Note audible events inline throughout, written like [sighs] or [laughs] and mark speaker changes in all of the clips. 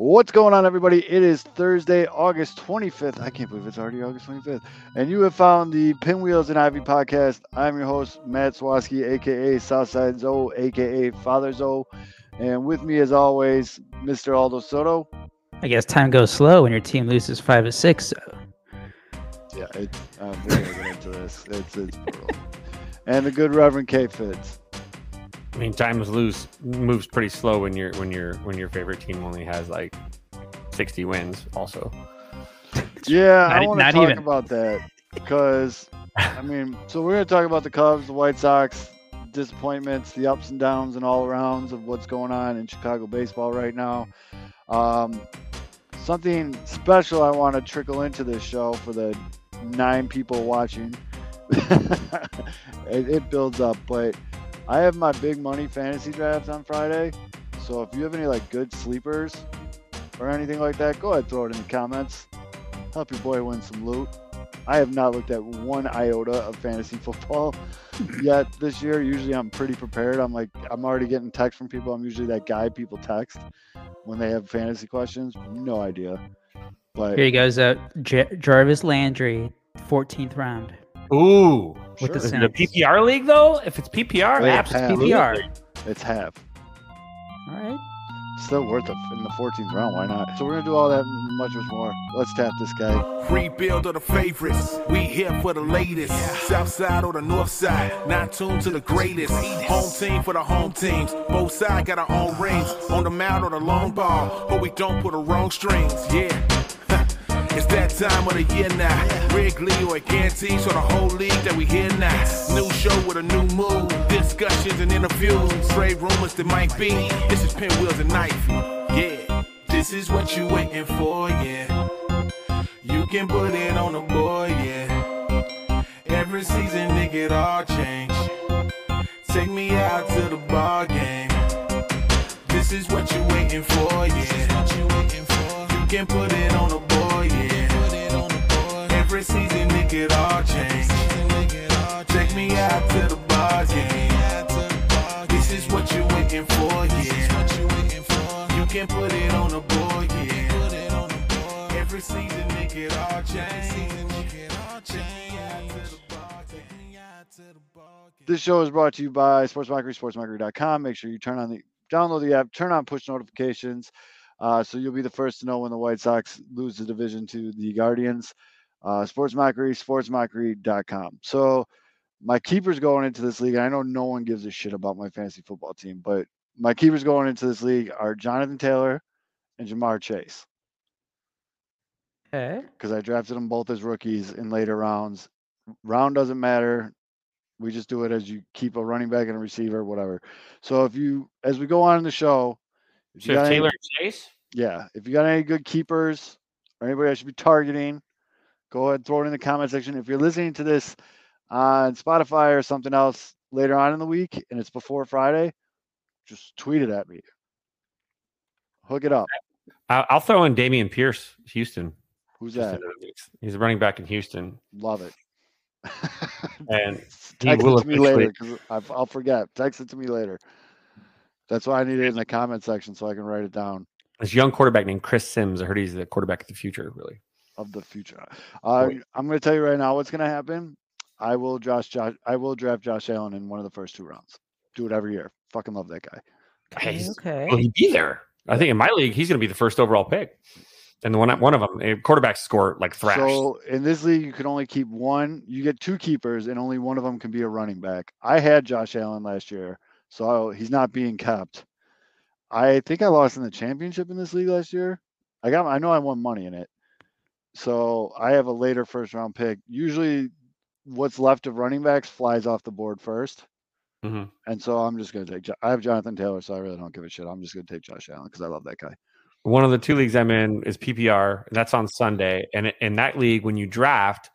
Speaker 1: What's going on, everybody? It is Thursday, August 25th. I can't believe it's already August 25th. And you have found the Pinwheels and Ivy podcast. I'm your host, Matt Swaski, aka Southside Zoe, aka Father Zoe. And with me, as always, Mr. Aldo Soto.
Speaker 2: I guess time goes slow when your team loses five or six. So.
Speaker 1: Yeah, it, um, we're going to get into this. It's, it's brutal. and the good Reverend K Fitz.
Speaker 3: I mean, time loose moves pretty slow when your when your when your favorite team only has like sixty wins. Also, [laughs]
Speaker 1: Yeah, I
Speaker 2: Not
Speaker 1: I want to talk
Speaker 2: even.
Speaker 1: about that because I mean, so we're going to talk about the Cubs, the White Sox, disappointments, the ups and downs, and all arounds of what's going on in Chicago baseball right now. Um, something special I want to trickle into this show for the nine people watching. [laughs] it, it builds up, but I have my big money fantasy draft on Friday. So if you have any like good sleepers or anything like that, go ahead throw it in the comments. Help your boy win some loot. I have not looked at one iota of fantasy [laughs] football yet this year. Usually I'm pretty prepared. I'm like I'm already getting texts from people. I'm usually that guy people text when they have fantasy questions. No idea. But
Speaker 2: Here he goes. Uh, J- Jarvis Landry, 14th round.
Speaker 3: Ooh,
Speaker 2: With the
Speaker 1: sure,
Speaker 3: is it a
Speaker 2: Saints.
Speaker 3: PPR league though? If it's PPR,
Speaker 1: Wait,
Speaker 3: absolutely.
Speaker 2: PPR.
Speaker 1: it's half.
Speaker 2: All right.
Speaker 1: Still worth it in the 14th round. Why not? So we're gonna do all that and much much more. Let's tap this guy.
Speaker 4: Rebuild of the favorites. We here for the latest. South side or the north side. Not tuned to the greatest. Home team for the home teams. Both sides got our own rings. On the mound or the long ball. But we don't put the wrong strings. Yeah. It's that time of the year now. Wrigley or Gantes or the whole league that we hear now. New show with a new move. Discussions and interviews. Trade rumors that might be. This is Pinwheels and Knife. Yeah. This is what you waiting for, yeah. You can put it on the board, yeah. Every season, it get all change. Take me out to the ball game. This is what you waiting for, yeah. This is what you waitin' for. You can put it on the. Every season, it all. Take me out to the ball game. This is what you waiting for, yeah. You can put it on board, yeah. Every season, it all.
Speaker 1: This show is brought to you by SportsMockery, SportsMockery.com. Make sure you turn on the download the app, turn on push notifications, uh, so you'll be the first to know when the White Sox lose the division to the Guardians. Uh, SportsMockery, SportsMockery.com. So my keepers going into this league. and I know no one gives a shit about my fantasy football team, but my keepers going into this league are Jonathan Taylor and Ja'Marr Chase
Speaker 2: Okay.
Speaker 1: because I drafted them both as rookies in later rounds. Round doesn't matter. We just do it as you keep a running back and a receiver, whatever. So if you, as we go on in the show, if you
Speaker 3: So
Speaker 1: got any-
Speaker 3: Taylor and Chase.
Speaker 1: yeah, if you got any good keepers or anybody I should be targeting, go ahead and throw it in the comment section. If you're listening to this on Spotify or something else later on in the week and it's before Friday, just tweet it at me. Hook it up.
Speaker 3: I'll throw in Dameon Pierce, Houston.
Speaker 1: Who's that?
Speaker 3: into the mix. He's a running back in Houston,
Speaker 1: Love it. [laughs]
Speaker 3: and he
Speaker 1: Text
Speaker 3: will
Speaker 1: it to me later because I'll forget. Text it to me later. That's why I need it in the comment section so I can write it down
Speaker 3: this young quarterback named Chris Sims. I heard he's the quarterback of the future. Really,
Speaker 1: of the future. Uh, I'm going to tell you right now what's going to happen. I will Josh, Josh. I will draft Josh Allen in one of the first two rounds. Do it every year. Fucking love that guy.
Speaker 3: Hey, he's-
Speaker 2: Okay.
Speaker 3: will he be there? I think in my league, he's going to be the first overall pick. And the one one of them, eh, quarterbacks score like thrash.
Speaker 1: So in this league, you can only keep one. You get two keepers, and only one of them can be a running back. I had Josh Allen last year, so he's not being kept. I think I lost in the championship in this league last year. I got. I know I won money in it, so I have a later first round pick. Usually, what's left of running backs flies off the board first,
Speaker 3: Mhm.
Speaker 1: and so I'm just gonna take. Jo- I have Jonathan Taylor, so I really don't give a shit. I'm just gonna take Josh Allen because I love that guy.
Speaker 3: one of the two leagues I'm in is PPR. And that's on Sunday. And in that league, when you draft,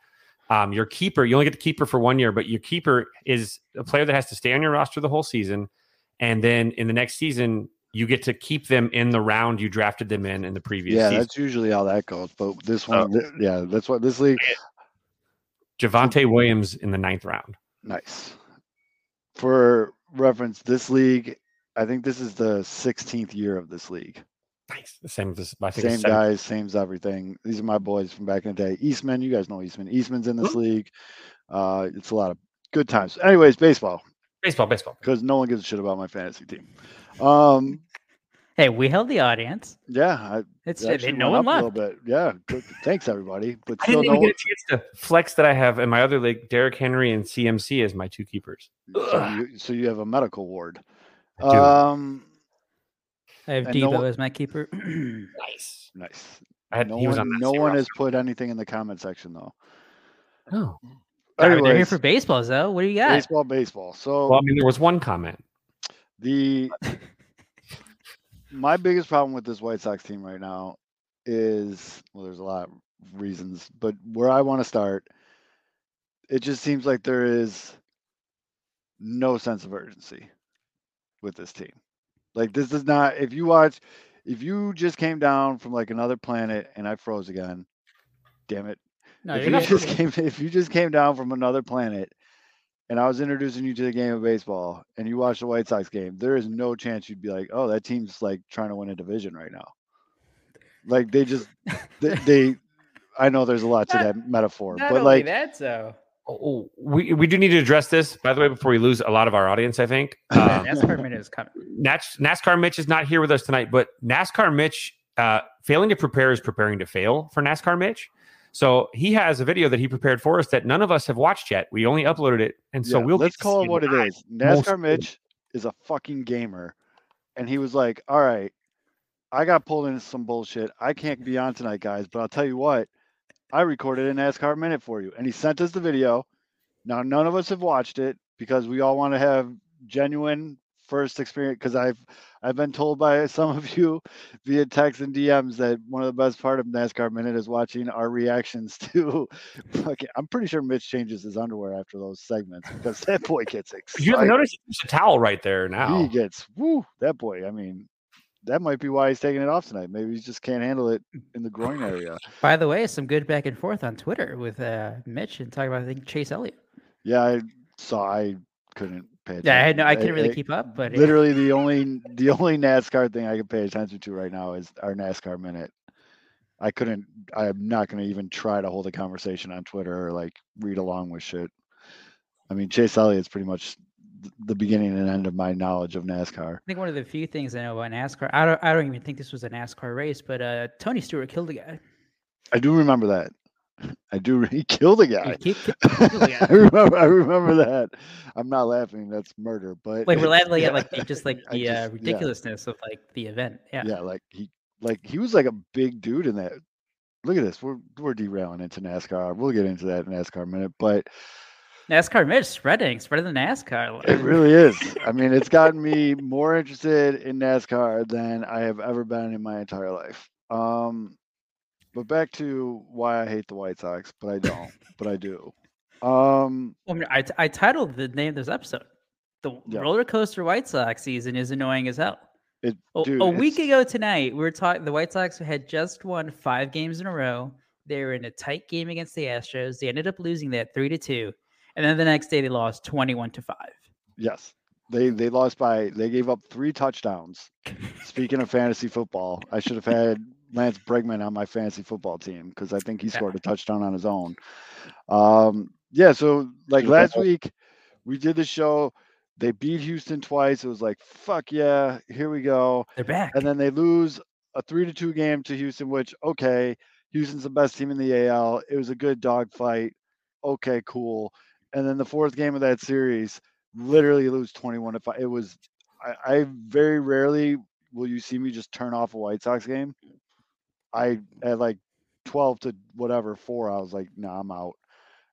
Speaker 3: um, your keeper, you only get the keeper for one year, but your keeper is a player that has to stay on your roster the whole season. And then in the next season, you get to keep them in the round you drafted them in in the previous
Speaker 1: Yeah,
Speaker 3: season.
Speaker 1: that's usually how that goes. But this
Speaker 3: Oh.
Speaker 1: one, th- yeah, that's what this league.
Speaker 3: Javonte Williams in the ninth round.
Speaker 1: Nice. For reference, this league, I think this is the 16th year of this league.
Speaker 3: Nice. The same. I think
Speaker 1: Same guys, same as everything. These are my boys from back in the day. Eastman, you guys know Eastman. Eastman's in this
Speaker 3: Mhm.
Speaker 1: league. Uh, it's a lot of good times. Anyways, baseball
Speaker 3: baseball. Baseball.
Speaker 1: because no one gives a shit about my fantasy team. Um,
Speaker 2: Hey, we held the audience.
Speaker 1: yeah, I
Speaker 2: It's
Speaker 1: it actually
Speaker 2: no one
Speaker 1: up a
Speaker 2: left.
Speaker 1: little bit. Yeah, thanks everybody. But
Speaker 3: I
Speaker 1: still,
Speaker 3: didn't
Speaker 1: no
Speaker 3: even
Speaker 1: one,
Speaker 3: get a chance to flex that I have in my other league, Derrick Henry and CMC as my two keepers.
Speaker 1: so, you, so you have a medical ward.
Speaker 3: I.
Speaker 1: Um,
Speaker 2: I have
Speaker 1: And no
Speaker 2: as my keeper. [clears throat]
Speaker 3: nice.
Speaker 1: nice.
Speaker 3: I had,
Speaker 1: No
Speaker 3: he was
Speaker 1: one,
Speaker 3: on
Speaker 1: no one
Speaker 3: roster.
Speaker 1: has put anything in the comment section though.
Speaker 3: Oh.
Speaker 2: Sorry, they're here for baseballs though. What do you got?
Speaker 1: baseball, baseball. So
Speaker 3: Well, I mean, there was one comment.
Speaker 1: The my biggest problem with this White Sox team right now is well, there's a lot of reasons, but where I want to start, it just seems like there is no sense of urgency with this team. Like this is not if you watch if you just came down from like another planet and I froze again, damn it.
Speaker 2: No,
Speaker 1: if you just came if you just came down from another planet and I was introducing you to the game of baseball and you watched the White Sox game, there is no chance you'd be like, "Oh, that team's like trying to win a division right now." Like they just they, [laughs] they I know there's a lot to
Speaker 2: Not-
Speaker 1: that metaphor,
Speaker 2: Not
Speaker 1: but
Speaker 2: only
Speaker 1: like
Speaker 2: that, so
Speaker 3: Oh, we we do need to address this, by the way, before we lose a lot of our audience. I think [laughs] um,
Speaker 2: NASCAR minute is coming.
Speaker 3: Nas- NASCAR Mitch is not here with us tonight, but NASCAR Mitch uh, failing to prepare is preparing to fail for NASCAR Mitch. So he has a video that he prepared for us that none of us have watched yet. We only uploaded it, and so
Speaker 1: yeah,
Speaker 3: we'll
Speaker 1: let's call it what it is. NASCAR Mitch is a fucking gamer, and he was like, "All right, I got pulled into some bullshit. I can't be on tonight, guys. But I'll tell you what, I recorded a NASCAR minute for you." And he sent us the video. Now none of us have watched it because we all want to have genuine first experience. Because I've I've been told by [laughs] some of you via text and DMs that one of the best part of NASCAR minute is watching our reactions [laughs] to. Fucking, I'm pretty sure Mitch changes his underwear after those segments because that boy gets excited. [laughs]
Speaker 3: You haven't there's a towel right there now.
Speaker 1: He gets woo. That boy. I mean, that might be why he's taking it off tonight. Maybe he just can't handle it in the groin area.
Speaker 2: By the way, some good back and forth on Twitter with uh, Mitch and talking about I think Chase Elliott.
Speaker 1: Yeah, I saw. I couldn't pay attention.
Speaker 2: Yeah, I had no, I couldn't really
Speaker 1: I-
Speaker 2: keep up, but yeah.
Speaker 1: Literally, the only the only NASCAR thing I can pay attention to right now is our NASCAR minute. I couldn't. I'm not going to even try to hold a conversation on Twitter or like read along with shit. I mean, Chase Elliott's pretty much the beginning and end of my knowledge of NASCAR.
Speaker 2: I think one of the few things I know about NASCAR. I don't. I don't even think this was a NASCAR race, but uh, Tony Stewart killed a guy.
Speaker 1: I do remember that. I do. He killed a guy.
Speaker 2: He killed a [laughs]
Speaker 1: I
Speaker 2: guy.
Speaker 1: remember. I remember that. I'm not laughing. That's murder. But
Speaker 2: Like we're laughing
Speaker 1: yeah,
Speaker 2: at like just like the
Speaker 1: just- [laughs]
Speaker 2: uh,
Speaker 1: yeah.
Speaker 2: ridiculousness of like the event. Yeah.
Speaker 1: yeah, like he, like he was like a big dude in that. Look at this. We're we're derailing into NASCAR. We'll get into that in NASCAR minute, but
Speaker 2: NASCAR Mitch spreading, spreading the NASCAR.
Speaker 1: it really is. I mean, it's gotten me more interested in NASCAR than I have ever been in my entire life. Um, but back to why I hate the White Sox, but I don't. [laughs] but I do. Um,
Speaker 2: I, mean, I, t- I titled the name of this episode. The
Speaker 1: Yeah.
Speaker 2: roller coaster White Sox season is annoying as hell.
Speaker 1: it,
Speaker 2: A,
Speaker 1: dude,
Speaker 2: a week ago tonight, we were talking. The White Sox had just won five games in a row. They were in a tight game against the Astros. They ended up losing that three to two, and then the next day they lost twenty-one to five.
Speaker 1: Yes. They they lost by they gave up three touchdowns. Speaking of fantasy football, I should have had Lance Bregman on my fantasy football team because I think he scored a touchdown on his own. Um yeah, so like last week we did the show. They beat Houston twice. It was like, fuck yeah, here we go.
Speaker 2: They're back.
Speaker 1: And then they lose a three to two game to Houston, which okay, Houston's the best team in the AL. It was a good dog fight. Okay, cool. And then the fourth game of that series, literally lose 21 to 5. It was I, I very rarely will you see me just turn off a White Sox game. I at like 12 to whatever, four, I was like, nah, I'm out.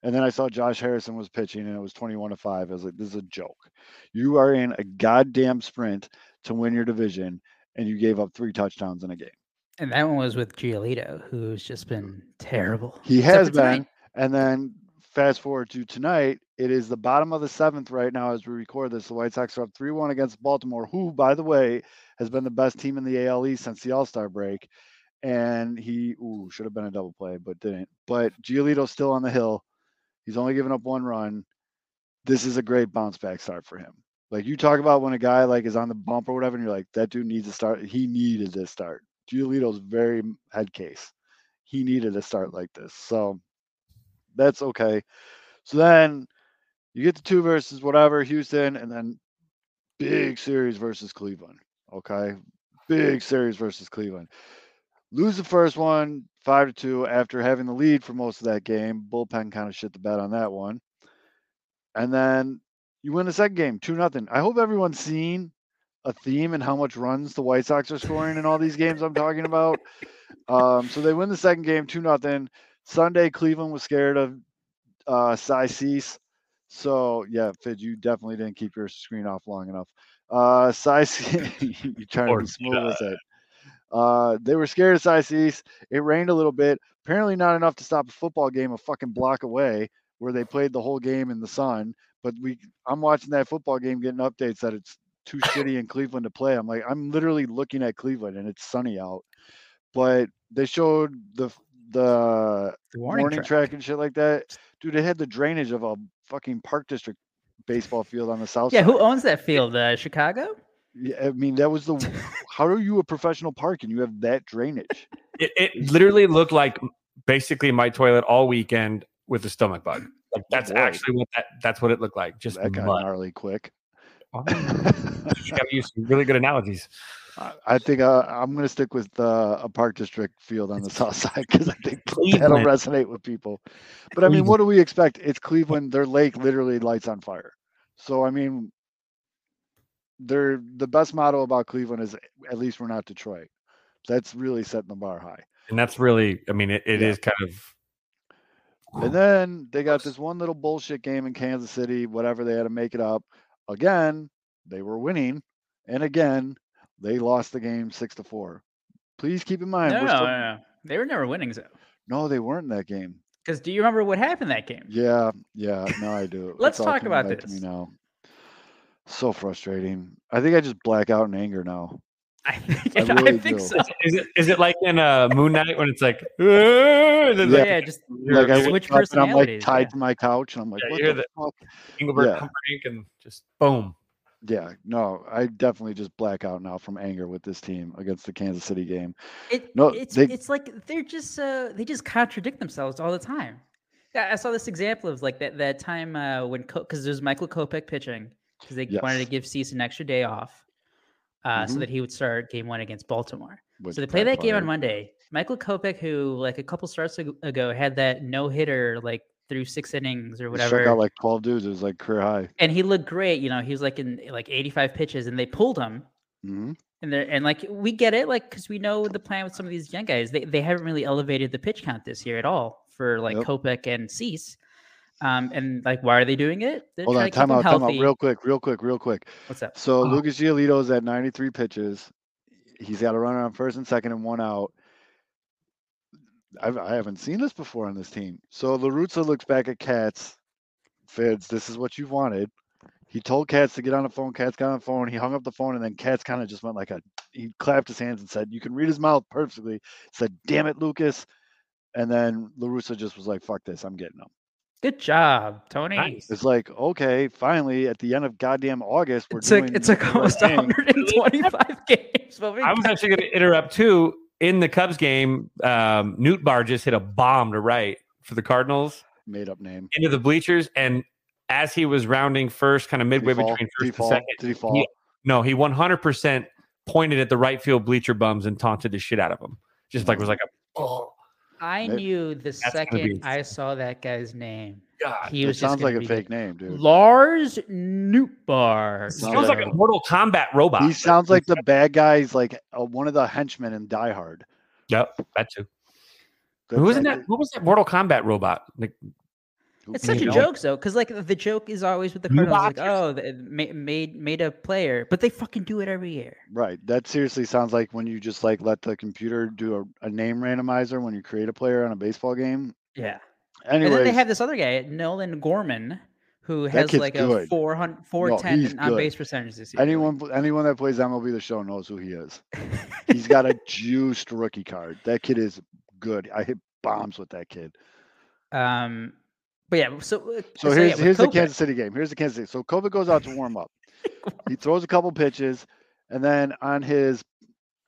Speaker 1: And then I saw Josh Harrison was pitching and it was 21 to 5. I was like, this is a joke. You are in a goddamn sprint to win your division and you gave up three touchdowns in a game.
Speaker 2: and that one was with Giolito, who's just been terrible.
Speaker 1: He
Speaker 2: Except
Speaker 1: has
Speaker 2: for tonight.
Speaker 1: been. And then fast forward to tonight, it is the bottom of the seventh right now as we record this. The White Sox are up 3 1 against Baltimore, who, by the way, has been the best team in the AL East since the All Star break. And he ooh, should have been a double play, but didn't. But Giolito's still on the hill. He's only given up one run. This is a great bounce back start for him. Like you talk about when a guy like is on the bump or whatever, and you're like, that dude needs to start. He needed this start. Giolito's very head case. He needed to start like this. So that's okay. So then you get the two versus whatever, Houston, and then big series versus Cleveland. Okay. Big series versus Cleveland. Lose the first one, five to two, after having the lead for most of that game. Bullpen kind of shit the bed on that one. And then you win the second game, two nothing. I hope everyone's seen a theme in how much runs the White Sox are scoring in all these games I'm talking about. Um, so they win the second game, two nothing. Sunday, Cleveland was scared of uh, Cy Cease. So yeah, Fid, you definitely didn't keep your screen off long enough. Uh, Cy, [laughs] you trying to be smooth with it. Uh, they were scared of Cease. It rained a little bit. Apparently, not enough to stop a football game a fucking block away, where they played the whole game in the sun. But we, I'm watching that football game, getting updates that it's too shitty in Cleveland to play. I'm like, I'm literally looking at Cleveland and it's sunny out. But they showed the the
Speaker 2: The
Speaker 1: warning,
Speaker 2: warning,
Speaker 1: track.
Speaker 2: track.
Speaker 1: and shit like that. Dude, they had the drainage of a fucking park district baseball field on the south
Speaker 2: Yeah,
Speaker 1: side.
Speaker 2: who owns that field? Uh, Chicago?
Speaker 1: Yeah, I mean, that was the. how are you a professional park and you have that drainage?
Speaker 3: It, it literally looked like basically my toilet all weekend with a stomach bug. Like that's
Speaker 1: boy.
Speaker 3: actually what that that's what it looked like. Just
Speaker 1: that got
Speaker 3: mud.
Speaker 1: gnarly quick.
Speaker 3: Oh, [laughs] you gotta use some really good analogies.
Speaker 1: I think uh, I'm going to stick with uh, a park district field on the south [laughs] side because I think that'll resonate with people. But I mean, what do we expect? It's Cleveland. Their lake literally lights on fire. So I mean, they're the best motto about Cleveland is at least we're not Detroit. That's really setting the bar high.
Speaker 3: And that's really, I mean, it, it is
Speaker 1: Yeah.
Speaker 3: kind of
Speaker 1: And then they got this one little bullshit game in Kansas City, whatever they had to make it up. Again, they were winning, and again, they lost the game six to four. Please keep in mind,
Speaker 2: No,
Speaker 1: we're
Speaker 2: no,
Speaker 1: still,
Speaker 2: no, no. They were never winning, though.
Speaker 1: no, they weren't in that game.
Speaker 2: Because do you remember what happened that game?
Speaker 1: Yeah, yeah, no, I do.
Speaker 2: Let's talk about
Speaker 1: back to me
Speaker 2: this.
Speaker 1: now. So frustrating. I think I just black out in anger now. [laughs] [laughs]
Speaker 2: I think,
Speaker 1: I
Speaker 2: I think so.
Speaker 3: is it is it like in uh, Moon Knight when it's like, [laughs] and then,
Speaker 1: Yeah.
Speaker 3: like,
Speaker 2: Yeah, just
Speaker 1: Like I
Speaker 2: switch
Speaker 1: person. I'm like tied
Speaker 2: yeah.
Speaker 1: to my couch, and I'm like,
Speaker 3: Yeah,
Speaker 1: what
Speaker 3: you hear
Speaker 1: the fuck?
Speaker 3: Engelbert
Speaker 1: Yeah.
Speaker 3: Humperdinck and just boom.
Speaker 1: Yeah, no, I definitely just black out now from anger with this team against the Kansas City game.
Speaker 2: It,
Speaker 1: No,
Speaker 2: it's
Speaker 1: they-
Speaker 2: it's like they're just uh, they just contradict themselves all the time. Yeah, I saw this example of like that that time uh, when because there's Michael Kopech pitching because they wanted to give Cease an extra day off, uh, so
Speaker 1: Mhm.
Speaker 2: that he would start game one against Baltimore. So they play that game on. Monday. Michael Kopech, who like a couple starts ago had that no hitter like through six innings or
Speaker 1: He
Speaker 2: whatever,
Speaker 1: struck out like 12 dudes. It was like career high.
Speaker 2: and he looked great. You know, he was like in like 85 pitches, and they pulled him.
Speaker 1: hmm
Speaker 2: And they're and like we get it, like because we know the plan with some of these young guys. They they haven't really elevated the pitch count this year at all for like
Speaker 1: Yep.
Speaker 2: And Cease. Um, and like why are they doing it? They're
Speaker 1: Hold on,
Speaker 2: to
Speaker 1: time out, time out, real quick, real quick, real quick.
Speaker 2: What's up?
Speaker 1: So
Speaker 3: Oh.
Speaker 1: Lucas Giolito's at 93 pitches. He's got a runner on first and second and one out. I've, I haven't seen this before on this team. So LaRussa looks back at Katz. Fids, this is what you wanted. He told Katz to get on the phone. Katz got on the phone. He hung up the phone, and then Katz kind of just went like a. He clapped his hands and said, "You can read his mouth perfectly." Said, "Damn it, Lucas." And then LaRussa just was like, "Fuck this, I'm getting him."
Speaker 2: Good job, Tony.
Speaker 3: Nice.
Speaker 1: It's like, okay, finally, at the end of goddamn August, we're
Speaker 2: It took
Speaker 1: doing
Speaker 2: it took
Speaker 1: the right
Speaker 2: almost
Speaker 1: thing.
Speaker 2: 125 [laughs] games. But we
Speaker 3: I was actually going to interrupt too. In the Cubs game, um, Nootbaar just hit a bomb to right for the Cardinals
Speaker 1: Made up name.
Speaker 3: into the bleachers, and as he was rounding first, kind of midway
Speaker 1: he fall?
Speaker 3: between
Speaker 1: Did he
Speaker 3: first
Speaker 1: fall?
Speaker 3: and second,
Speaker 1: Did he fall?
Speaker 3: no, he 100% pointed at the right field bleacher bums and taunted the shit out of them. Just like was like a oh
Speaker 2: I
Speaker 1: May-
Speaker 2: knew the second
Speaker 3: be-
Speaker 2: I saw that guy's name.
Speaker 3: god.
Speaker 2: He was just
Speaker 1: sounds like a
Speaker 2: be
Speaker 1: fake name, dude.
Speaker 2: Lars Nootbaar.
Speaker 3: It
Speaker 1: Sounds
Speaker 3: sounds like
Speaker 1: like
Speaker 3: a
Speaker 1: a-
Speaker 3: Mortal Kombat robot.
Speaker 1: He sounds like the bad guy's like uh, one of the henchmen in Die Hard.
Speaker 3: Yep, that too. Who was in that? What was that Mortal Kombat robot? Like,
Speaker 1: who-
Speaker 2: It's such a
Speaker 3: know?
Speaker 2: joke, though, because like the joke is always with the Cardinals, like, oh, made made a player, but they fucking do it every year.
Speaker 1: Right. That seriously sounds like when you just like let the computer do a, a name randomizer when you create a player on a baseball game.
Speaker 2: Yeah.
Speaker 1: Anyways,
Speaker 2: And then they have this other guy, Nolan Gorman, who has like
Speaker 1: good.
Speaker 2: a 400,
Speaker 1: he's
Speaker 2: 410 on
Speaker 1: good.
Speaker 2: base percentage this year.
Speaker 1: anyone anyone that plays MLB the show knows who he is. He's got a [laughs] juiced rookie card. That kid is good. I hit bombs with that kid.
Speaker 2: Um, but yeah, so uh,
Speaker 1: So
Speaker 2: yeah,
Speaker 1: here's here's the Kansas City game. Here's the Kansas City. So Kobe goes out to warm up. [laughs] he throws a couple pitches, and then on his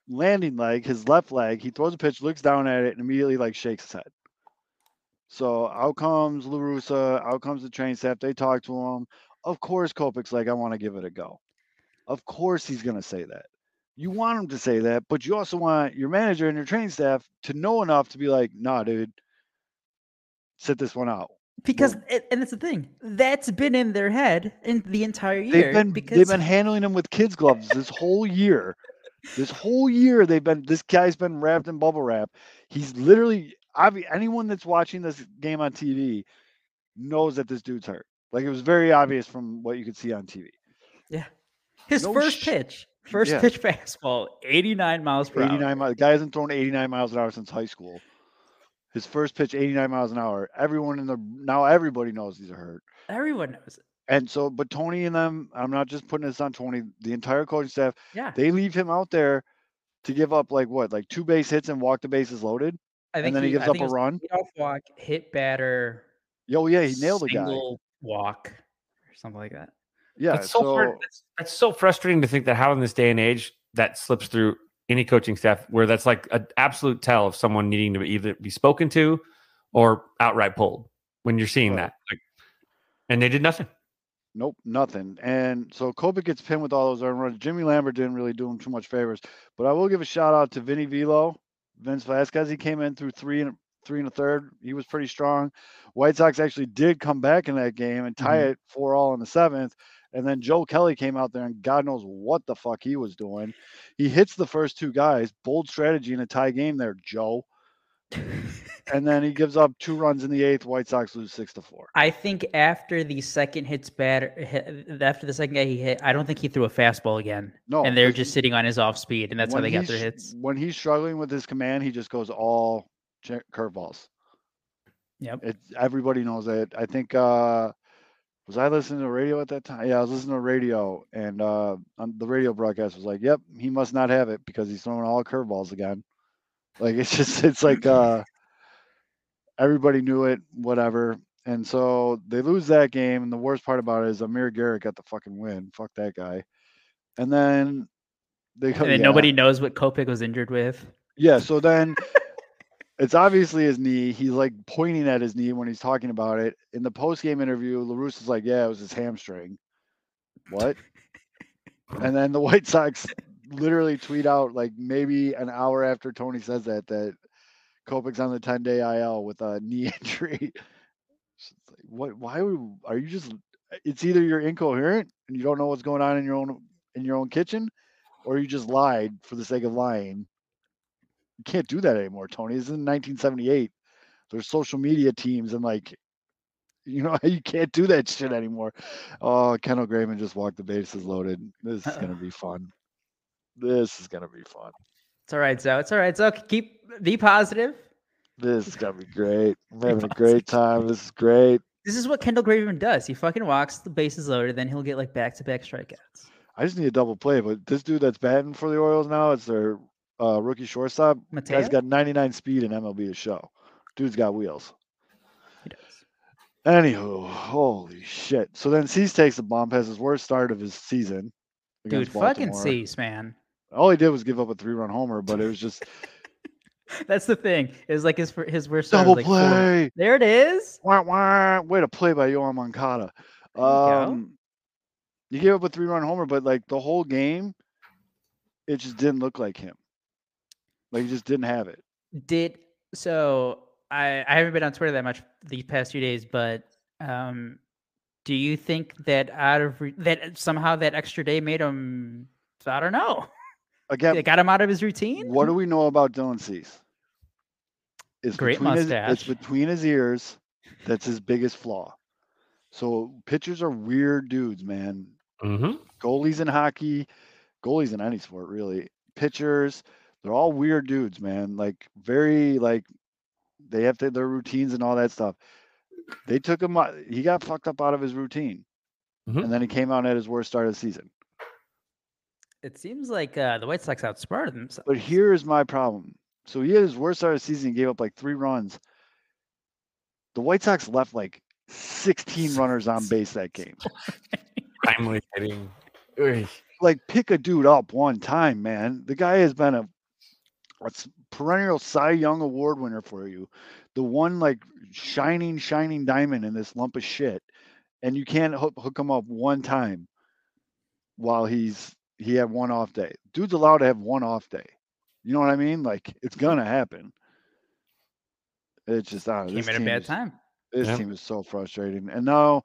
Speaker 1: landing leg, his left leg. He throws a pitch, looks down at it, and immediately like shakes his head. So out comes LaRussa, out comes the train staff. They talk to him. Of course, Kopech's like, I want to give it a go. Of course, he's going to say that. You want him to say that, but you also want your manager and your train staff to know enough to be like, nah, dude, sit this one out.
Speaker 2: Because it, and it's the thing that's been in their head in the entire year.
Speaker 1: They've been
Speaker 2: because
Speaker 1: they've been handling him with kids gloves this whole year. This whole year they've been this guy's been wrapped in bubble wrap. He's literally anyone that's watching this game on TV knows that this dude's hurt. Like it was very obvious from what you could see on TV.
Speaker 2: yeah, his
Speaker 1: No
Speaker 2: first
Speaker 1: sh-
Speaker 2: pitch, first
Speaker 1: Yeah.
Speaker 2: pitch [laughs] fastball, 89 miles per
Speaker 1: 89
Speaker 2: hour.
Speaker 1: miles. The guy hasn't thrown 89 miles an hour since high school. His first pitch 89 miles an hour. Everyone in the now everybody knows he's a hurt.
Speaker 2: Everyone knows it.
Speaker 1: And so, but Tony and them, I'm not just putting this on Tony. The entire coaching staff,
Speaker 2: Yeah,
Speaker 1: they leave him out there to give up like what, like two base hits and walk the bases loaded,
Speaker 2: I think
Speaker 1: and then he, gives
Speaker 2: I
Speaker 1: up a run.
Speaker 2: walk, hit batter,
Speaker 1: Yo, yeah, he nailed the guy.
Speaker 2: single walk, or something like that.
Speaker 1: Yeah,
Speaker 3: That's so,
Speaker 1: so,
Speaker 3: fr- that's, that's so frustrating to think that how in this day and age that slips through any coaching staff where that's like an absolute tell of someone needing to either be spoken to or outright pulled when you're seeing
Speaker 1: Right.
Speaker 3: that. Like, and they did nothing.
Speaker 1: nope, nothing. And so Kopech gets pinned with all those earned runs. Jimmy Lambert didn't really do him too much favors, but I will give a shout out to Vinny Velo, Vince Velasquez. He came in through three and three and a third. He was pretty strong. White Sox actually did come back in that game and tie mm-hmm. it four all in the seventh. And then Joe Kelly came out there and God knows what the fuck he was doing. He hits the first two guys. Bold strategy in a tie game there, Joe. and then he gives up two runs in the eighth. White Sox lose six to four.
Speaker 2: I think after the second hits batter, after the second guy he hit, I don't think he threw a fastball again.
Speaker 1: No,
Speaker 2: and they're just sitting on his off speed, and that's how they got their hits.
Speaker 1: When he's struggling with his command, he just goes all curveballs.
Speaker 2: Yep.
Speaker 1: It, everybody knows it. I think uh was I listening to radio at that time? Yeah, I was listening to radio, and uh on the radio broadcast was like, "Yep, he must not have it because he's throwing all curveballs again." Like it's [laughs] just it's like uh everybody knew it, whatever. And so they lose that game, and the worst part about it is Amir Garrett got the fucking win. Fuck that guy. And then they go,
Speaker 2: And then
Speaker 1: yeah.
Speaker 2: nobody knows what Kopech was injured with.
Speaker 1: Yeah, so then [laughs] it's obviously his knee. He's like pointing at his knee when he's talking about it. In the post game interview, LaRusse is like, Yeah, it was his hamstring. What? and then the [laughs] White Sox literally tweet out like maybe an hour after Tony says that that Kopech's on the 10 day IL with a knee [laughs] injury. What why would are you just it's either you're incoherent and you don't know what's going on in your own in your own kitchen, or you just lied for the sake of lying you can't do that anymore, Tony. This is in 1978. There's social media teams and like, you know, [laughs] you can't do that shit anymore. Oh, Kendall Graveman just walked the bases loaded. This is gonna be [laughs] fun. This is gonna be fun.
Speaker 2: It's all right, Zoe. It's all right. So keep be positive.
Speaker 1: This is gonna be great. I'm having a great time. This is great.
Speaker 2: This is what Kendall Graveman does. He fucking walks the bases loaded, then he'll get like back to back strikeouts.
Speaker 1: I just need a double play, but this dude that's batting for the Orioles now, it's their uh, rookie shortstop.
Speaker 2: Mateo?
Speaker 1: Guy's got 99 speed in MLB to show. Dude's got wheels.
Speaker 2: He does.
Speaker 1: Anywho, holy shit. So then Cease takes the bump, has his worst start of his season.
Speaker 2: Dude,
Speaker 1: against
Speaker 2: fucking
Speaker 1: Baltimore.
Speaker 2: cease, man.
Speaker 1: All he did was give up a three run homer, but it was just [laughs]
Speaker 2: That's the thing. It was like his his worst
Speaker 1: double
Speaker 2: like, four-
Speaker 1: play.
Speaker 2: There it is.
Speaker 1: Wah, wah. Way to play by Yoan Moncada.
Speaker 2: You.
Speaker 1: Um, you gave up a three run homer, but like the whole game, it just didn't look like him. Like he just didn't have it.
Speaker 2: Did so? I I haven't been on Twitter that much these past few days, but um, do you think that out of re- that somehow that extra day made him? I don't know.
Speaker 1: Again,
Speaker 2: It got him out of his routine.
Speaker 1: what do we know about Dylan Cease? It's
Speaker 2: Great
Speaker 1: between his-
Speaker 2: mustache.
Speaker 1: it's between his ears. That's his biggest flaw. So pitchers are weird dudes, man.
Speaker 3: Mm-hmm.
Speaker 1: goalies in hockey, goalies in any sport really, pitchers, they're all weird dudes, man. Like very like they have to, their routines and all that stuff. They took him out, he got fucked up out of his routine.
Speaker 3: Mhm.
Speaker 1: And then he came out at his worst start of the season.
Speaker 2: It seems like uh, the White Sox outsmarted themselves.
Speaker 1: But here's my problem. So he had his worst start of the season, he gave up like three runs. The White Sox left like 16 [laughs] runners on base that game.
Speaker 3: Timely hitting. Ugh.
Speaker 1: like pick a dude up one time, man. The guy has been a a s- perennial Cy Young Award winner for you, the one like shining, shining diamond in this lump of shit, and you can't hook, hook him up one time while he's he had one off day. Dude's allowed to have one off day. You know what I mean? Like it's gonna happen. It's just I don't
Speaker 2: Came
Speaker 1: this
Speaker 2: at a bad
Speaker 1: is-
Speaker 2: time.
Speaker 1: This
Speaker 3: Yeah.
Speaker 1: team is so frustrating. And now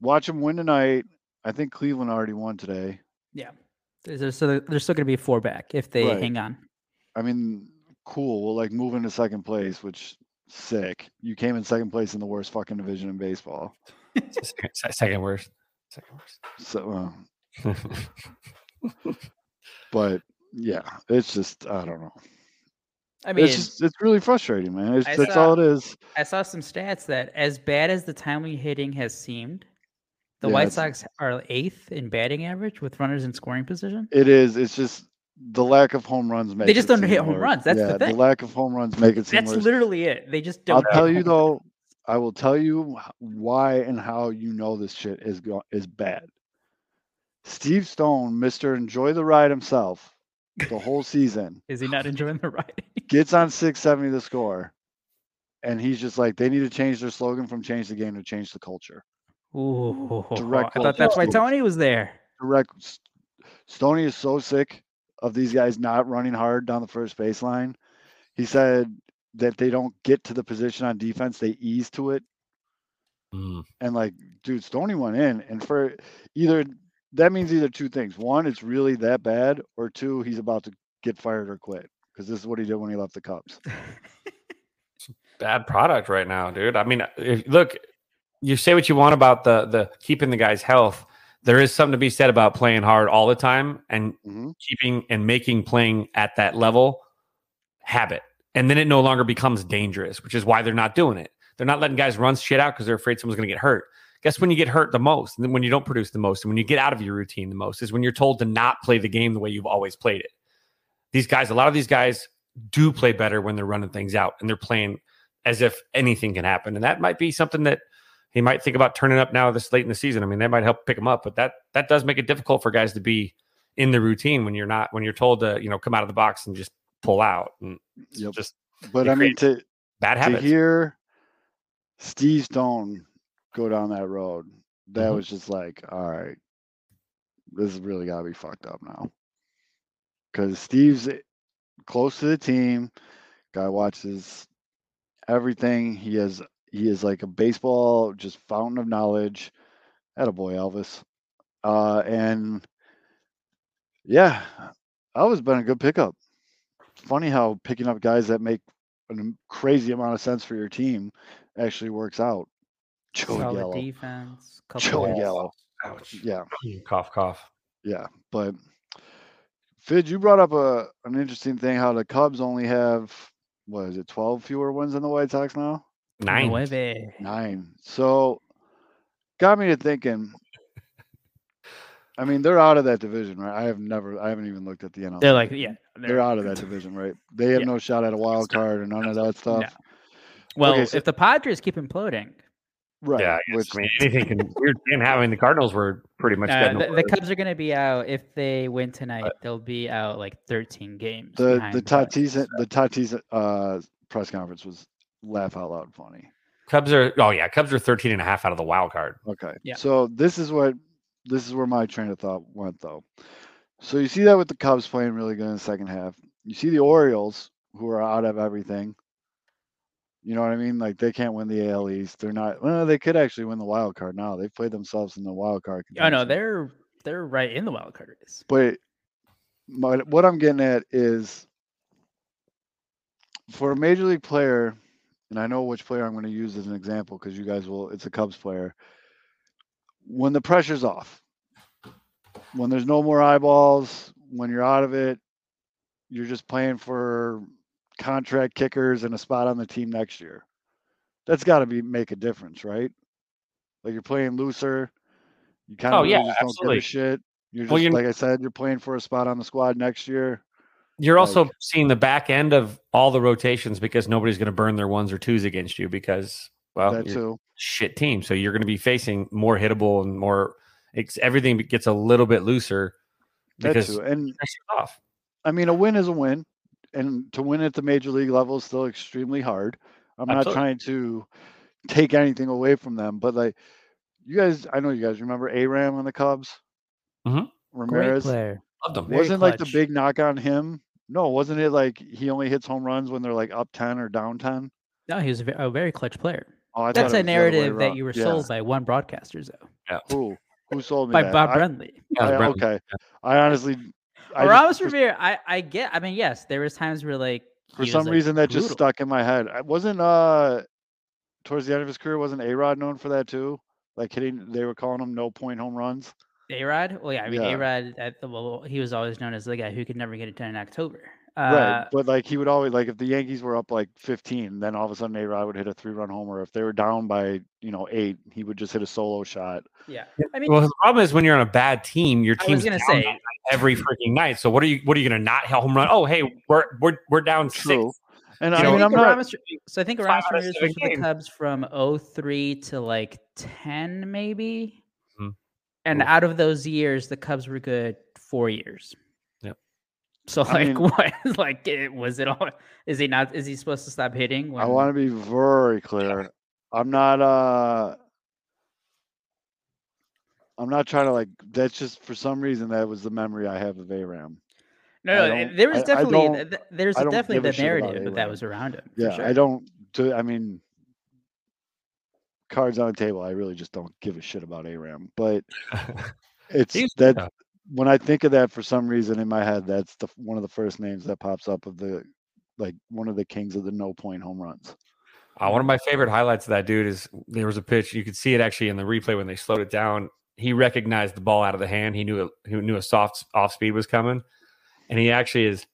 Speaker 1: watch them win tonight. I think Cleveland already won today.
Speaker 2: Yeah. There's, there's still, there's still going to be four back if they
Speaker 1: Right.
Speaker 2: hang on.
Speaker 1: I mean, cool. We'll like move into second place, which sick. You came in second place in the worst fucking division in baseball.
Speaker 3: second, worst. Second worst.
Speaker 1: So, uh, [laughs] but yeah, it's just I don't know.
Speaker 2: I mean,
Speaker 1: it's just it's really frustrating, man. It's,
Speaker 2: I
Speaker 1: that's
Speaker 2: saw-
Speaker 1: all it is.
Speaker 2: I saw some stats that as bad as the timely hitting has seemed, the
Speaker 1: Yeah,
Speaker 2: White Sox are eighth in batting average with runners in scoring position.
Speaker 1: It is. It's just the lack of home runs. Makes
Speaker 2: they
Speaker 1: just
Speaker 2: don't hit home runs, that's the
Speaker 1: yeah,
Speaker 2: thing.
Speaker 1: lack of home runs make it seem
Speaker 2: That's
Speaker 1: worse.
Speaker 2: literally it. They just
Speaker 1: I'll
Speaker 2: don't. hit
Speaker 1: tell you though.
Speaker 2: runs.
Speaker 1: I will tell you why and how you know this shit is go- is bad. Steve Stone, Mister Enjoy the Ride himself, the whole season [laughs]
Speaker 2: Is he not enjoying the ride? [laughs]
Speaker 1: gets on 670 to score, and he's just like, they need to change their slogan from "Change the game" to "Change the culture."
Speaker 2: Ooh,
Speaker 1: Direct
Speaker 2: I thought that's why Tony was there.
Speaker 1: Direct. Stoney is so sick of these guys not running hard down the first baseline. He said that they don't get to the position on defense; they ease to it.
Speaker 3: Mm.
Speaker 1: And like, dude, Stoney went in, and for either that means either two things: one, it's really that bad, or two, he's about to get fired or quit because this is what he did when he left the Cubs. [laughs]
Speaker 3: Bad product right now, dude. I mean, if, look, you say what you want about the the keeping the guy's health. There is something to be said about playing hard all the time and
Speaker 1: hmm
Speaker 3: keeping and making playing at that level habit. And then it no longer becomes dangerous, which is why they're not doing it. They're not letting guys run shit out because they're afraid someone's going to get hurt. Guess when you get hurt the most, and then when you don't produce the most, and when you get out of your routine the most, is when you're told to not play the game the way you've always played it. These guys, a lot of these guys do play better when they're running things out and they're playing as if anything can happen. And that might be something that he might think about turning up now this late in the season. I mean, that might help pick him up, but that that does make it difficult for guys to be in the routine when you're not when you're told to you know come out of the box and just pull out and
Speaker 1: Yep.
Speaker 3: just
Speaker 1: But I mean, to
Speaker 3: bad
Speaker 1: to
Speaker 3: habits.
Speaker 1: hear Steve Stone go down that road, that
Speaker 3: Mhm.
Speaker 1: was just like, all right, this has really got to be fucked up now. Because Steve's close to the team, guy watches everything. He has he is like a baseball just fountain of knowledge. Had a boy Elvis, uh, and yeah, Elvis been a good pickup. It's funny how picking up guys that make a crazy amount of sense for your team actually works out. Joey
Speaker 2: Solid
Speaker 1: Gallo.
Speaker 2: defense. Couple
Speaker 1: Joey
Speaker 2: of-
Speaker 1: Gallo.
Speaker 3: Ouch.
Speaker 1: Yeah,
Speaker 3: Cough, cough.
Speaker 1: yeah. But Fidge, you brought up a an interesting thing how the Cubs only have what is it, twelve fewer wins than the White Sox now?
Speaker 3: Nine.
Speaker 2: Nueve.
Speaker 1: Nine. So got me to thinking. I mean, they're out of that division, right? I have never, I haven't even looked at the NL.
Speaker 2: They're like, yeah.
Speaker 1: they're out of that [laughs] division, right? They have
Speaker 2: Yeah.
Speaker 1: no shot at a wild card and none of that stuff.
Speaker 2: Well,
Speaker 1: so-
Speaker 2: if the Padres keep imploding,
Speaker 1: Right.
Speaker 3: Yeah, I, guess.
Speaker 1: which
Speaker 3: I mean anything can. [laughs] We're and having the Cardinals were pretty much
Speaker 2: uh,
Speaker 3: getting
Speaker 2: the, the. Cubs are going to be out. If they win tonight, they'll be out like 13 games.
Speaker 1: the the Tatis the Tatis uh, press conference was laugh out loud funny.
Speaker 3: Cubs are. Oh yeah, Cubs are 13 and a half out of the wild card.
Speaker 1: Okay.
Speaker 2: Yeah.
Speaker 1: So this is what this is where my train of thought went though. So you see that with the Cubs playing really good in the second half. You see the Orioles who are out of everything. You know what I mean? Like they can't win the AL East. They're not. Well, they could actually win the wild card now. They've played themselves in the wild card.
Speaker 2: Oh no,
Speaker 1: contention.
Speaker 2: they're they're right in the wild card race.
Speaker 1: But my, what I'm getting at is for a major league player, and I know which player I'm going to use as an example because you guys will, it's a Cubs player. When the pressure's off, when there's no more eyeballs, when you're out of it, you're just playing for contract kickers and a spot on the team next year. That's got to be make a difference, right? Like you're playing looser. You kind of
Speaker 3: Oh, yeah,
Speaker 1: just don't give a shit. You're just
Speaker 3: Well,
Speaker 1: like I said, you're playing for a spot on the squad next year.
Speaker 3: You're also
Speaker 1: Like-
Speaker 3: seeing the back end of all the rotations because nobody's going to burn their ones or twos against you because well,
Speaker 1: that
Speaker 3: you're
Speaker 1: too.
Speaker 3: shit team. So you're going to be facing more hittable and more. It's, everything gets a little bit looser
Speaker 1: That
Speaker 3: because
Speaker 1: too. And
Speaker 3: pressure off.
Speaker 1: I mean, a win is a win. and to win at the major league level is still extremely hard. I'm not trying to take anything away from them, but like you guys, I know you guys remember Aram on the Cubs.
Speaker 3: Mhm.
Speaker 2: Great
Speaker 1: Ramirez
Speaker 2: player.
Speaker 3: Loved him.
Speaker 1: Wasn't like the big knock on him. No, wasn't it like he only hits home runs when they're like up ten or down ten?
Speaker 2: No, he was a very clutch player.
Speaker 1: Oh, I
Speaker 2: That's a
Speaker 1: was the other way
Speaker 2: narrative that you were
Speaker 1: Yeah.
Speaker 2: sold by one broadcaster, though, Yeah.
Speaker 1: Who? Who sold me
Speaker 2: by
Speaker 1: that?
Speaker 2: Bob
Speaker 1: I-
Speaker 2: Brenly.
Speaker 3: Yeah,
Speaker 1: I- okay. I honestly, I
Speaker 2: Ramos
Speaker 1: for,
Speaker 2: Rivera, I, I get. I mean, yes, there was times where like
Speaker 1: for some
Speaker 2: like,
Speaker 1: reason that just stuck in my head. I wasn't uh towards the end of his career wasn't A Rod known for that too? Like hitting, they were calling him no point home runs.
Speaker 2: A Rod. Well, yeah, I mean,
Speaker 1: Yeah.
Speaker 2: A Rod. At the well, he was always known as the guy who could never get it done in October.
Speaker 1: right.
Speaker 2: Uh,
Speaker 1: But like he would always like if the Yankees were up like 15, then all of a sudden A Rod would hit a three run homer. If they were down by you know eight, he would just hit a solo shot.
Speaker 2: yeah. I mean,
Speaker 3: Well, the problem is when you're on a bad team, your
Speaker 2: I
Speaker 3: team's
Speaker 2: gonna say
Speaker 3: every freaking night. So what are you? What are you going to not hit home run? Oh, hey, we're we're we're down
Speaker 1: True.
Speaker 3: six.
Speaker 1: And
Speaker 3: You
Speaker 1: I
Speaker 3: know,
Speaker 1: mean,
Speaker 2: I
Speaker 1: I'm not.
Speaker 2: Aramis, so I think
Speaker 3: five
Speaker 2: Aramis
Speaker 3: out of
Speaker 2: Ramirez was with the. Cubs from 03 to like 10, maybe. And
Speaker 3: Oof.
Speaker 2: out of those years, the Cubs were good four years.
Speaker 3: Yep.
Speaker 2: So
Speaker 1: I
Speaker 2: like,
Speaker 1: mean- [laughs]
Speaker 2: what? Like, it, was it all? Is he not? Is he supposed to stop hitting?
Speaker 1: I want to be very clear. I'm not. uh I'm not trying to like. That's just for some reason that was the memory I have of Aram.
Speaker 2: No, no. there was
Speaker 1: I- I
Speaker 2: definitely
Speaker 1: don't-
Speaker 2: th- th- there's
Speaker 1: I
Speaker 2: definitely the narrative that was around him.
Speaker 1: Yeah,
Speaker 2: sure.
Speaker 1: I don't. Do I mean cards on the table? I really just don't give a shit about Aram. But [laughs] it's that
Speaker 3: yeah.
Speaker 1: when I think of that for some reason in my head, that's the one of the first names that pops up of the like one of the kings of the no point home runs.
Speaker 3: Uh, one of my favorite highlights of that dude is there was a pitch. You could see it actually in the replay when they slowed it down. He recognized the ball out of the hand. He knew it, he knew a soft off speed was coming, and he actually is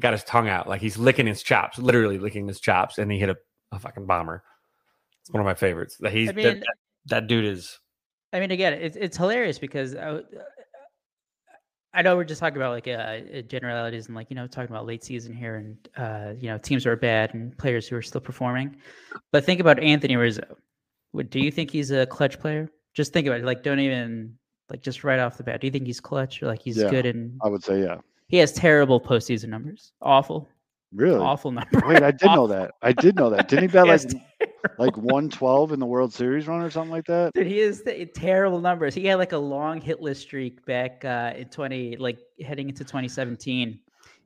Speaker 3: got his tongue out like he's licking his chops, literally licking his chops, and he hit a, a fucking bomber. It's one of my favorites. That he's
Speaker 2: I
Speaker 3: that-
Speaker 2: mean-
Speaker 3: that, that dude is
Speaker 2: I mean, again, it's it's hilarious because I know we're just talking about like uh, uh, generalities and like you know talking about late season here and uh, you know teams are bad and players who are still performing, but think about Anthony Rizzo. Would do you think he's a clutch player? Just think about it. Like, don't even like just right off the bat. Do you think he's clutch or like he's
Speaker 1: Yeah.
Speaker 2: good and
Speaker 1: I would say, yeah.
Speaker 2: he has terrible postseason numbers? Awful,
Speaker 1: Really?
Speaker 2: awful numbers.
Speaker 1: Wait, I [laughs] did know that. I did know that. Didn't he bat [laughs]
Speaker 2: He [laughs]
Speaker 1: like like 112 in the World Series run or something like that?
Speaker 2: Dude, he is t- terrible numbers. He had like a long hitless streak back uh, in twenty, like heading into twenty seventeen,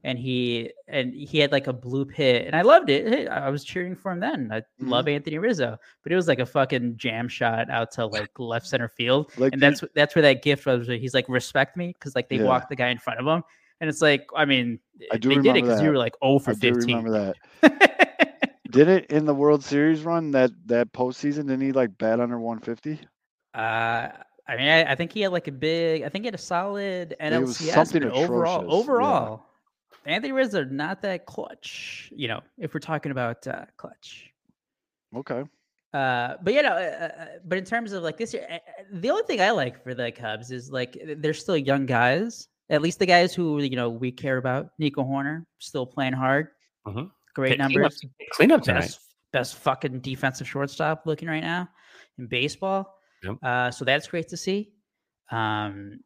Speaker 2: and he and he had like a bloop hit, and I loved it. I was cheering for him then. I
Speaker 1: Mm-hmm.
Speaker 2: love Anthony Rizzo, but it was like a fucking jam shot out to like left center field,
Speaker 1: Like
Speaker 2: and that's that's where that gift was. Where he's like, "Respect me," because like they
Speaker 1: Yeah.
Speaker 2: walked the guy in front of him, and it's like, I mean,
Speaker 1: I do
Speaker 2: they did it because you were like, "Oh for
Speaker 1: I do
Speaker 2: 15.
Speaker 1: remember that. [laughs] Did it in the World Series run that that postseason? Didn't he like bat under 150?
Speaker 2: Uh, I mean, I, I think he had like a big. I think he had a solid
Speaker 1: it was
Speaker 2: NLCS.
Speaker 1: something
Speaker 2: but overall,
Speaker 1: atrocious, yeah.
Speaker 2: overall, Anthony Rizzo are not that clutch. You know, if we're talking about uh, clutch.
Speaker 1: Okay.
Speaker 2: Uh, but you know, uh, uh, but in terms of like this year, the only thing I like for the Cubs is like they're still young guys. At least the guys who you know we care about. Nico Hoerner still playing hard.
Speaker 3: Mhm.
Speaker 2: Great
Speaker 3: Clean up-
Speaker 2: numbers
Speaker 3: clean up tonight.
Speaker 2: best best fucking defensive shortstop looking right now in baseball.
Speaker 3: Yep.
Speaker 2: Uh, so that's great to see. Um,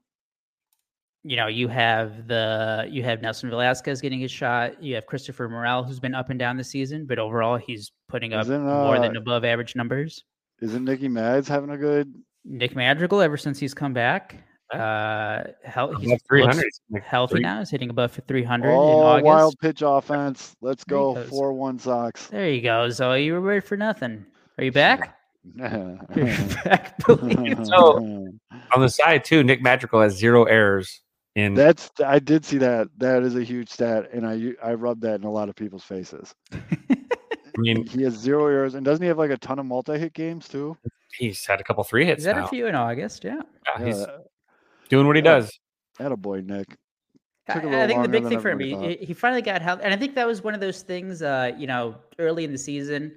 Speaker 2: you know, you have the you have Nelson Velasquez getting his shot. You have Christopher Morel, who's been up and down this season, but overall he's putting up
Speaker 1: Isn't,
Speaker 2: more than
Speaker 1: uh,
Speaker 2: above average numbers.
Speaker 1: Isn't Nicky Mads having a good?
Speaker 2: Nick Madrigal, ever since he's come back, uh, hell, he's
Speaker 3: 300.
Speaker 2: looks
Speaker 3: He's like
Speaker 2: healthy now. He's hitting above 300 in
Speaker 1: Oh,
Speaker 2: August.
Speaker 1: wild pitch offense. Let's go.
Speaker 2: goes.
Speaker 1: 4 1 Sox.
Speaker 2: There you go, Zoe. You were ready for nothing. Are you back? [laughs] You're back, please. [laughs]
Speaker 3: So- [laughs] On the side too, Nick Madrigal has zero errors in that's
Speaker 1: I did see that. That is a huge stat, and I I rubbed that in a lot of people's faces.
Speaker 3: I mean,
Speaker 1: He has zero errors, and doesn't he have like a ton of multi-hit games too?
Speaker 3: he's had a couple three hits
Speaker 2: He's had
Speaker 3: now.
Speaker 2: a few in August, yeah.
Speaker 3: Yeah,
Speaker 1: Yeah,
Speaker 3: doing what he
Speaker 1: Yeah.
Speaker 3: does.
Speaker 1: That a boy, Nick.
Speaker 2: I,
Speaker 1: Took a
Speaker 2: I
Speaker 1: little
Speaker 2: think the big thing for him,
Speaker 1: everybody
Speaker 2: he, he finally got health, and I think that was one of those things, uh, you know, early in the season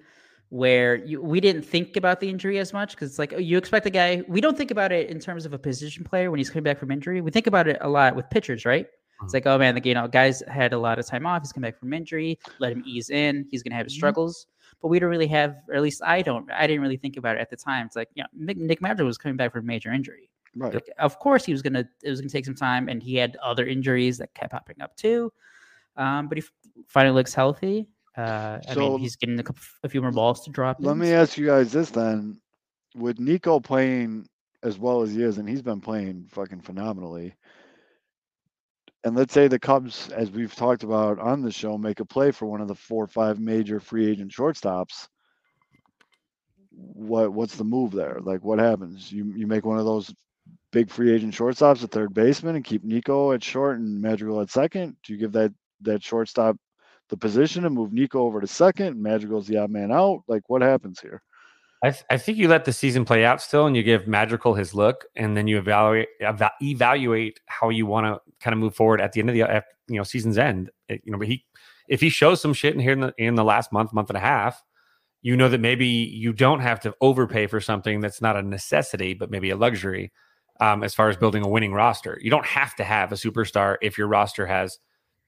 Speaker 2: where you, we didn't think about the injury as much because it's like oh, you expect a guy. We don't think about it in terms of a position player when he's coming back from injury. We think about it a lot with pitchers, right? It's
Speaker 3: Mhm.
Speaker 2: like, oh man, the you know, guys had a lot of time off. He's come back from injury. Let him ease in. He's gonna have his
Speaker 1: Mhm.
Speaker 2: struggles. But we don't really have, or at least I don't. I didn't really think about it at the time. It's like, you know, Nick, Nick Madrigal was coming back from a major injury.
Speaker 1: Right.
Speaker 2: Like, of course, he was gonna. It was gonna take some time, and he had other injuries that kept popping up too. um, but he finally looks healthy. Uh, I
Speaker 1: So-
Speaker 2: mean, he's getting a, couple, a few more balls to drop.
Speaker 1: Let
Speaker 2: in,
Speaker 1: me
Speaker 2: so-
Speaker 1: ask you guys this then: with Nico playing as well as he is, and he's been playing fucking phenomenally. And let's say the Cubs, as we've talked about on the show, make a play for one of the four or five major free agent shortstops. What what's the move there? Like what happens? You you make one of those big free agent shortstops a third baseman and keep Nico at short and Madrigal at second? Do you give that that shortstop the position and move Nico over to second and Madrigal's the odd man out? Like what happens here?
Speaker 3: I, th- I think you let the season play out still, and you give Madrigal his look, and then you evaluate eva- evaluate how you want to kind of move forward at the end of the at, you know season's end. It- you know, but he if he shows some shit in here in the in the last month, month and a half, you know that maybe you don't have to overpay for something that's not a necessity, but maybe a luxury. Um, as far as building a winning roster, you don't have to have a superstar if your roster has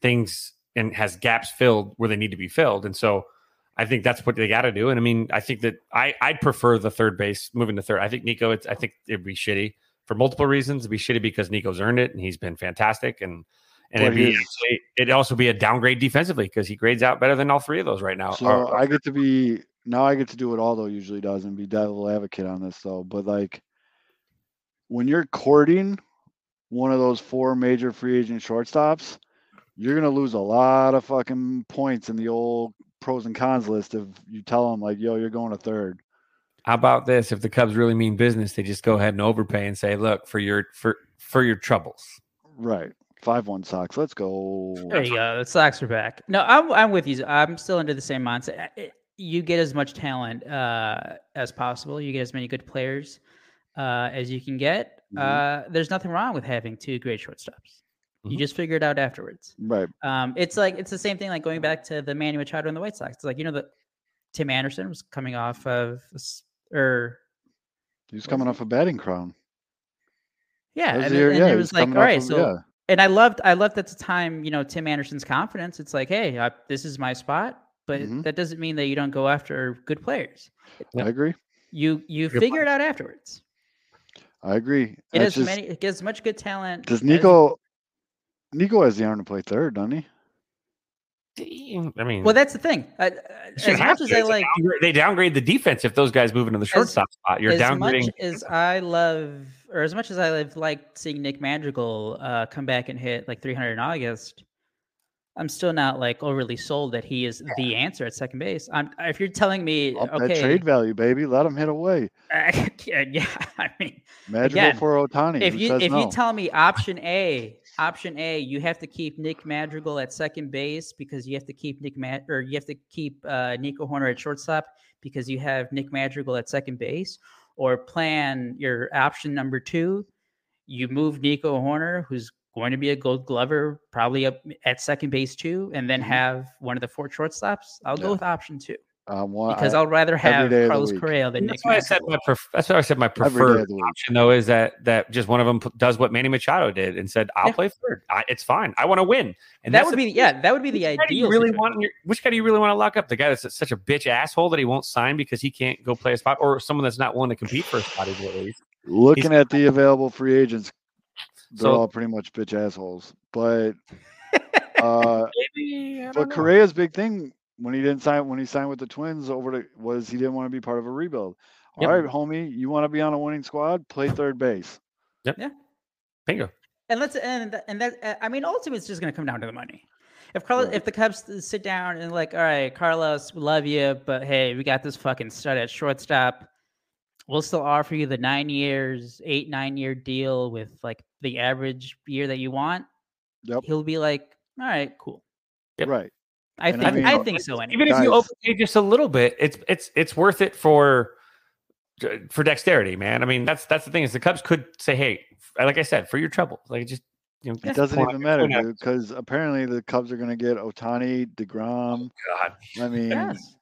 Speaker 3: things and has gaps filled where they need to be filled, and so. I think that's what they got to do. And I mean, I think that I I'd prefer the third base moving to third. I think Nico. It's I think it'd be shitty for multiple reasons. It'd be shitty because Nico's earned it and he's been fantastic. And and it'd be actually- it'd also be a downgrade defensively because he grades out better than all three of those right now.
Speaker 1: So
Speaker 3: Or-
Speaker 1: I get to be now I get to do what Aldo usually does and be devil advocate on this though. But like when you're courting one of those four major free agent shortstops, you're gonna lose a lot of fucking points in the old pros and cons list if you tell them like, yo, you're going to third.
Speaker 3: how about this? If the Cubs really mean business, they just go ahead and overpay and say, look for your for for your troubles.
Speaker 1: Right. Five one Sox. Let's go.
Speaker 2: There you go. The Sox are back. No, I'm I'm with you. I'm still under the same mindset. I- I- You get as much talent uh, as possible. You get as many good players uh, as you can get.
Speaker 1: Mhm.
Speaker 2: Uh, there's nothing wrong with having two great shortstops. You
Speaker 3: Mhm.
Speaker 2: just figure it out afterwards.
Speaker 1: Right.
Speaker 2: Um, it's like it's the same thing like going back to the Manny Machado and the White Sox. It's like you know that Tim Anderson was coming off of s- or
Speaker 1: He's coming off a batting crown.
Speaker 2: yeah, and,
Speaker 1: the year-
Speaker 2: and
Speaker 1: yeah,
Speaker 2: it
Speaker 1: he
Speaker 2: was like
Speaker 1: coming
Speaker 2: all
Speaker 1: off
Speaker 2: right,
Speaker 1: of-
Speaker 2: so
Speaker 1: yeah.
Speaker 2: and I loved I loved at the time, you know, Tim Anderson's confidence. It's like, hey, I, this is my spot, but
Speaker 1: Mhm.
Speaker 2: that doesn't mean that you don't go after good players.
Speaker 3: Yeah.
Speaker 1: I agree.
Speaker 2: You you
Speaker 3: Good
Speaker 2: figure it out afterwards.
Speaker 1: I agree.
Speaker 2: It has
Speaker 1: just-
Speaker 2: many. It gives much good talent.
Speaker 1: does
Speaker 2: as-
Speaker 1: Nico Nico has the arm to play third, doesn't he?
Speaker 3: I mean,
Speaker 2: Well, that's the thing. I, I- as much
Speaker 3: to.
Speaker 2: as I
Speaker 3: It's a
Speaker 2: like,
Speaker 3: downgrade- they downgrade the defense if those guys move into the shortstop spot. You're
Speaker 2: as
Speaker 3: downgrading.
Speaker 2: much as I love, or as much as I have liked seeing Nick Madrigal uh, come back and hit like 300 in August. I'm still not like overly sold that he is the answer at second base. I'm, if you're telling me,
Speaker 1: Up that
Speaker 2: okay,
Speaker 1: trade value, baby. Let him hit away. [laughs]
Speaker 2: yeah, [laughs] I mean,
Speaker 1: Magical
Speaker 2: Again,
Speaker 1: for Ohtani.
Speaker 2: if you if
Speaker 1: no?
Speaker 2: you tell me option A, option A, you have to keep Nick Madrigal at second base because you have to keep Nick Mad or you have to keep uh, Nico Hoerner at shortstop because you have Nick Madrigal at second base, or plan your option number two, you move Nico Hoerner, who's going to be a Gold Glover, probably up at second base too, and then
Speaker 1: Mhm.
Speaker 2: have one of the four shortstops. I'll
Speaker 1: Yeah.
Speaker 2: go with option two
Speaker 1: I want,
Speaker 2: because
Speaker 1: I,
Speaker 2: I'll rather have
Speaker 1: day of the
Speaker 2: Carlos. Correa than Nick
Speaker 3: That's why I said my pref- that's why I said my
Speaker 1: Every day of
Speaker 3: preferred option though is that that just one of them p- does what Manny Machado did and said I'll
Speaker 2: Yeah.
Speaker 3: play third. I, it's fine. I want to win. And
Speaker 2: that
Speaker 3: that's
Speaker 2: would
Speaker 3: the
Speaker 2: be yeah, that would be the
Speaker 3: Which you
Speaker 2: ideal.
Speaker 3: really
Speaker 2: situation.
Speaker 3: want your, which guy do you really want to lock up? The guy that's such a bitch asshole that he won't sign because he can't go play a spot, or someone that's not willing to compete for a spot at least.
Speaker 1: looking at the available free agents, they're
Speaker 3: So-
Speaker 1: all pretty much bitch assholes. But uh, [laughs]
Speaker 3: Maybe,
Speaker 1: but
Speaker 3: know.
Speaker 1: Correa's big thing when he didn't sign when he signed with the Twins over to was he didn't want to be part of a rebuild. All
Speaker 3: Yep.
Speaker 1: right, homie, you want to be on a winning squad? Play third base. Yep. Yeah.
Speaker 3: Bingo.
Speaker 2: And let's and and that uh, I mean ultimately it's just going to come down to the money. If Carlos,
Speaker 1: Right.
Speaker 2: if the Cubs sit down and like, all right, Carlos, we love you, but hey, we got this fucking stud at shortstop. We'll still offer you the nine years, eight nine year deal with like the average year that you want.
Speaker 1: Yep.
Speaker 2: He'll be like, all right, cool.
Speaker 3: Yep.
Speaker 1: Right.
Speaker 2: I
Speaker 1: And
Speaker 2: think I,
Speaker 1: mean-
Speaker 2: think so. Anyway.
Speaker 3: Even if you
Speaker 1: Guys.
Speaker 3: overpay just a little bit, it's it's it's worth it for uh, for dexterity, man. I mean, that's that's the thing is the Cubs could say, hey, like I said, for your trouble, like just you know,
Speaker 1: It doesn't even matter, dude, because apparently the Cubs are going to get Ohtani, Degrom.
Speaker 3: Oh, God,
Speaker 1: I mean,
Speaker 2: Yes.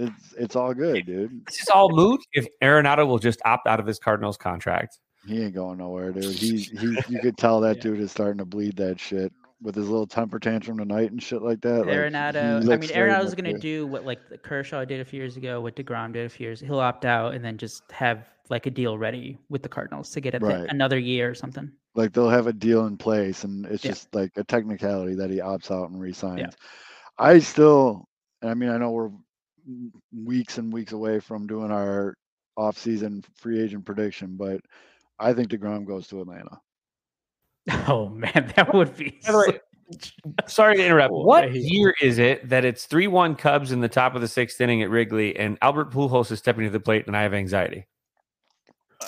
Speaker 1: It's it's all good, dude.
Speaker 3: this is all moot if Arenado will just opt out of his Cardinals contract.
Speaker 1: He ain't going nowhere, dude. [laughs] He's he. You could tell that
Speaker 2: Yeah.
Speaker 1: dude is starting to bleed that shit. with his little temper tantrum tonight and shit like that. like, he
Speaker 2: Arenado. I mean,
Speaker 1: very
Speaker 2: Arenado's
Speaker 1: much
Speaker 2: going to
Speaker 1: a-
Speaker 2: do what like Kershaw did a few years ago, what Degrom did a few years. He'll opt out and then just have like a deal ready with the Cardinals to get it
Speaker 1: Right.
Speaker 2: another year or something.
Speaker 1: like they'll have a deal in place and it's
Speaker 2: Yeah.
Speaker 1: just like a technicality that he opts out and resigns. I still I mean I know we're w- weeks and weeks away from doing our off-season free agent prediction, but I think DeGrom goes to Atlanta. [laughs]
Speaker 2: Oh man, that would be.
Speaker 3: By the way,
Speaker 2: so- [laughs]
Speaker 3: Sorry to interrupt. What year is it that it's 3 1 Cubs in the top of the sixth inning at Wrigley and Albert Pujols is stepping to the plate and I have anxiety?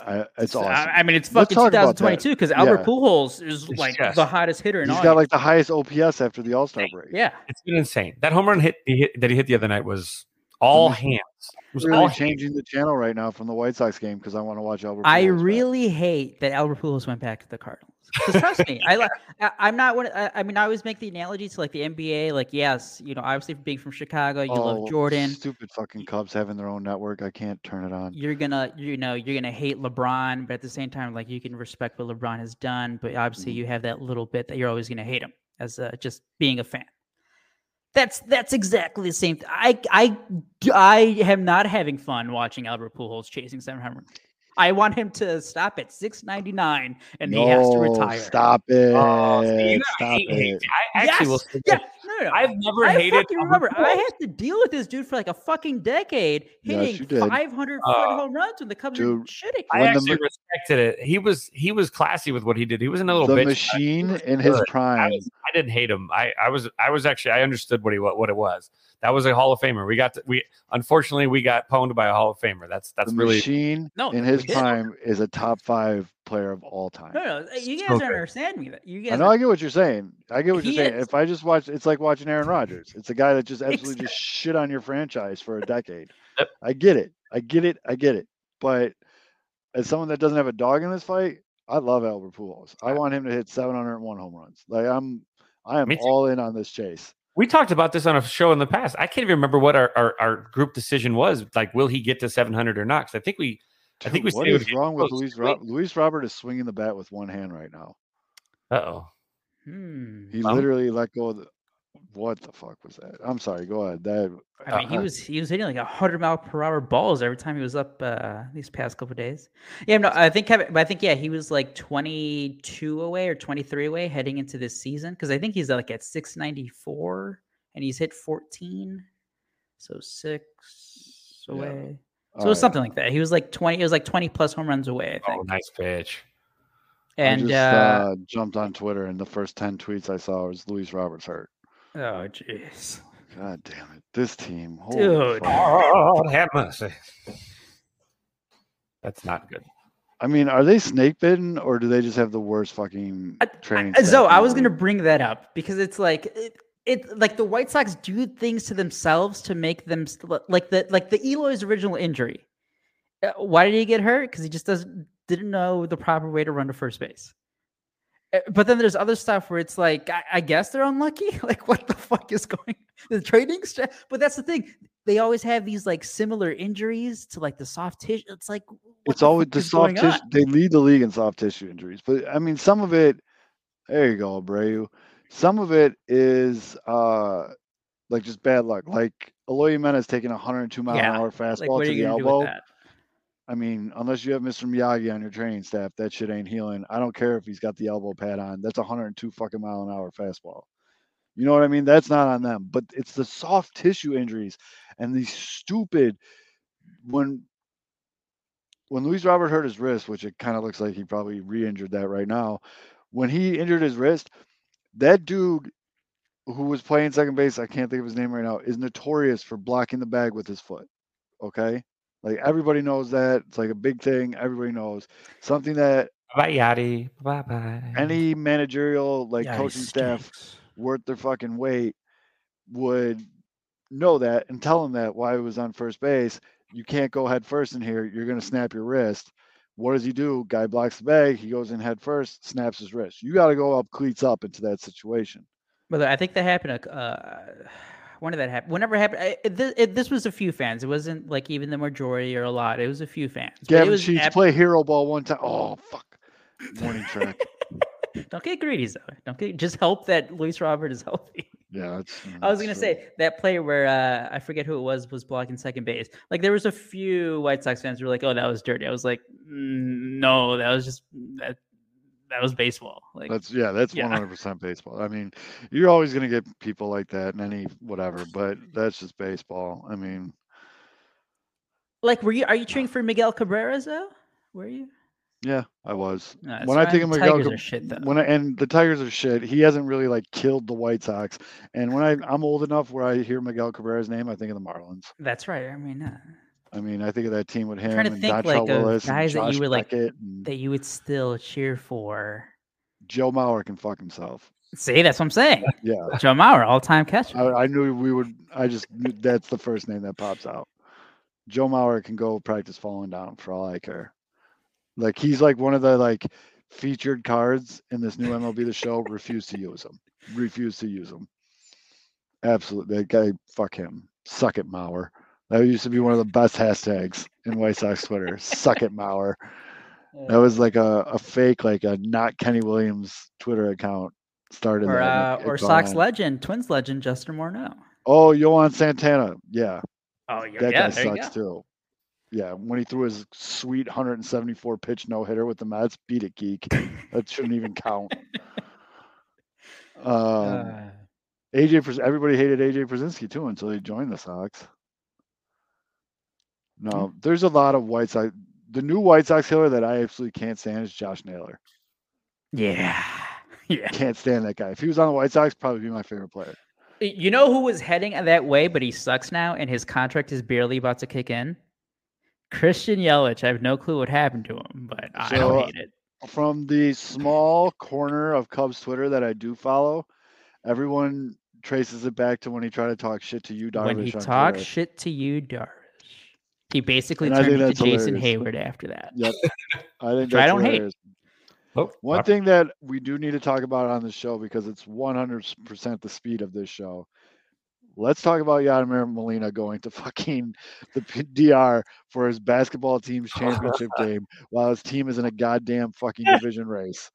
Speaker 1: I, it's awesome.
Speaker 2: I mean, it's fucking
Speaker 1: talk about that.
Speaker 2: 2022 because Albert
Speaker 1: Yeah.
Speaker 2: Pujols is
Speaker 3: It's
Speaker 2: like
Speaker 3: just-
Speaker 2: the hottest hitter in
Speaker 1: He's
Speaker 2: all.
Speaker 1: got like the highest OPS after the All-Star break.
Speaker 2: yeah,
Speaker 3: It's been insane. That home run hit, he hit that he hit the other night was all hands. It was
Speaker 1: really
Speaker 3: all hands.
Speaker 1: changing the channel right now from the White Sox game because I want to watch Albert.
Speaker 2: I
Speaker 1: Pujols back.
Speaker 2: really hate that Albert Pujols went back to the Cardinals. trust me, I, li- [laughs] I I'm not one. I, I mean, I always make the analogy to like the NBA. Like, yes, you know, obviously being from Chicago, you
Speaker 1: Oh,
Speaker 2: love Jordan.
Speaker 1: Stupid fucking Cubs having their own network. I can't turn it on.
Speaker 2: You're gonna, you know, you're gonna hate LeBron, but at the same time, like you can respect what LeBron has done. But obviously,
Speaker 1: Mhm.
Speaker 2: you have that little bit that you're always gonna hate him as uh, just being a fan. That's that's exactly the same. Th- I I I am not having fun watching Albert Pujols chasing 700. I want him to stop at 699 and he has to retire.
Speaker 1: Stop it.
Speaker 3: Oh, see,
Speaker 1: stop
Speaker 3: hate- hate-
Speaker 1: it.
Speaker 3: I actually will
Speaker 2: Yes, Yeah,
Speaker 3: this.
Speaker 2: No, no, no.
Speaker 3: I've never
Speaker 2: I
Speaker 3: hated
Speaker 2: fucking remember. I had to deal with this dude for like a fucking decade, hitting
Speaker 1: you did.
Speaker 2: 500 foot
Speaker 3: Uh,
Speaker 2: home runs when the Cubs were
Speaker 1: dude,
Speaker 2: shitting.
Speaker 3: I
Speaker 1: When the
Speaker 3: actually respected it. He was he was classy with what he did. He was in a little
Speaker 1: The
Speaker 3: bitch.
Speaker 1: machine in his
Speaker 3: good. I,
Speaker 1: prime.
Speaker 3: was, I didn't hate him. I, I was I was actually I understood what he what, what it was. That was a Hall of Famer. We got to, we unfortunately we got pwned by a Hall of Famer. That's that's
Speaker 1: the
Speaker 3: really
Speaker 1: machine
Speaker 2: No,
Speaker 1: in his
Speaker 2: we did.
Speaker 1: prime is a top five player of all time.
Speaker 2: No, no, you guys
Speaker 3: good.
Speaker 2: don't understand me. That you guys.
Speaker 1: I know. I get what you're saying. I get what
Speaker 2: He
Speaker 1: you're saying.
Speaker 2: is-
Speaker 1: If I just watch, it's like watching Aaron Rodgers. It's a guy that just absolutely just shit on your franchise for a decade.
Speaker 3: Yep.
Speaker 1: I get it. I get it. I get it. But as someone that doesn't have a dog in this fight, I love Albert Pujols. I want him to hit 701 home runs. Like I'm, I am all in on this chase.
Speaker 3: We talked about this on a show in the past. I can't even remember what our, our, our group decision was. Like, will he get to 700 or not? 'Cause I think we I think we
Speaker 1: what
Speaker 3: said it would
Speaker 1: is
Speaker 3: get
Speaker 1: wrong with
Speaker 3: close.
Speaker 1: Luis?
Speaker 3: Wait.
Speaker 1: Luis Robert is swinging the bat with one hand right now.
Speaker 3: Uh oh.
Speaker 2: Hmm.
Speaker 1: He
Speaker 3: Well-
Speaker 1: literally let go of the. What the fuck was that? I'm sorry. Go ahead. That
Speaker 2: I mean, he
Speaker 1: uh,
Speaker 2: was he was hitting like a hundred mile per hour balls every time he was up uh, these past couple days. Yeah, no, I think Kevin, but I think yeah, he was like twenty two away or twenty three away heading into this season because I think he's like at six ninety four and he's hit fourteen, so six
Speaker 1: Yeah.
Speaker 2: away. So
Speaker 1: all
Speaker 2: it was
Speaker 1: right.
Speaker 2: something like that. He was like twenty. It was like twenty plus home runs away, I
Speaker 3: Oh, nice pitch.
Speaker 2: and
Speaker 1: I just
Speaker 2: uh,
Speaker 1: uh, jumped on Twitter, and the first ten tweets I saw was Luis Roberts hurt.
Speaker 2: Oh jeez,
Speaker 1: God damn it! This team,
Speaker 2: Dude.
Speaker 3: Oh, have mercy. That's not good.
Speaker 1: I mean, are they snake bitten, or do they just have the worst fucking training?
Speaker 2: I-
Speaker 1: staff
Speaker 2: so I was going to bring that up because it's like it, it like the White Sox do things to themselves to make them st- like the like the Eloy's original injury. Uh, Why did he get hurt? Because he just doesn't didn't know the proper way to run to first base. Uh, But then there's other stuff where it's like I, I guess they're unlucky. [laughs] Like what the fuck is going [laughs] the training? Stra- but that's the thing. They always have these like similar injuries to like the soft tissue. It's like
Speaker 1: It's always the soft tissue. They lead the league in soft tissue injuries, but I mean, some of it. There you go, Abreu. Some of it is uh like just bad luck. Like Eloy Jimenez taking a 102 mile
Speaker 2: Yeah,
Speaker 1: an hour fastball
Speaker 2: are
Speaker 1: to the elbow. I mean, unless you have Mr. Miyagi on your training staff, that shit ain't healing. I don't care if he's got the elbow pad on. That's a 102 fucking mile an hour fastball. You know what I mean? That's not on them. But it's the soft tissue injuries and these stupid when when Luis Robert hurt his wrist, which it kind of looks like he probably re-injured that right now. When he injured his wrist, that dude who was playing second base, I can't think of his name right now, is notorious for blocking the bag with his foot. Okay? Like everybody knows that. It's like a big thing. Everybody knows. Something that
Speaker 3: Bye, Yadi. Bye bye.
Speaker 1: any managerial like
Speaker 2: Yeah,
Speaker 1: coaching staff
Speaker 2: stinks.
Speaker 1: worth their fucking weight would know that and tell him that why he was on first base. You can't go head first in here. You're gonna snap your wrist. What does he do? Guy blocks the bag. He goes in head first, snaps his wrist. You got to go up cleats up into that situation.
Speaker 2: But I think that happened. Uh, when did that happen? Whenever it happened, I- it, this, it, this was a few fans. It wasn't like even the majority or a lot. It was a few fans.
Speaker 1: Gavin
Speaker 2: was
Speaker 1: Sheets play hero ball one time. Oh fuck, morning track. [laughs]
Speaker 2: Don't get greedy, though. Don't get just hope that Luis Robert is healthy.
Speaker 1: Yeah, it's, [laughs]
Speaker 2: I was gonna
Speaker 1: true.
Speaker 2: say that play where uh, I forget who it was was blocking second base. Like there was a few White Sox fans who were like, "Oh, that was dirty." I was like, mm, "No, that was just that that was baseball." Like
Speaker 1: That's yeah, that's one hundred percent baseball. I mean, you're always gonna get people like that in any whatever, but that's just baseball. I mean,
Speaker 2: like were you are you cheering for Miguel Cabrera though? Were you?
Speaker 1: yeah, I was.
Speaker 2: No, it's
Speaker 1: when I think
Speaker 2: fine.
Speaker 1: of Miguel,
Speaker 2: Tigers
Speaker 1: Cab-
Speaker 2: are shit though.
Speaker 1: when I, and the Tigers are shit, he hasn't really like killed the White Sox. And when I I'm old enough where I hear Miguel Cabrera's name, I think of the Marlins.
Speaker 2: That's right. I mean, uh,
Speaker 1: I mean, I think of that team with him
Speaker 2: trying to
Speaker 1: and
Speaker 2: think, like, of
Speaker 1: Willis
Speaker 2: guys
Speaker 1: and
Speaker 2: that you
Speaker 1: Josh
Speaker 2: were, like,
Speaker 1: Beckett and
Speaker 2: that you would still cheer for.
Speaker 1: Joe Mauer can fuck himself.
Speaker 2: See, that's what I'm saying. [laughs]
Speaker 1: Yeah,
Speaker 2: Joe Mauer, all time catcher.
Speaker 1: I, I knew we would. I just knew that's the first name that pops out. Joe Mauer can go practice falling down for all I care. Like he's like one of the like featured cards in this new MLB The Show. Refuse to use him. Refuse to use him. Absolutely, that guy. Fuck him. Suck it, Mauer. That used to be one of the best hashtags in White Sox Twitter. Suck it, Mauer. That was like a, a fake, like a not Kenny Williams Twitter account started.
Speaker 2: or
Speaker 1: that,
Speaker 2: uh, or Sox
Speaker 1: gone.
Speaker 2: legend, Twins legend, Justin Morneau.
Speaker 1: Oh, Johan Santana. Yeah,
Speaker 2: Oh, yeah,
Speaker 1: that
Speaker 2: yeah,
Speaker 1: guy
Speaker 2: there
Speaker 1: sucks too. Yeah, when he threw his sweet 174 pitch no hitter with the Mets, beat it, geek. that shouldn't even count. [laughs] Um,
Speaker 2: Uh,
Speaker 1: AJ, everybody hated AJ Pierzynski too until he joined the Sox. No, hmm. there's a lot of White Sox. The new White Sox killer that I absolutely can't stand is Josh Naylor.
Speaker 2: yeah, [laughs] yeah.
Speaker 1: Can't stand that guy. If he was on the White Sox, probably be my favorite player.
Speaker 2: You know who was heading that way, but he sucks now, and his contract is barely about to kick in. Christian Yelich. I have no clue what happened to him, but I
Speaker 1: So,
Speaker 2: don't hate it.
Speaker 1: From the small corner of Cubs Twitter that I do follow, everyone traces it back to when he tried to talk shit to Yu Darvish.
Speaker 2: When he
Speaker 1: Twitter.
Speaker 2: shit to Yu Darvish, he basically
Speaker 1: And
Speaker 2: turned
Speaker 1: think
Speaker 2: into Jason
Speaker 1: hilarious.
Speaker 2: Heyward after that.
Speaker 1: Yep. [laughs] I think
Speaker 2: Which I don't hate.
Speaker 1: hilarious.
Speaker 3: Oh,
Speaker 1: One
Speaker 3: wow.
Speaker 1: thing that we do need to talk about on the show because it's 100% the speed of this show. Let's talk about Yadier Molina going to fucking the DR for his basketball team's [laughs] championship game while his team is in a goddamn fucking division race.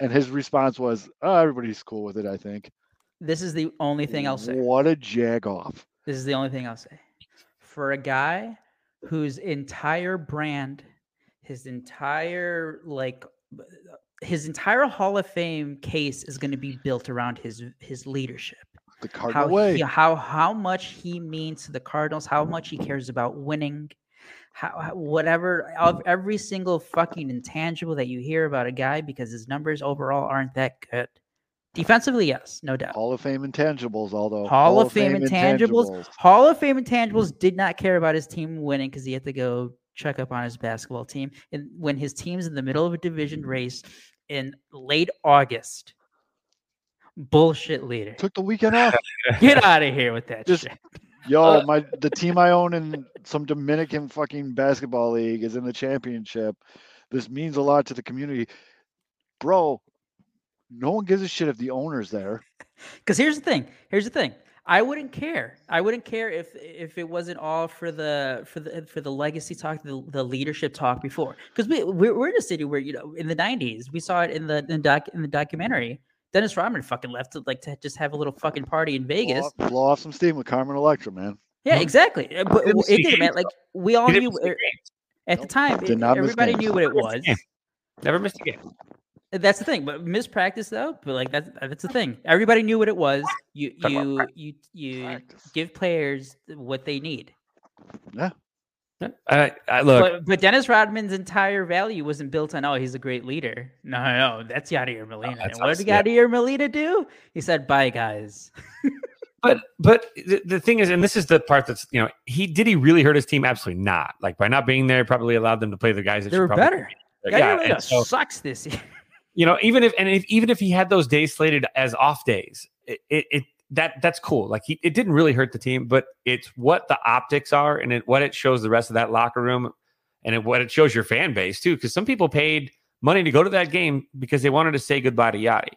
Speaker 1: And his response was, oh, everybody's cool with it, I think.
Speaker 2: This is the only thing I'll say.
Speaker 1: What a jag off.
Speaker 2: This is the only thing I'll say. For a guy whose entire brand, his entire like uh, his entire Hall of Fame case is going to be built around his his leadership.
Speaker 1: The Cardinal
Speaker 2: How
Speaker 1: way.
Speaker 2: he, how how much he means to the Cardinals, how much he cares about winning, how how- whatever of every single fucking intangible that you hear about a guy because his numbers overall aren't that good. Defensively, yes, no doubt.
Speaker 1: Hall of Fame intangibles, although
Speaker 2: Hall, of Fame, intangibles. Hall of Fame intangibles did not care about his team winning because he had to go check up on his basketball team. And when his team's in the middle of a division race in late August, bullshit leader.
Speaker 1: Took the weekend off. [laughs]
Speaker 2: Get out of here with that
Speaker 1: Just-
Speaker 2: shit.
Speaker 1: Yo, uh, my the team I own in some Dominican fucking basketball league is in the championship. This means a lot to the community. Bro, no one gives a shit if the owner's there.
Speaker 2: Because here's the thing. Here's the thing. I wouldn't care. I wouldn't care if if it wasn't all for the for the for the legacy talk, the, the leadership talk before. Because we we're, we're in a city where you know in the '90s we saw it in the in the, doc, in the documentary. Dennis Rodman fucking left to like to just have a little fucking party in Vegas.
Speaker 1: off, blow off some steam with Carmen Electra, man.
Speaker 2: Yeah, exactly. Uh, But
Speaker 3: Didn't
Speaker 2: w-
Speaker 3: see
Speaker 2: it did, man. Like we all knew
Speaker 3: didn't miss a game.
Speaker 2: at the time. it- everybody knew what it was.
Speaker 3: missed a game. Never missed a game.
Speaker 2: That's the thing, but mispractice though. But like that's that's the thing. Everybody knew what it was. You
Speaker 3: Talk
Speaker 2: you you you
Speaker 1: Practice.
Speaker 2: give players what they need.
Speaker 3: Yeah, I, I look.
Speaker 2: But but Dennis Rodman's entire value wasn't built on oh he's a great leader. No no that's Yadier Molina.
Speaker 3: that's
Speaker 2: and what
Speaker 3: us,
Speaker 2: did
Speaker 3: yeah.
Speaker 2: Yadier Molina do? He said bye guys. [laughs]
Speaker 3: But but the, the thing is, and this is the part that's you know, he did he really hurt his team? Absolutely not. Like by not being there, probably allowed them to play the guys that
Speaker 2: They
Speaker 3: should
Speaker 2: were
Speaker 3: probably
Speaker 2: better.
Speaker 3: be
Speaker 2: Yadier.
Speaker 3: Yeah,
Speaker 2: Molina
Speaker 3: so
Speaker 2: sucks this year.
Speaker 3: You know, even if and if, even if he had those days slated as off days, it, it, it that that's cool. Like he, it didn't really hurt the team, but it's what the optics are and it, what it shows the rest of that locker room, and it, what it shows your fan base too. Because some people paid money to go to that game because they wanted to say goodbye to Yadi.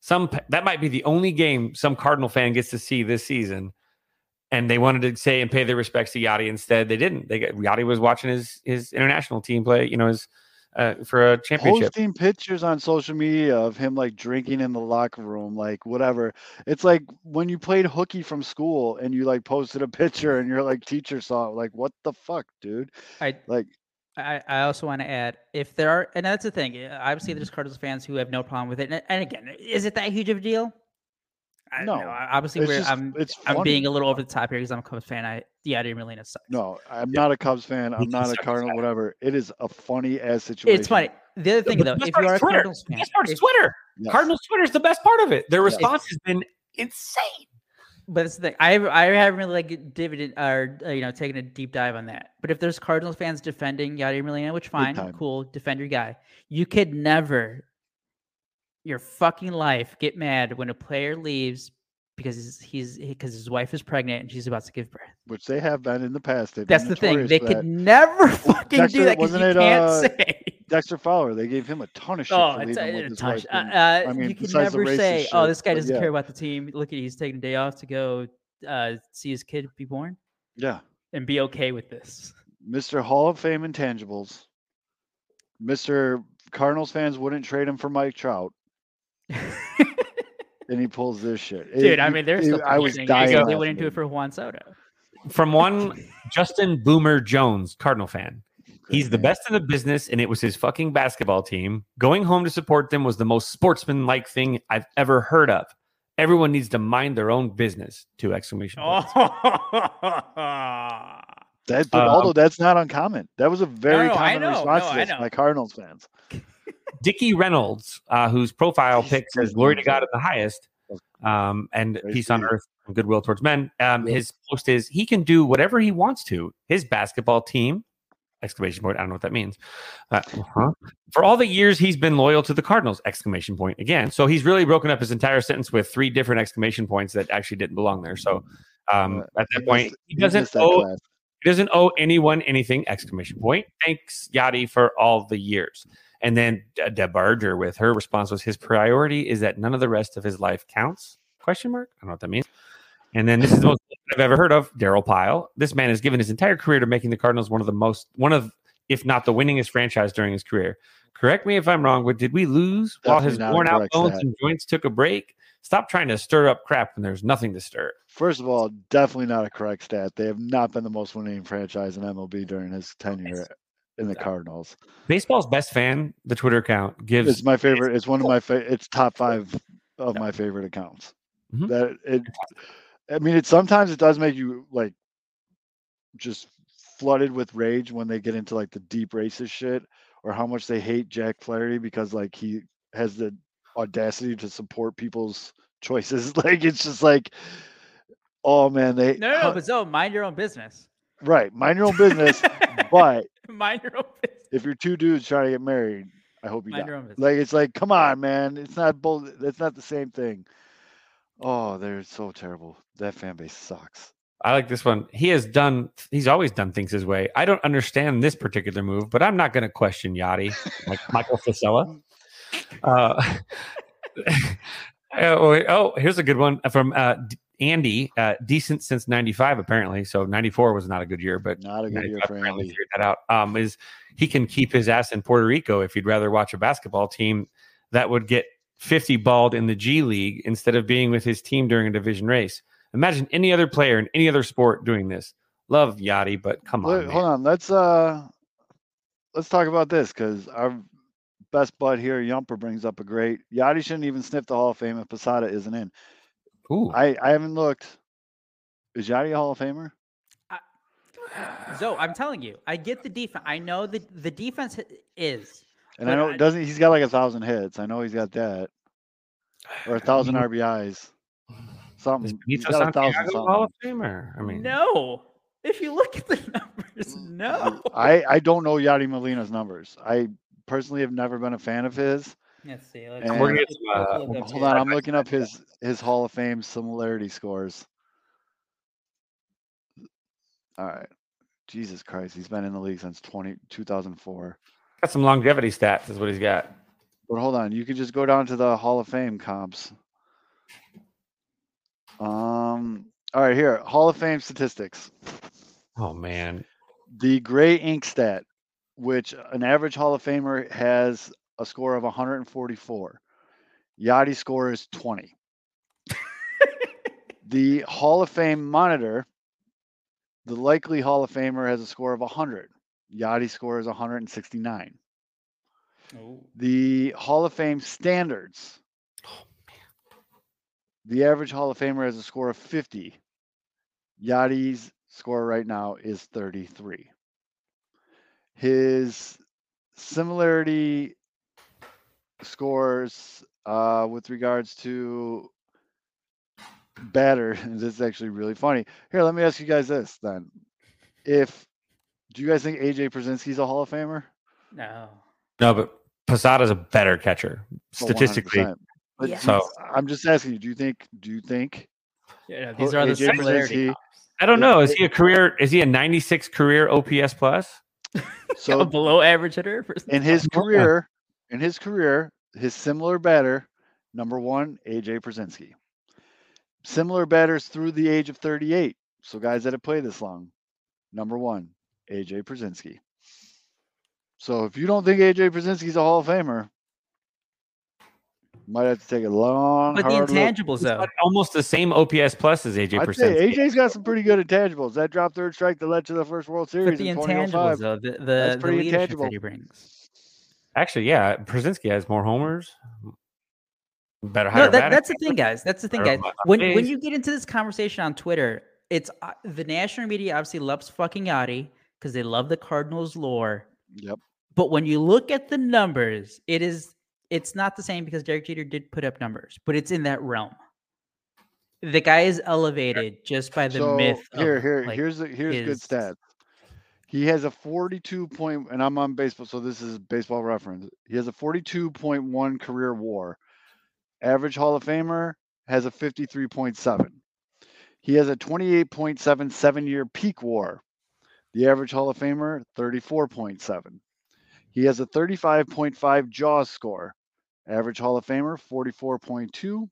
Speaker 3: Some that might be the only game some Cardinal fan gets to see this season, and they wanted to say and pay their respects to Yadi. Instead, they didn't. They got Yadi was watching his his international team play. You know his uh, for a championship.
Speaker 1: posting pictures on social media of him like drinking in the locker room, like whatever. It's like when you played hooky from school and you like posted a picture and your like teacher saw it, like what the fuck, dude?
Speaker 2: I
Speaker 1: Like
Speaker 2: I, I also want to add if there are, and that's the thing. uh, Obviously, there's Cardinals fans who have no problem with it. And, and again, is it that huge of a deal? I don't
Speaker 1: No,
Speaker 2: know. Obviously,
Speaker 1: it's
Speaker 2: we're,
Speaker 1: just
Speaker 2: I'm
Speaker 1: it's
Speaker 2: I'm being a little over the top here because I'm a Cubs fan. I yeah, Yadier Molina sucks.
Speaker 1: No, I'm not a Cubs fan. I'm not a Cardinal,
Speaker 3: fan.
Speaker 1: whatever. It is a funny ass situation.
Speaker 2: it's funny. The other thing
Speaker 3: But
Speaker 2: though,
Speaker 3: the
Speaker 2: if
Speaker 3: part
Speaker 2: you
Speaker 3: is
Speaker 2: are a
Speaker 3: Twitter.
Speaker 2: Cardinals
Speaker 3: The
Speaker 2: fan,
Speaker 3: best part is Twitter.
Speaker 1: Yes.
Speaker 3: Cardinals Twitter is the best part of it. Their
Speaker 1: Yes.
Speaker 3: response has been insane.
Speaker 2: but it's the thing. I have, I haven't really like dividend or uh, you know taken a deep dive on that. But if there's Cardinals fans defending Yadier Molina, which fine, cool, defend your guy. You could never, your fucking life, get mad when a player leaves because he's because his wife is pregnant and she's about to give birth.
Speaker 1: which they have been in the past. They've
Speaker 2: That's the thing. They could
Speaker 1: that.
Speaker 2: never fucking
Speaker 1: Dexter,
Speaker 2: do that because you
Speaker 1: it,
Speaker 2: can't
Speaker 1: uh,
Speaker 2: say.
Speaker 1: Dexter Fowler, they gave him a ton of shit
Speaker 2: Oh,
Speaker 1: for leaving
Speaker 2: a,
Speaker 1: with his wife.
Speaker 2: Uh, uh,
Speaker 1: I mean,
Speaker 2: you can never say, "Oh, this guy doesn't
Speaker 1: yeah.
Speaker 2: care about the team. Look at he's taking a day off to go uh, see his kid be born
Speaker 1: yeah,
Speaker 2: and be okay with this."
Speaker 1: Mr. Hall of Fame intangibles. Mr. Cardinals fans wouldn't trade him for Mike Trout, and he pulls this shit. It-
Speaker 2: Dude, I mean, there's
Speaker 1: it- I was
Speaker 2: saying
Speaker 1: dying.
Speaker 2: they
Speaker 1: laughing,
Speaker 2: wouldn't do it for Juan Soto.
Speaker 3: From one Justin Boomer Jones, Cardinal fan. He's the best in the business, and it was his fucking basketball team. Going home to support them was the most sportsmanlike thing I've ever heard of. Everyone needs to mind their own business. Two exclamation points.
Speaker 2: Oh,
Speaker 1: That, but
Speaker 3: Um,
Speaker 1: although that's not uncommon, that was a very
Speaker 2: no, I
Speaker 1: common
Speaker 2: know,
Speaker 1: response
Speaker 2: no,
Speaker 1: to
Speaker 2: I
Speaker 1: this
Speaker 2: know.
Speaker 1: by Cardinals fans.
Speaker 3: Dickie Reynolds, uh, whose profile pic says "Glory to. God at the highest," um, and peace on earth and goodwill towards men. Um. His post is he can do whatever he wants to. His basketball team! Exclamation point. I don't know what that means. Uh, uh-huh. For all the years he's been loyal to the Cardinals! Exclamation point again. So he's really broken up his entire sentence with three different exclamation points that actually didn't belong there. So um,
Speaker 1: Uh,
Speaker 3: at that
Speaker 1: He
Speaker 3: point,
Speaker 1: missed-
Speaker 3: he doesn't owe he doesn't owe anyone anything! Exclamation point. Thanks, Yadi, for all the years. And then De- DeBarger with her response was his priority is that none of the rest of his life counts? Question mark. I don't know what that means. And then this is the most [laughs] I've ever heard of Daryl Pyle. This man has given his entire career to making the Cardinals one of the most one of if not the winningest franchise during his career. Correct me if I'm wrong, but did we lose while his
Speaker 1: Definitely not a
Speaker 3: worn out bones and joints took a break? Stop trying to stir up crap when there's nothing to stir.
Speaker 1: First of all, definitely not a correct stat. They have not been the most winning franchise in MLB during his tenure in the Cardinals.
Speaker 3: Baseball's best fan, the Twitter account, gives
Speaker 1: It's my favorite. It's one of my fa- it's top five of my favorite accounts.
Speaker 3: Mhm.
Speaker 1: That it. I mean, it sometimes it does make you like just flooded with rage when they get into like the deep racist shit or how much they hate Jack Flaherty because like he has the audacity to support people's choices. [laughs] Like it's just like, oh man, they
Speaker 2: no, no, no, but so mind your own business.
Speaker 1: right, mind your own business. [laughs] but [laughs]
Speaker 2: mind your own business.
Speaker 1: if you're two dudes trying to get married, I hope you
Speaker 2: Mind
Speaker 1: die.
Speaker 2: your own business.
Speaker 1: Like it's like, come on, man, it's not both. It's not the same thing. Oh, they're so terrible. That fan base sucks.
Speaker 3: I like this one. He has done. He's always done things his way. I don't understand this particular move, but I'm not going to question Yadi, like Michael Fasella. [laughs] Uh, [laughs] oh, oh, here's a good one from uh, D- Andy. Uh, decent since '95, apparently. So '94 was not a good year, but
Speaker 1: Not a good year for Andy.
Speaker 3: figured that out. Um, is he can keep his ass in Puerto Rico if he'd rather watch a basketball team that would get 50 balled in the G League instead of being with his team during a division race. Imagine any other player in any other sport doing this. Love Yadi, but come on.
Speaker 1: Wait,
Speaker 3: man.
Speaker 1: hold on. Let's uh, let's talk about this because our best bud here, Yumper, brings up a great. Yadi shouldn't even sniff the Hall of Fame if Posada isn't in.
Speaker 3: Ooh.
Speaker 1: I I haven't looked. Is Yadi a Hall of Famer?
Speaker 2: So [sighs] I'm telling you, I get the defense. I know that the defense is.
Speaker 1: And I
Speaker 2: But
Speaker 1: know
Speaker 2: I-
Speaker 1: doesn't he's got like a thousand hits. I know he's got that, or a [sighs] thousand RBIs. Something. He's
Speaker 3: Benito
Speaker 1: got a thousand something.
Speaker 3: Hall of Famer? I mean,
Speaker 2: no. If you look at the [laughs] numbers, mm, no.
Speaker 1: I I don't know Yadi Molina's numbers. I personally have never been a fan of his.
Speaker 2: Let's see.
Speaker 1: And-
Speaker 2: Let's
Speaker 1: We're
Speaker 3: gonna get some, uh,
Speaker 1: Hold on, I'm [laughs] looking up his [laughs] his Hall of Fame similarity scores. All right. Jesus Christ, he's been in the league since 20, 2004.
Speaker 3: got some longevity stats, is what he's got.
Speaker 1: But hold on, you could just go down to the Hall of Fame comps. Um. All right, here Hall of Fame statistics.
Speaker 3: Oh man,
Speaker 1: The gray ink stat. which an average Hall of Famer has a score of 144. Yadi's score is 20. [laughs] the Hall of Fame monitor, the likely Hall of Famer has a score of 100. Yadi's score is 169. The Hall of Fame standards, the average Hall of Famer has a score of 50. Yadi's score right now is 33. His similarity scores uh, with regards to batter, [laughs] this is actually really funny. Here, let me ask you guys this then. If do you guys think AJ Pierzynski's a Hall of Famer?
Speaker 2: No.
Speaker 3: No, but Posada's a better catcher
Speaker 1: Oh,
Speaker 3: statistically.
Speaker 1: But
Speaker 2: Yeah.
Speaker 3: So
Speaker 1: I'm just asking you, do you think do you think
Speaker 2: Yeah,
Speaker 1: these
Speaker 2: these
Speaker 1: are
Speaker 2: are
Speaker 1: the
Speaker 2: the similarity.
Speaker 1: similarity
Speaker 3: I don't know. Is he a career? Is he a 96 career OPS plus? [laughs]
Speaker 1: so
Speaker 2: below average hitter. for-
Speaker 1: in his [laughs] career, in his career, his similar batter, number one, AJ Pierzynski. Similar batters through the age of 38. So guys that have played this long, number one, AJ Pierzynski. So if you don't think AJ Pierzynski's a Hall of Famer, might have to take a long,
Speaker 2: But the
Speaker 1: hard look.
Speaker 2: intangibles,
Speaker 3: He's
Speaker 2: though.
Speaker 3: almost the same OPS plus as AJ
Speaker 1: I'd say AJ's got some pretty good intangibles. That drop third strike that led to the first World Series.
Speaker 2: But
Speaker 1: Series
Speaker 2: the
Speaker 1: in
Speaker 2: oh
Speaker 1: intangibles,
Speaker 2: though, the the,
Speaker 1: That's
Speaker 2: the
Speaker 1: pretty
Speaker 2: leadership
Speaker 1: intangible.
Speaker 2: that he brings.
Speaker 3: Actually, yeah, Pierzynski has more homers, better
Speaker 2: No, that, that's the thing, guys. That's the thing, guys.
Speaker 3: on
Speaker 2: When when you get into this conversation on Twitter, it's uh, the national media obviously loves fucking Yadi because they love the Cardinals lore.
Speaker 1: Yep.
Speaker 2: But when you look at the numbers, it is it's not the same because Derek Jeter did put up numbers, but it's in that realm. The guy is elevated just by the
Speaker 1: so
Speaker 2: myth. of,
Speaker 1: here, here,
Speaker 2: like,
Speaker 1: here's the, here's good
Speaker 2: his-
Speaker 1: stats. He has a 42 point, and I'm on baseball, so this is baseball reference. He has a 42.1 career WAR. Average Hall of Famer has a 53.7. He has a 28.77 year peak WAR. The average Hall of Famer 34.7. He has a 35.5 JAWS score. Average Hall of Famer 44.2.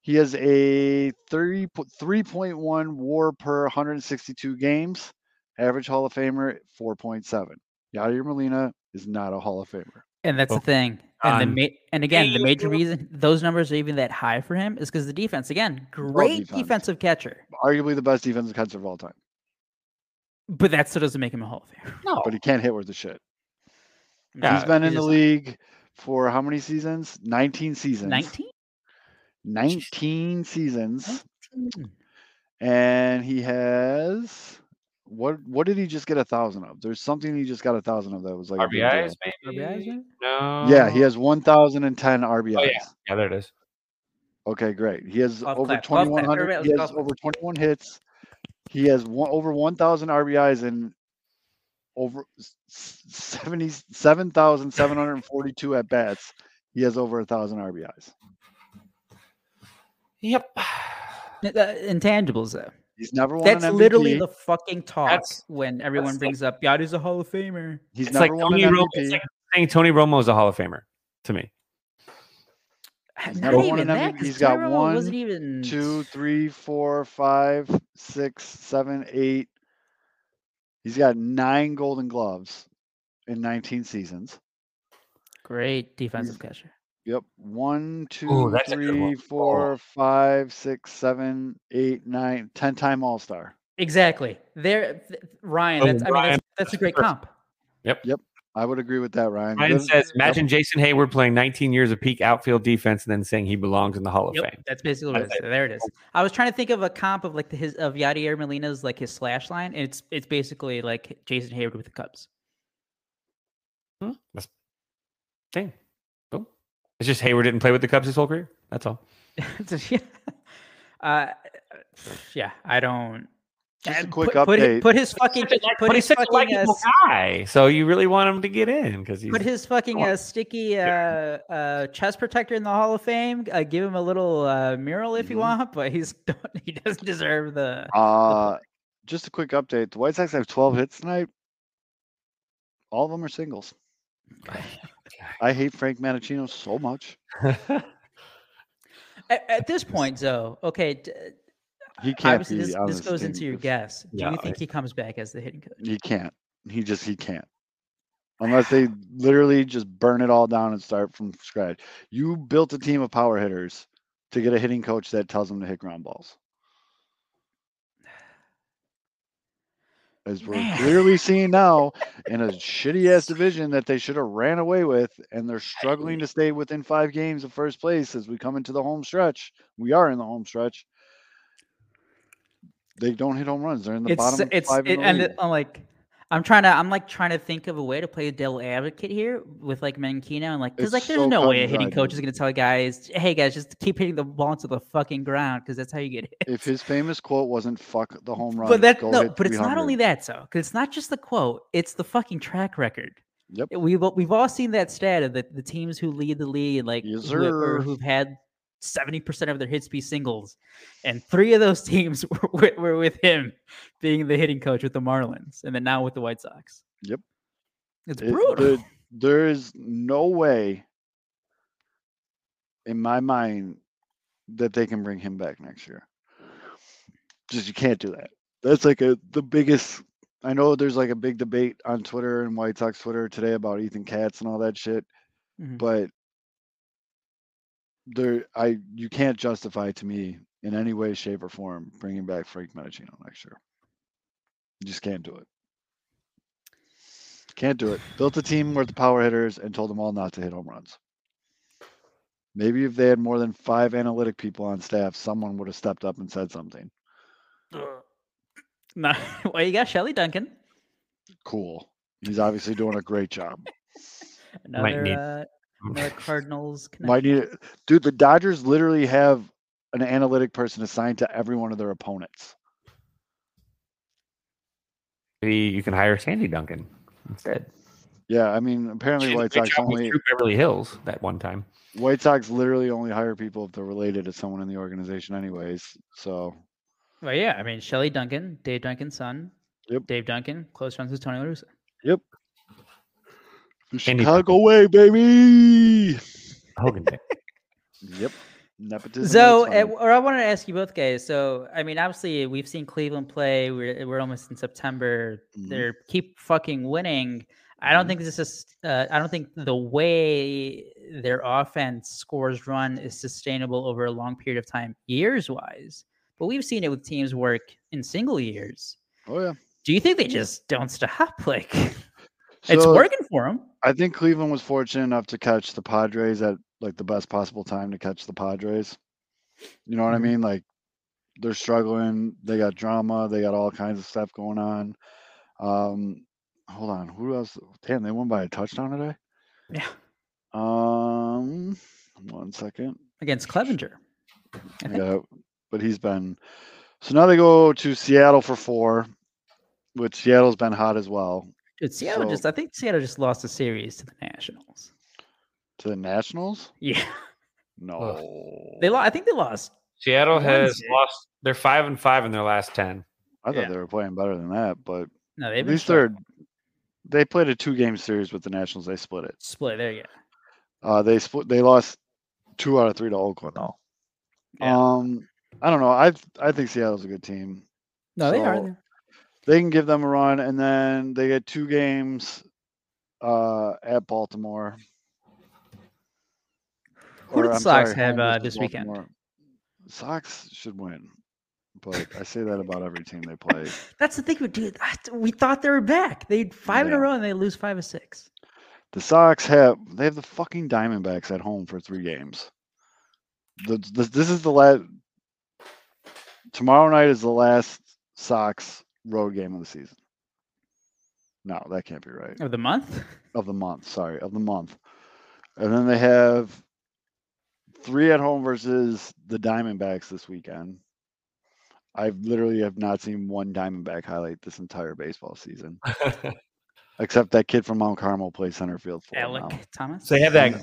Speaker 1: He has a 30, 3.1 WAR per 162 games. Average Hall of Famer 4.7. Yadier Molina is not a Hall of Famer.
Speaker 2: And that's
Speaker 3: Well,
Speaker 2: the thing. And the
Speaker 3: um,
Speaker 2: ma- and again, the major reason those numbers are even that high for him is because the defense. Again, great
Speaker 1: defense.
Speaker 2: defensive catcher,
Speaker 1: Arguably the best defensive catcher of all time,
Speaker 2: but that still doesn't make him a Hall of Famer.
Speaker 3: No,
Speaker 1: but he can't hit worth a shit.
Speaker 3: Yeah,
Speaker 1: He's been
Speaker 2: he
Speaker 1: in the
Speaker 2: just-
Speaker 1: league for how many seasons? 19 seasons.
Speaker 2: 19?
Speaker 1: 19 seasons. And he has what what did he just get a thousand of? There's something he just got a thousand of that was like
Speaker 3: RBIs
Speaker 1: deal.
Speaker 3: maybe.
Speaker 2: RBIs, maybe?
Speaker 3: No.
Speaker 1: Yeah, he has 1,010 RBIs.
Speaker 3: Oh, Yeah, yeah, there it is.
Speaker 1: Okay, great. He has
Speaker 2: Golf
Speaker 1: over
Speaker 2: clap, golf clap.
Speaker 1: 2,100.
Speaker 2: Everybody
Speaker 1: He has over 21 hits. He has one, over 1,000 RBIs and over s- s- 77,742 at bats. He has over a thousand RBIs.
Speaker 3: Yep.
Speaker 2: Uh, intangibles, though.
Speaker 1: He's never won
Speaker 2: That's
Speaker 1: an MVP.
Speaker 2: literally the fucking talk
Speaker 3: That's-
Speaker 2: when everyone
Speaker 3: that's like-
Speaker 2: brings up Yadi's a Hall of Famer.
Speaker 1: He's
Speaker 3: It's
Speaker 1: never
Speaker 3: like
Speaker 1: won
Speaker 3: Tony
Speaker 1: an
Speaker 3: Romo.
Speaker 1: MVP.
Speaker 3: It's like saying Tony Romo is a Hall of Famer to me.
Speaker 2: Not
Speaker 1: never won
Speaker 2: even
Speaker 1: an
Speaker 2: that.
Speaker 1: MVP.
Speaker 2: 'cause
Speaker 1: He's got
Speaker 2: Tony Romo
Speaker 1: one,
Speaker 2: wasn't even
Speaker 1: two, three, four, five, six, seven, eight. He's got nine Golden Gloves in 19 seasons.
Speaker 2: great defensive catcher.
Speaker 1: Yep. One, two,
Speaker 3: that's a good
Speaker 1: three,
Speaker 3: one.
Speaker 1: four,
Speaker 3: Oh.
Speaker 1: five, six, seven, eight, nine, ten time All Star.
Speaker 2: Exactly. There, th- Ryan.
Speaker 3: Oh,
Speaker 2: That's, I mean,
Speaker 3: Ryan,
Speaker 2: that's, that's a great comp. Yep. Yep.
Speaker 1: I would agree with that, Ryan.
Speaker 3: Ryan
Speaker 1: Liv-
Speaker 3: says,
Speaker 1: yep.
Speaker 3: imagine Jason Heyward playing 19 years of peak outfield defense and then saying he belongs in the Hall of
Speaker 2: Yep,
Speaker 3: Fame.
Speaker 2: that's basically what it
Speaker 3: I-
Speaker 2: is. There it is. [laughs] I was trying to think of a comp of like the, his of Yadier Molina's like his slash line, and it's it's basically like Jason Heyward with the Cubs.
Speaker 3: Hmm, That's thing. Boom. It's just Heyward didn't play with the Cubs his whole career. That's all. [laughs]
Speaker 2: Yeah. Uh, yeah, I don't.
Speaker 1: Just a
Speaker 2: and
Speaker 1: quick
Speaker 2: put, put, hi-
Speaker 1: update.
Speaker 2: put his fucking put
Speaker 3: but he's
Speaker 2: his
Speaker 3: such a
Speaker 2: fucking uh,
Speaker 3: likable guy, so you really want him to get in because he's
Speaker 2: put his fucking uh, sticky uh, uh, chest protector in the Hall of Fame. Uh, give him a little uh, mural if you
Speaker 1: Mhm.
Speaker 2: want, but he's [laughs] don't, he doesn't deserve the.
Speaker 1: Uh, just a quick update. The White Sox have 12 hits tonight. All of them are singles. I hate Frank Menechino so much. [laughs]
Speaker 2: At, at this point, though, okay, d-
Speaker 1: He can't be
Speaker 2: this, this
Speaker 1: this
Speaker 2: goes into your guess. Do
Speaker 3: Yeah,
Speaker 2: you think he comes back as the hitting coach?
Speaker 1: He can't. He just he can't. unless [sighs] they literally just burn it all down and start from scratch. You built a team of power hitters to get a hitting coach that tells them to hit ground balls. As we're
Speaker 2: Man.
Speaker 1: clearly seeing now [laughs] in a shitty ass division that they should have ran away with, and they're struggling to stay within five games of first place as we come into the home stretch. We are in the home stretch. They don't hit home runs. They're in the
Speaker 2: it's
Speaker 1: bottom
Speaker 2: it's
Speaker 1: five.
Speaker 2: it,
Speaker 1: the
Speaker 2: and it, I'm like I'm trying to I'm like trying to think of a way to play a devil advocate here with like Menechino and like because like there's
Speaker 1: so
Speaker 2: no way a hitting coach is going to tell guys hey guys just keep hitting the ball into the fucking ground because that's how you get hit. [laughs]
Speaker 1: if his famous quote wasn't "fuck the home run,"
Speaker 2: but that no but it's not only that so because it's not just the quote it's the fucking track record.
Speaker 1: Yep.
Speaker 2: We've we've all seen that stat of the, the teams who lead the league like
Speaker 1: Yes,
Speaker 2: who, or who've had seventy percent of their hits be singles, and three of those [laughs] teams were, with- were with him being the hitting coach with the Marlins, and then now with the White Sox.
Speaker 1: Yep.
Speaker 2: It's
Speaker 1: It-
Speaker 2: brutal.
Speaker 1: there- there is no way, in my mind, that they can bring him back next year. Just you can't do that. That's like a the biggest. I know there's like a big debate on Twitter and White Sox Twitter today about Ethan Katz and all that shit,
Speaker 2: Mhm.
Speaker 1: but there, I you can't justify to me in any way, shape, or form bringing back Frank Menechino next year. You just can't do it. Can't do it. Built a team with the power hitters and told them all not to hit home runs. Maybe if they had more than five analytic people on staff, someone would have stepped up and said something.
Speaker 2: No, [laughs] well, you got Shelly Duncan.
Speaker 1: Cool. He's obviously doing a great job. [laughs]
Speaker 2: Another,
Speaker 3: need-
Speaker 2: uh, another Cardinals.
Speaker 1: Might
Speaker 2: connection.
Speaker 1: need it. Dude, the Dodgers literally have an analytic person assigned to every one of their opponents.
Speaker 3: Maybe you can hire Sandy Duncan instead.
Speaker 1: Yeah, I mean, apparently
Speaker 3: She
Speaker 1: White Sox only
Speaker 3: Beverly Hills that one time.
Speaker 1: White Sox literally only hire people if they're related to someone in the organization, anyways. So
Speaker 2: Well, yeah, I mean Shelly Duncan, Dave Duncan's son.
Speaker 1: Yep.
Speaker 2: Dave Duncan, close friends with Tony La Russa.
Speaker 1: The
Speaker 3: Andy
Speaker 1: Chicago way, baby.
Speaker 3: Hogan pick. [laughs]
Speaker 1: Yep. Nepotism.
Speaker 2: So, uh, or I wanted to ask you both guys. So, I mean, obviously, we've seen Cleveland play. We're we're almost in September.
Speaker 1: Mhm.
Speaker 2: They're keep fucking winning. I don't
Speaker 1: Mhm.
Speaker 2: think this is. Uh, I don't think the way their offense scores run is sustainable over a long period of time, years wise. But we've seen it with teams work in single years.
Speaker 1: oh yeah.
Speaker 2: Do you think they just don't stop? [laughs] Like, it's
Speaker 1: So,
Speaker 2: working for them.
Speaker 1: I think Cleveland was fortunate enough to catch the Padres at like the best possible time to catch the Padres. You know what I
Speaker 2: Mhm.
Speaker 1: mean? Like they're struggling. They got drama. They got all kinds of stuff going on. Um, hold on. Who else? Damn, they won by a touchdown today.
Speaker 2: Yeah,
Speaker 1: Um, one second.
Speaker 2: against Clevinger.
Speaker 1: Yeah, but he's been. So now they go to Seattle for four, which Seattle's been hot as well.
Speaker 2: Dude, Seattle
Speaker 1: So-
Speaker 2: just. I think Seattle just lost a series to the Nationals.
Speaker 1: To the Nationals?
Speaker 2: Yeah.
Speaker 1: No.
Speaker 2: They lost. I think they lost.
Speaker 3: Seattle has
Speaker 2: series.
Speaker 3: lost. They're five and five in their last ten.
Speaker 1: I thought
Speaker 2: Yeah.
Speaker 1: they were playing better than that, but
Speaker 2: No, they've
Speaker 1: at least they're they played a two game series with the Nationals. They split it.
Speaker 2: split. There you go.
Speaker 1: Uh, they split. They lost two out of three to Oakland. though.
Speaker 2: Yeah.
Speaker 1: Um, I don't know. I I think Seattle's a good team.
Speaker 2: No, they are.
Speaker 1: So-
Speaker 2: They're-
Speaker 1: can give them a run, and then they get two games uh, at Baltimore.
Speaker 2: Who did the Sox
Speaker 1: sorry,
Speaker 2: have, uh,
Speaker 1: versus
Speaker 2: this weekend?
Speaker 1: Sox should win, but I say that about every team they play. [laughs]
Speaker 2: That's the thing, we dude. We thought they were back. They five in a row and they lose five or six.
Speaker 1: The Sox have they have the fucking Diamondbacks at home for three games. The, the, this is the last. Tomorrow night is the last Sox road game of the season. No, that can't be right.
Speaker 2: Of the month.
Speaker 1: Of the month, sorry, of the month. And then they have three at home versus the Diamondbacks this weekend. I literally have not seen one Diamondback highlight this entire baseball season, [laughs] except that kid from Mount Carmel plays center field for 'em
Speaker 2: Alek
Speaker 1: now.
Speaker 2: Thomas.
Speaker 3: so they have that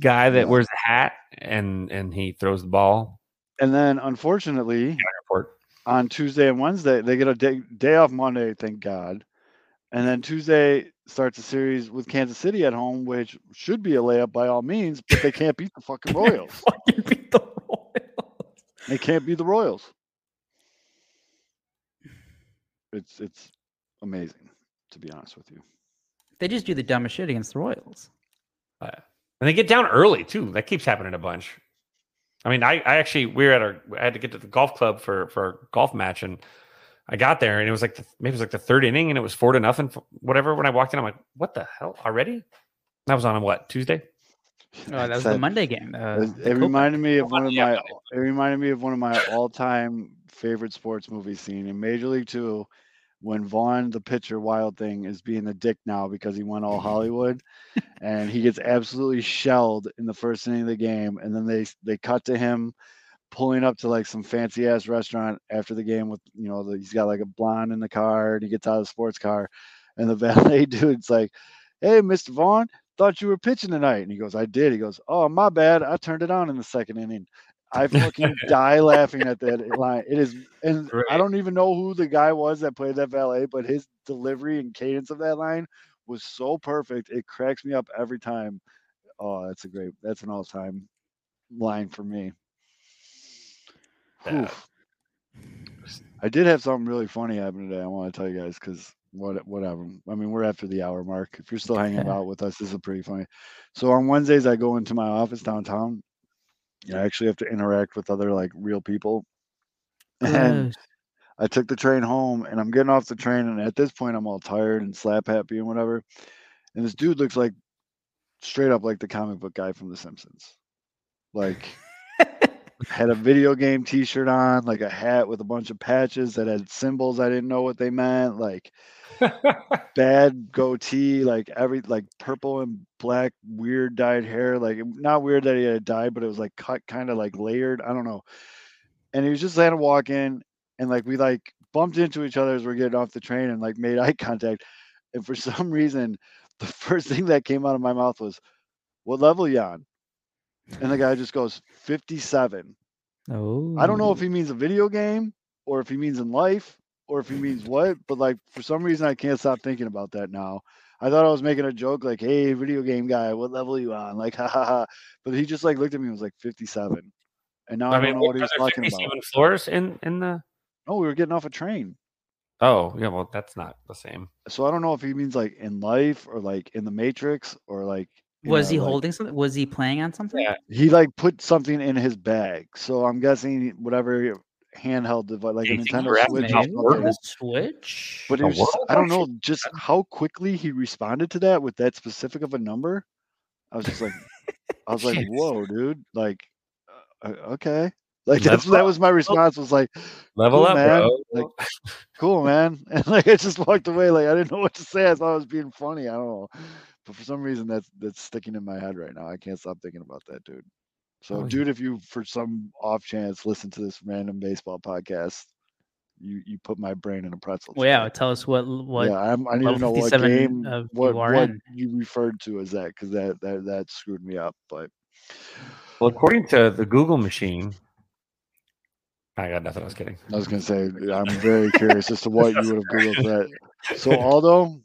Speaker 3: guy that
Speaker 1: Yeah.
Speaker 3: wears a hat and and he throws the ball.
Speaker 1: And then, unfortunately,
Speaker 3: Airport.
Speaker 1: On Tuesday and Wednesday, they get a day, day off Monday, thank God. And then Tuesday starts a series with Kansas City at home, which should be a layup by all means, but they can't beat the fucking [laughs] Royals.
Speaker 2: Fucking beat the Royals.
Speaker 1: They can't beat the Royals. It's it's amazing, to be honest with you.
Speaker 2: They just do the dumbest shit against the Royals.
Speaker 3: Uh, and they get down early too. That keeps happening a bunch. I mean, I, I actually we were at our I had to get to the golf club for for a golf match, and I got there and it was like the, maybe it was like the third inning, and it was four to nothing, whatever. When I walked in, I'm like, what the hell already? That was on a what Tuesday?
Speaker 2: Oh, that was
Speaker 1: That-
Speaker 2: the Monday game. Uh,
Speaker 1: It,
Speaker 2: the
Speaker 1: it
Speaker 2: Copa.
Speaker 1: reminded me of one of my. It reminded me of one of my all-time favorite sports movie scene in Major League Two, when Vaughn, the pitcher, Wild Thing, is being a dick now because he went all mm-hmm. Hollywood, and he gets absolutely shelled in the first inning of the game, and then they they cut to him pulling up to like some fancy ass restaurant after the game with you know the, he's got like a blonde in the car and he gets out of the sports car, and the [laughs] valet dude's like, "Hey, Mr. Vaughn." thought you were pitching tonight. And he goes, I did. He goes, Oh, my bad. I turned it on in the second inning. I fucking [laughs] die laughing at that line. It is, and I don't even know who the guy was that played that valet, but his delivery and cadence of that line was so perfect. It cracks me up every time. Oh, that's a great, that's an all time line for me.
Speaker 3: Yeah.
Speaker 1: I did have something really funny happen today. I want to tell you guys because what whatever. I mean, we're after the hour mark. If you're still hanging out with us, this is pretty funny. So on Wednesdays, I go into my office downtown. I actually have to interact with other like real people. [laughs] And
Speaker 2: Gross.
Speaker 1: I took the train home and I'm getting off the train. And at this point, I'm all tired and slap happy and whatever. And this dude looks like straight up like the comic book guy from The Simpsons. Like, had a video game t shirt on, like a hat with a bunch of patches that had symbols I didn't know what they meant. Like, [laughs] bad goatee, like every like purple and black weird dyed hair. Like not weird that he had dyed, but it was like cut kind of like layered. I don't know. And he was just letting walk in and like we like bumped into each other as we're getting off the train and like made [laughs] eye contact. And for some reason, the first thing that came out of my mouth was, What level you on? And the guy just goes, 57.
Speaker 2: Oh,
Speaker 1: I don't know if he oh. means a video game or if he means in life or if he means what, but like for some reason I can't stop thinking about that now. I thought I was making a joke like, "Hey, video game guy, what level you on?" Like, ha ha ha. But he just like looked at me and was like 57. And now I,
Speaker 3: I mean,
Speaker 1: don't know what he
Speaker 3: are
Speaker 1: was
Speaker 3: there
Speaker 1: talking about.
Speaker 3: 57 floors in in the.
Speaker 1: Oh, we were getting off a train.
Speaker 3: Oh yeah, well that's not the same.
Speaker 1: So I don't know if he means like in life or like in the Matrix or like you
Speaker 2: Was
Speaker 1: know,
Speaker 2: he
Speaker 1: like-
Speaker 2: holding something? Was he playing on something?
Speaker 3: Yeah.
Speaker 1: He like put something in his bag. So I'm guessing whatever handheld device, like a Nintendo Switch.
Speaker 3: how
Speaker 1: or
Speaker 2: Maybe
Speaker 1: something.
Speaker 2: the Switch.
Speaker 1: But it was just, I don't know, just how quickly he responded to that with that specific of a number. I was just like, I was like, [laughs] whoa, dude, like, uh, uh, okay, [laughs] like that's that was my response was like,
Speaker 3: Level
Speaker 1: Cool,
Speaker 3: up,
Speaker 1: man.
Speaker 3: bro.
Speaker 1: Like, cool, man, [laughs] and like I just walked away, like I didn't know what to say. I thought I was being funny. I don't know, but for some reason that's that's sticking in my head right now. I can't stop thinking about that, dude. So,
Speaker 3: Oh, yeah.
Speaker 1: dude, if you for some off chance listen to this random baseball podcast, you you put my brain in a pretzel.
Speaker 2: Well, yeah. Tell us what what.
Speaker 1: yeah, I'm, I need to know what game, what
Speaker 2: you
Speaker 1: what you referred to as that, because that, that that screwed me up. But
Speaker 3: Well, according to the Google machine, I got nothing. I was kidding.
Speaker 1: I was gonna say I'm very curious as to what you would have googled that. So [laughs] Aldo,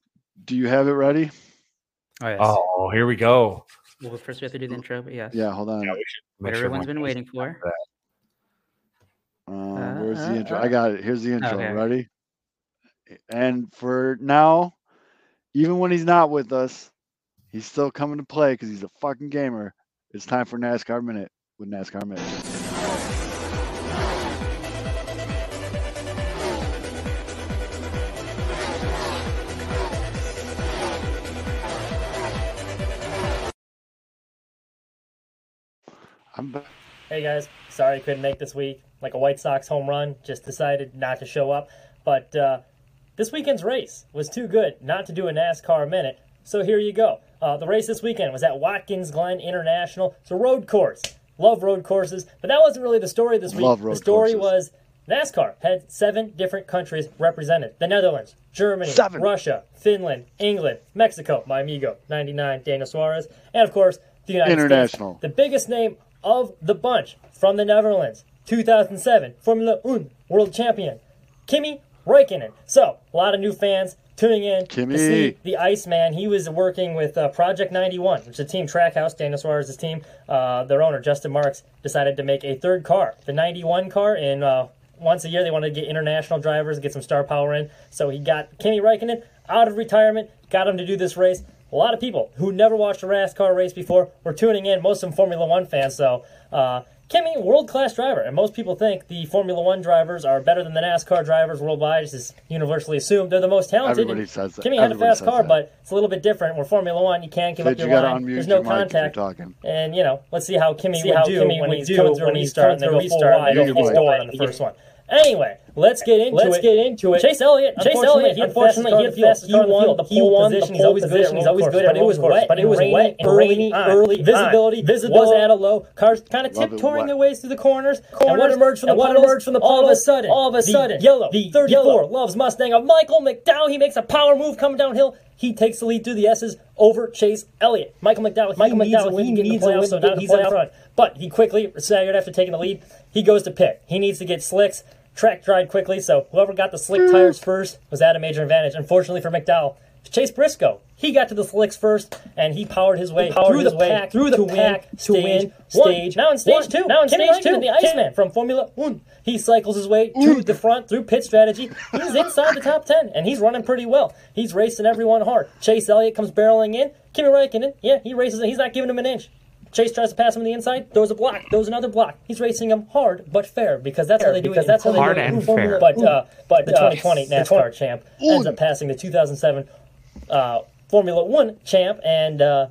Speaker 1: do you have it ready?
Speaker 2: Oh, yes.
Speaker 3: Oh, here we go.
Speaker 2: Well, first we have to do the intro, but yes.
Speaker 1: Yeah, hold on.
Speaker 3: Yeah, we
Speaker 2: What
Speaker 3: make sure
Speaker 2: been waiting for.
Speaker 3: that.
Speaker 1: Uh, where's the
Speaker 2: uh,
Speaker 1: intro?
Speaker 2: uh.
Speaker 1: I got it. Here's the intro.
Speaker 2: Okay.
Speaker 1: Ready? And for now, even when he's not with us, he's still coming to play because he's a fucking gamer. It's time for NASCAR Minute with NASCAR Minute. I'm back.
Speaker 5: Hey guys, sorry I couldn't make this week. Like a White Sox home run, just decided not to show up. But uh, this weekend's race was too good not to do a NASCAR minute. So here you go. Uh, the race this weekend was at Watkins Glen International. It's a road course. Love road courses, but that wasn't really the story this week.
Speaker 1: Love
Speaker 5: the story
Speaker 1: courses.
Speaker 5: was NASCAR had seven different countries represented: the Netherlands, Germany,
Speaker 1: Seven.
Speaker 5: Russia, Finland, England, Mexico, my amigo, 99, Daniel Suarez, and of course the United
Speaker 1: International.
Speaker 5: States. The biggest name of the bunch from the Netherlands, 2007 Formula One world champion, Kimi Räikkönen. So a lot of new fans tuning in
Speaker 1: Kimi.
Speaker 5: to see the Iceman. He was working with uh, Project 91, which is a team Trackhouse, Daniel Suarez's team. Uh, their owner Justin Marks decided to make a third car, the 91 car, in. Uh, once a year, they wanted to get international drivers, get some star power in. So he got Kimi Räikkönen out of retirement, got him to do this race. A lot of people who never watched a NASCAR race before were tuning in. Most of them Formula One fans. So uh, Kimi, world class driver, and most people think the Formula One drivers are better than the NASCAR drivers worldwide. This is universally assumed they're the most talented.
Speaker 1: Everybody says that.
Speaker 5: Kimi had a fast car,
Speaker 1: that.
Speaker 5: but it's a little bit different. Where Formula One, you can't give
Speaker 1: Sid,
Speaker 5: up your
Speaker 1: you gotta
Speaker 5: line.
Speaker 1: unmute
Speaker 5: There's no
Speaker 1: your mic you're
Speaker 5: contact.
Speaker 1: talking.
Speaker 5: And you know, let's see how Kimi
Speaker 6: See
Speaker 5: would
Speaker 6: how
Speaker 5: do
Speaker 6: Kimi
Speaker 5: when
Speaker 6: would
Speaker 5: he's
Speaker 6: do
Speaker 5: coming through
Speaker 6: when he's
Speaker 5: restart and they
Speaker 6: coming
Speaker 5: go
Speaker 6: through a
Speaker 5: full
Speaker 6: restart
Speaker 5: wide.
Speaker 6: and
Speaker 5: He's
Speaker 6: they
Speaker 5: going on the first one. Anyway, let's get into
Speaker 6: Let's
Speaker 5: it.
Speaker 6: get into it.
Speaker 5: Chase Elliott,
Speaker 6: Chase
Speaker 5: unfortunately,
Speaker 6: Elliott,
Speaker 5: he
Speaker 6: unfortunately, he had the fastest car on the
Speaker 5: won
Speaker 6: field.
Speaker 5: the
Speaker 6: He won the
Speaker 5: position. He's always good.
Speaker 6: He's always good
Speaker 5: but it was wet,
Speaker 6: but it was wet and
Speaker 5: early
Speaker 6: rainy, early
Speaker 5: visibility,
Speaker 6: Visibility
Speaker 5: was at a low. Cars kind of
Speaker 1: Love it
Speaker 5: tiptoeing their ways through the corners. and what emerged from the
Speaker 6: and what emerged from the
Speaker 5: all of a sudden,
Speaker 6: All of a
Speaker 5: the
Speaker 6: sudden,
Speaker 5: yellow,
Speaker 6: the
Speaker 5: 34 loves Mustang of Michael McDowell. He makes a power move coming downhill. He takes the lead through the S's over Chase Elliott. Michael McDowell,
Speaker 6: Michael
Speaker 5: he needs
Speaker 6: McDowell,
Speaker 5: a win
Speaker 6: he
Speaker 5: to get in
Speaker 6: needs a win
Speaker 5: so now he's in
Speaker 6: playoffs.
Speaker 5: front. But he quickly staggered after taking the lead. He goes to pit. He needs to get slicks, track dried quickly. So whoever got the slick hmm. tires first was at a major advantage. Unfortunately for McDowell, Chase Briscoe, he got to the slicks first, and he powered his way
Speaker 6: powered
Speaker 5: through
Speaker 6: his
Speaker 5: the
Speaker 6: way
Speaker 5: pack
Speaker 6: through the
Speaker 5: to
Speaker 6: pack
Speaker 5: win
Speaker 6: to
Speaker 5: stage
Speaker 6: win
Speaker 5: one.
Speaker 6: stage
Speaker 5: Now in stage
Speaker 6: one.
Speaker 5: two,
Speaker 6: Now in
Speaker 5: Kimi
Speaker 6: stage
Speaker 5: Räikkönen,
Speaker 6: two,
Speaker 5: the Iceman from Formula One. He cycles his way to mm. the front through pit strategy. He's inside the top 10, and he's running pretty well. He's racing everyone hard. Chase Elliott comes barreling in. Kimi Räikkönen, yeah, he races it. He's not giving him an inch. Chase tries to pass him on the inside, throws a block, throws another block. He's racing him hard but fair because that's how they do
Speaker 6: because
Speaker 5: it.
Speaker 6: that's how they
Speaker 3: Hard
Speaker 5: do it
Speaker 3: and
Speaker 5: Formula-
Speaker 3: fair.
Speaker 5: But uh, but the
Speaker 6: uh,
Speaker 5: 2020
Speaker 6: the
Speaker 5: NASCAR champ ends up passing the 2007 uh, Formula One champ, and uh,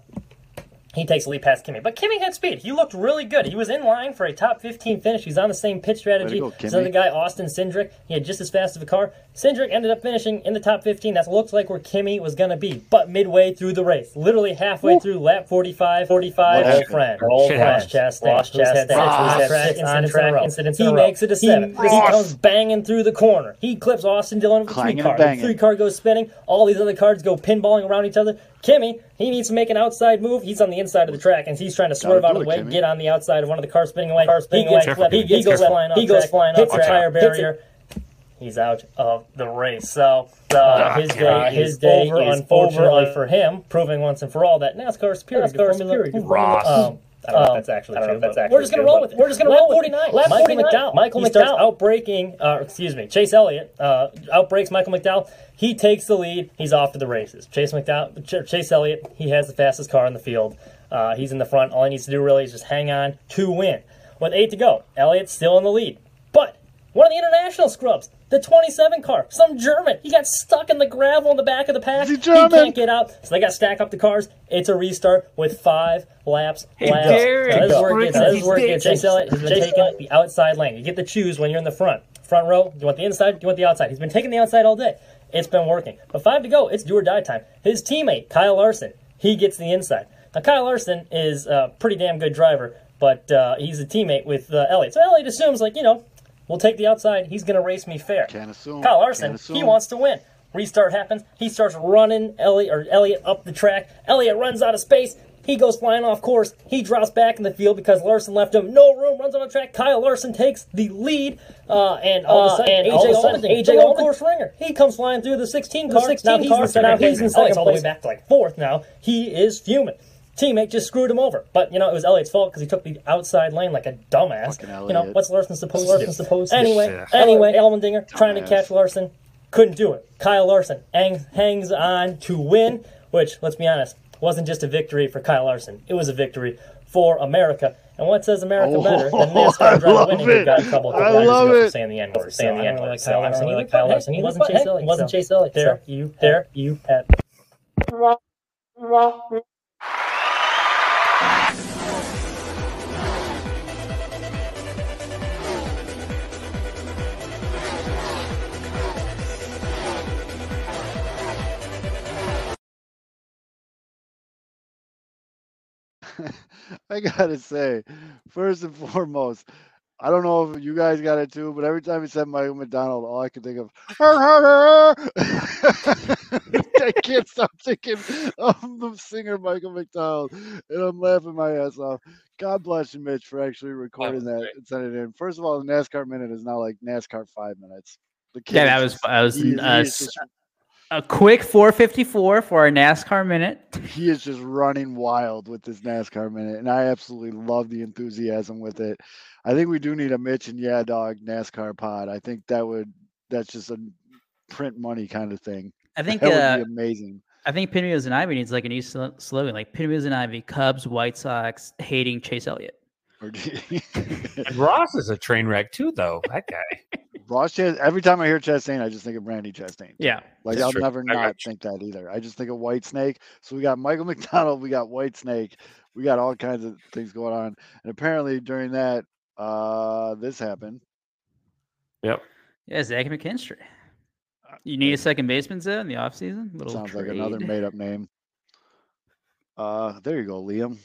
Speaker 5: he takes a lead past Kimi. But Kimi had speed. He looked really good. He was in line for a top 15 finish. He's on the same pit strategy
Speaker 1: go,
Speaker 5: as
Speaker 1: Kimi.
Speaker 5: another guy, Austin Cindric. He had just as fast of a car. Cindric ended up finishing in the top 15. That looked like where Kimi was going to be. But midway through the race, literally halfway through lap 45, 45,
Speaker 1: What
Speaker 5: old friend, old
Speaker 3: Shit
Speaker 5: Ross
Speaker 3: happens.
Speaker 5: Chastain,
Speaker 6: Ross
Speaker 5: who's had
Speaker 6: Chastain,
Speaker 5: six
Speaker 6: who's
Speaker 5: on-track incidents in a
Speaker 6: on-track
Speaker 5: row.
Speaker 6: incidents in
Speaker 5: He makes it a seven. He comes banging through the corner. He clips Austin Dillon with the three
Speaker 1: Clanging
Speaker 5: car. The three car goes spinning. All these other cars go pinballing around each other. Kimi, he needs to make an outside move. He's on the inside of the track, and he's trying to swerve out of the
Speaker 1: it,
Speaker 5: way,
Speaker 1: Kimi.
Speaker 5: get on the outside of one of the cars spinning away. Car
Speaker 6: spinning
Speaker 5: he gets
Speaker 6: away.
Speaker 5: flipped. He, he goes flying off
Speaker 6: He goes
Speaker 5: track,
Speaker 6: flying
Speaker 5: hits
Speaker 6: off
Speaker 5: the
Speaker 6: track,
Speaker 5: tire
Speaker 6: hits
Speaker 5: barrier. He's out of the race. So uh,
Speaker 3: Ah,
Speaker 5: his
Speaker 3: God.
Speaker 5: day, his
Speaker 6: His
Speaker 5: day
Speaker 6: day
Speaker 5: is
Speaker 6: is
Speaker 5: unfortunately
Speaker 6: over.
Speaker 5: for him, proving once and for all that NASCAR is superior.
Speaker 6: NASCAR is
Speaker 5: Formula-
Speaker 6: superior
Speaker 3: Ross.
Speaker 5: Um, I don't know if
Speaker 6: Um,
Speaker 5: that's actually
Speaker 6: I don't know
Speaker 5: true.
Speaker 6: if that's actually
Speaker 5: we're just gonna roll with it.
Speaker 6: we're just gonna
Speaker 5: Lap
Speaker 6: roll with it.
Speaker 5: 49.
Speaker 6: Lap
Speaker 5: Michael
Speaker 6: 49.
Speaker 5: McDowell.
Speaker 6: Michael
Speaker 5: he starts
Speaker 6: McDowell.
Speaker 5: outbreaking, uh, excuse me, Chase Elliott uh, outbreaks Michael McDowell. He takes the lead. He's off to the races. Chase McDowell, Ch- Chase Elliott, he has the fastest car in the field. Uh, he's in the front. All he needs to do really is just hang on to win. With eight to go, Elliott's still in the lead. But one of the international scrubs, the 27 car, some German, he got stuck in the gravel in the back of the pack.
Speaker 1: Is he
Speaker 5: can't get out, so they got to stack up the cars. It's a restart with five laps left.
Speaker 3: Derek,
Speaker 5: So this is where it gets.
Speaker 3: breaking
Speaker 5: This is where it gets.
Speaker 3: these
Speaker 5: Chase Elliott has been
Speaker 6: Chase
Speaker 5: taking
Speaker 6: Elliott.
Speaker 5: the outside lane. You get to choose when you're in the front. Front row, do you want the inside? Do you want the outside? He's been taking the outside all day. It's been working. But five to go, it's do or die time. His teammate, Kyle Larson, he gets the inside. Now, Kyle Larson is a pretty damn good driver, but uh, he's a teammate with uh, Elliott. So Elliott assumes, like, you know, we'll take the outside. He's going to race me fair.
Speaker 1: Can't assume.
Speaker 5: Kyle Larson,
Speaker 1: Can't assume.
Speaker 5: he wants to win. Restart happens. He starts running Elliott or Elliott up the track. Elliott runs out of space. He goes flying off course. He drops back in the field because Larson left him no room. Runs on the track. Kyle Larson takes the lead, uh, and all of a
Speaker 6: Uh,
Speaker 5: sudden,
Speaker 6: and
Speaker 5: AJ
Speaker 6: all of a sudden,
Speaker 5: Allmendinger,
Speaker 6: AJ
Speaker 5: the course ringer, he comes flying through the 16
Speaker 6: The 16
Speaker 5: now he's
Speaker 6: car.
Speaker 5: in second. Now he's in
Speaker 6: Elliott's
Speaker 5: second
Speaker 6: all the way back
Speaker 5: back to like fourth. Now he is fuming. Teammate just screwed him over, but you know it was Elliott's fault because he took the outside lane like a dumbass. You know what's Larson supposed
Speaker 6: Larson
Speaker 5: to do?
Speaker 6: supposed to do?
Speaker 5: anyway,
Speaker 3: Yeah.
Speaker 5: anyway, Allmendinger trying to catch Larson, couldn't do it. Kyle Larson hang, hangs on to win, which let's be honest, wasn't just a victory for Kyle Larson. It was a victory for America. And what says America
Speaker 1: Oh,
Speaker 5: better than [laughs]
Speaker 1: I
Speaker 5: NASCAR driver
Speaker 1: love
Speaker 5: winning?
Speaker 1: it.
Speaker 5: Who got in trouble a couple
Speaker 1: I
Speaker 5: years
Speaker 1: love
Speaker 5: ago for
Speaker 1: it.
Speaker 5: saying the N word.
Speaker 6: For
Speaker 5: Saying the
Speaker 6: saying
Speaker 5: N word. Like Kyle Larson.
Speaker 6: really like Kyle Larson
Speaker 5: He wasn't
Speaker 6: but
Speaker 5: Chase Elliott.
Speaker 6: he wasn't
Speaker 5: so
Speaker 6: Chase Elliott,
Speaker 5: There you, there you have. [laughs]
Speaker 1: I gotta say, first and foremost, I don't know if you guys got it too, but every time he said Michael McDonald, all I could think of, [laughs] I can't stop thinking of the singer Michael McDonald, and I'm laughing my ass off. God bless you, Mitch, for actually recording that and sending it in. First of all, the NASCAR minute is now like NASCAR five minutes. The
Speaker 2: Yeah, that was that was uh,
Speaker 1: is
Speaker 2: s-
Speaker 1: just-
Speaker 2: a quick 454 for our NASCAR minute.
Speaker 1: he is just running wild with this NASCAR minute, and I absolutely love the enthusiasm with it. I think we do need a Mitch and Yeah Dog NASCAR pod. I think that would that's just a print money kind of thing.
Speaker 2: I think
Speaker 1: That
Speaker 2: uh,
Speaker 1: would be amazing.
Speaker 2: I think Pinwheels and Ivy needs like a new slogan, like Pinwheels and Ivy, Cubs, White Sox, hating Chase Elliott.
Speaker 1: Or do you-
Speaker 3: And [laughs] [laughs] Ross is a train wreck too, though. That guy. [laughs]
Speaker 1: Ross Chast- every time I hear Chastain, I just think of Brandi Chastain.
Speaker 2: Yeah,
Speaker 1: Like I'll
Speaker 3: true.
Speaker 1: never
Speaker 3: I got
Speaker 1: not think that either. I just think of Whitesnake. So we got Michael McDonald, we got Whitesnake, we got all kinds of things going on. And apparently during that, uh, this happened.
Speaker 3: Yep.
Speaker 2: yeah, Zach McKinstry. You need a second baseman though in the offseason? Little
Speaker 1: Sounds like another made up name. Uh, there you go, Liam.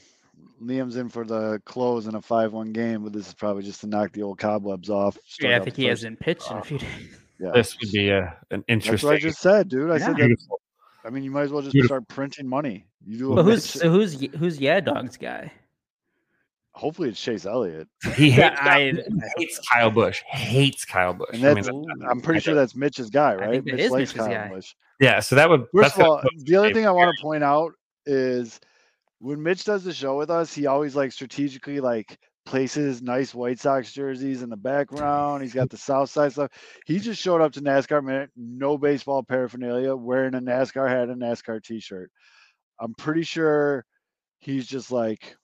Speaker 1: Liam's in for the close in a five-one game, but this is probably just to knock the old cobwebs off.
Speaker 2: Yeah, I think he hasn't pitched in a few days. [laughs]
Speaker 1: Yeah,
Speaker 3: This would be a, an
Speaker 1: that's
Speaker 3: interesting.
Speaker 1: what I just said, dude. I said that. I mean, you might as well just
Speaker 3: Beautiful.
Speaker 1: start printing money. You do a
Speaker 2: But who's so who's who's Yeah Dog's guy?
Speaker 1: hopefully it's Chase Elliott,
Speaker 3: He [laughs]
Speaker 2: Yeah,
Speaker 3: hates,
Speaker 2: I-
Speaker 3: he hates Kyle Busch. Hates Kyle Busch.
Speaker 1: and
Speaker 3: I
Speaker 1: that's
Speaker 3: mean,
Speaker 1: I'm pretty
Speaker 3: I
Speaker 1: sure that's Mitch's guy, right?
Speaker 2: think
Speaker 1: Mitch
Speaker 2: is
Speaker 1: likes
Speaker 2: Mitch's
Speaker 1: Kyle
Speaker 2: guy.
Speaker 1: Bush.
Speaker 3: yeah. So that would.
Speaker 1: First
Speaker 3: that's
Speaker 1: of all, the other thing I want to point out is when Mitch does the show with us, he always like strategically like places nice White Sox jerseys in the background. He's got the South Side stuff. He just showed up to NASCAR minute, no baseball paraphernalia, wearing a NASCAR hat and NASCAR t-shirt. I'm pretty sure he's just like,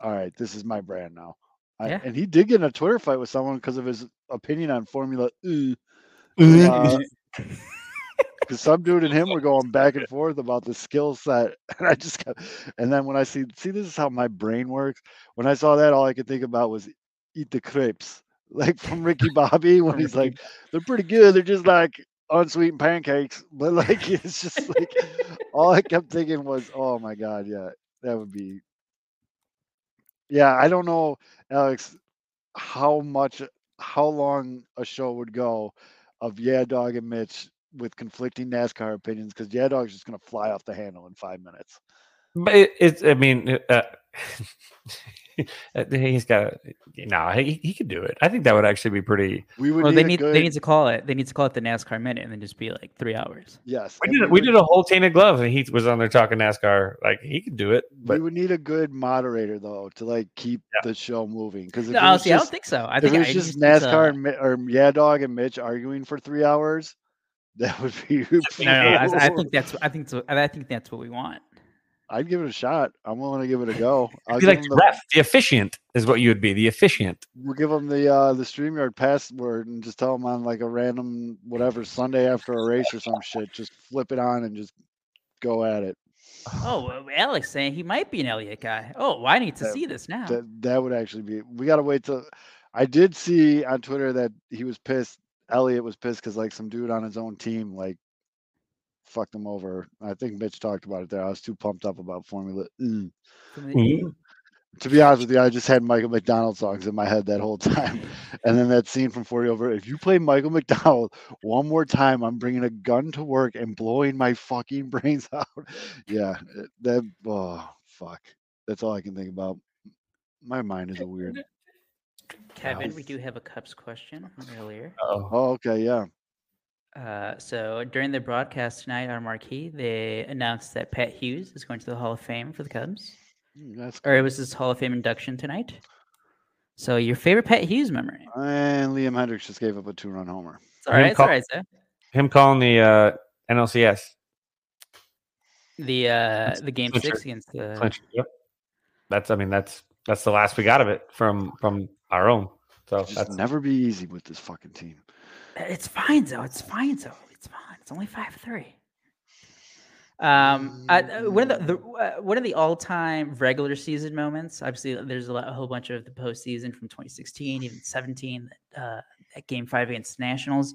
Speaker 1: all right, this is my brand now. I,
Speaker 2: Yeah.
Speaker 1: And he did get in a Twitter fight with someone because of his opinion on Formula E. [laughs] Uh, because some dude and him were going back and forth about the skill set, [laughs] and I just got, and then when I see, see, this is how my brain works. When I saw that, all I could think about was eat the crepes, [laughs] like from Ricky Bobby when he's like, they're pretty good, they're just like unsweetened pancakes, but like [laughs] it's just like all I kept thinking was, oh my god, yeah, that would be, yeah, I don't know, Alex, how much, how long a show would go of Yeah Dog and Mitch with conflicting NASCAR opinions because Yeah Dog's just gonna fly off the handle in five minutes.
Speaker 3: But it, it's. I mean, uh, [laughs] he's got. No, he he could do it. I think that would actually be pretty.
Speaker 1: We would
Speaker 2: Well,
Speaker 1: need
Speaker 2: they need
Speaker 1: good,
Speaker 2: they need to call it they need to call it the NASCAR minute and then just be like three hours.
Speaker 1: yes.
Speaker 3: We did we
Speaker 1: would-
Speaker 3: did a whole tainted gloves, and he was on there talking NASCAR. Like he could do it,
Speaker 1: we would need a good moderator though to like keep
Speaker 3: Yeah.
Speaker 1: the show moving because if
Speaker 2: No,
Speaker 1: it was
Speaker 2: I don't think so. I think
Speaker 1: it was
Speaker 2: I
Speaker 1: just
Speaker 2: think it's, uh,
Speaker 1: NASCAR and, Mi- or Yeah Dog and Mitch arguing for three hours, [laughs] that would be.
Speaker 2: No, no, no, I, I think that's I think so, I think that's what we want.
Speaker 1: I'd give it a shot. I'm willing to give it a go. I'll
Speaker 3: be like the
Speaker 1: the,
Speaker 3: ref, the efficient is what you would be. The efficient.
Speaker 1: we'll give them the uh the Streamyard password and just tell them on like a random whatever Sunday after a race or some shit, just flip it on and just go at it.
Speaker 2: Oh, well, Alex saying he might be an Elliott guy. Oh, well, I need to
Speaker 1: That-
Speaker 2: see this now.
Speaker 1: That that would actually be. We gotta wait till. I did see on Twitter that he was pissed. Elliott was pissed because like some dude on his own team like fucked him over. I think Mitch talked about it there. I was too pumped up about Formula.
Speaker 2: From the-
Speaker 3: Mhm.
Speaker 1: To be honest with you, I just had Michael McDonald songs in my head that whole [laughs] time. And then that scene from 40 over. If you play Michael McDonald one more time, I'm bringing a gun to work and blowing my fucking [laughs] brains out. Yeah, that. Oh fuck. That's all I can think about. My mind is a weird. [laughs]
Speaker 2: Kevin, we do have a Cubs question from earlier.
Speaker 3: Oh,
Speaker 1: Oh, okay, yeah.
Speaker 2: Uh, so during the broadcast tonight on Marquee, they announced that Pat Hughes is going to the Hall of Fame for the Cubs,
Speaker 1: Mm, That's
Speaker 2: or it was his Hall of Fame induction tonight. So your favorite Pat Hughes memory?
Speaker 1: And Liam Hendriks just gave up a two-run homer.
Speaker 2: It's all
Speaker 3: Him.
Speaker 2: It's all
Speaker 3: call-
Speaker 2: right, sir.
Speaker 3: him calling the uh, NLCS.
Speaker 2: The uh, the game
Speaker 3: Clincher.
Speaker 2: six against the
Speaker 3: clinch. Yep. That's. I mean, that's that's the last we got of it from from our own. So
Speaker 1: Just
Speaker 3: that's
Speaker 1: never be easy with this fucking team.
Speaker 2: It's fine though. It's fine though. It's fine. It's only five three. Um, I, uh, one of the, the uh, one of the all time regular season moments. Obviously, there's a, lot, a whole bunch of the postseason from 2016, even 17, uh, at Game Five against the Nationals.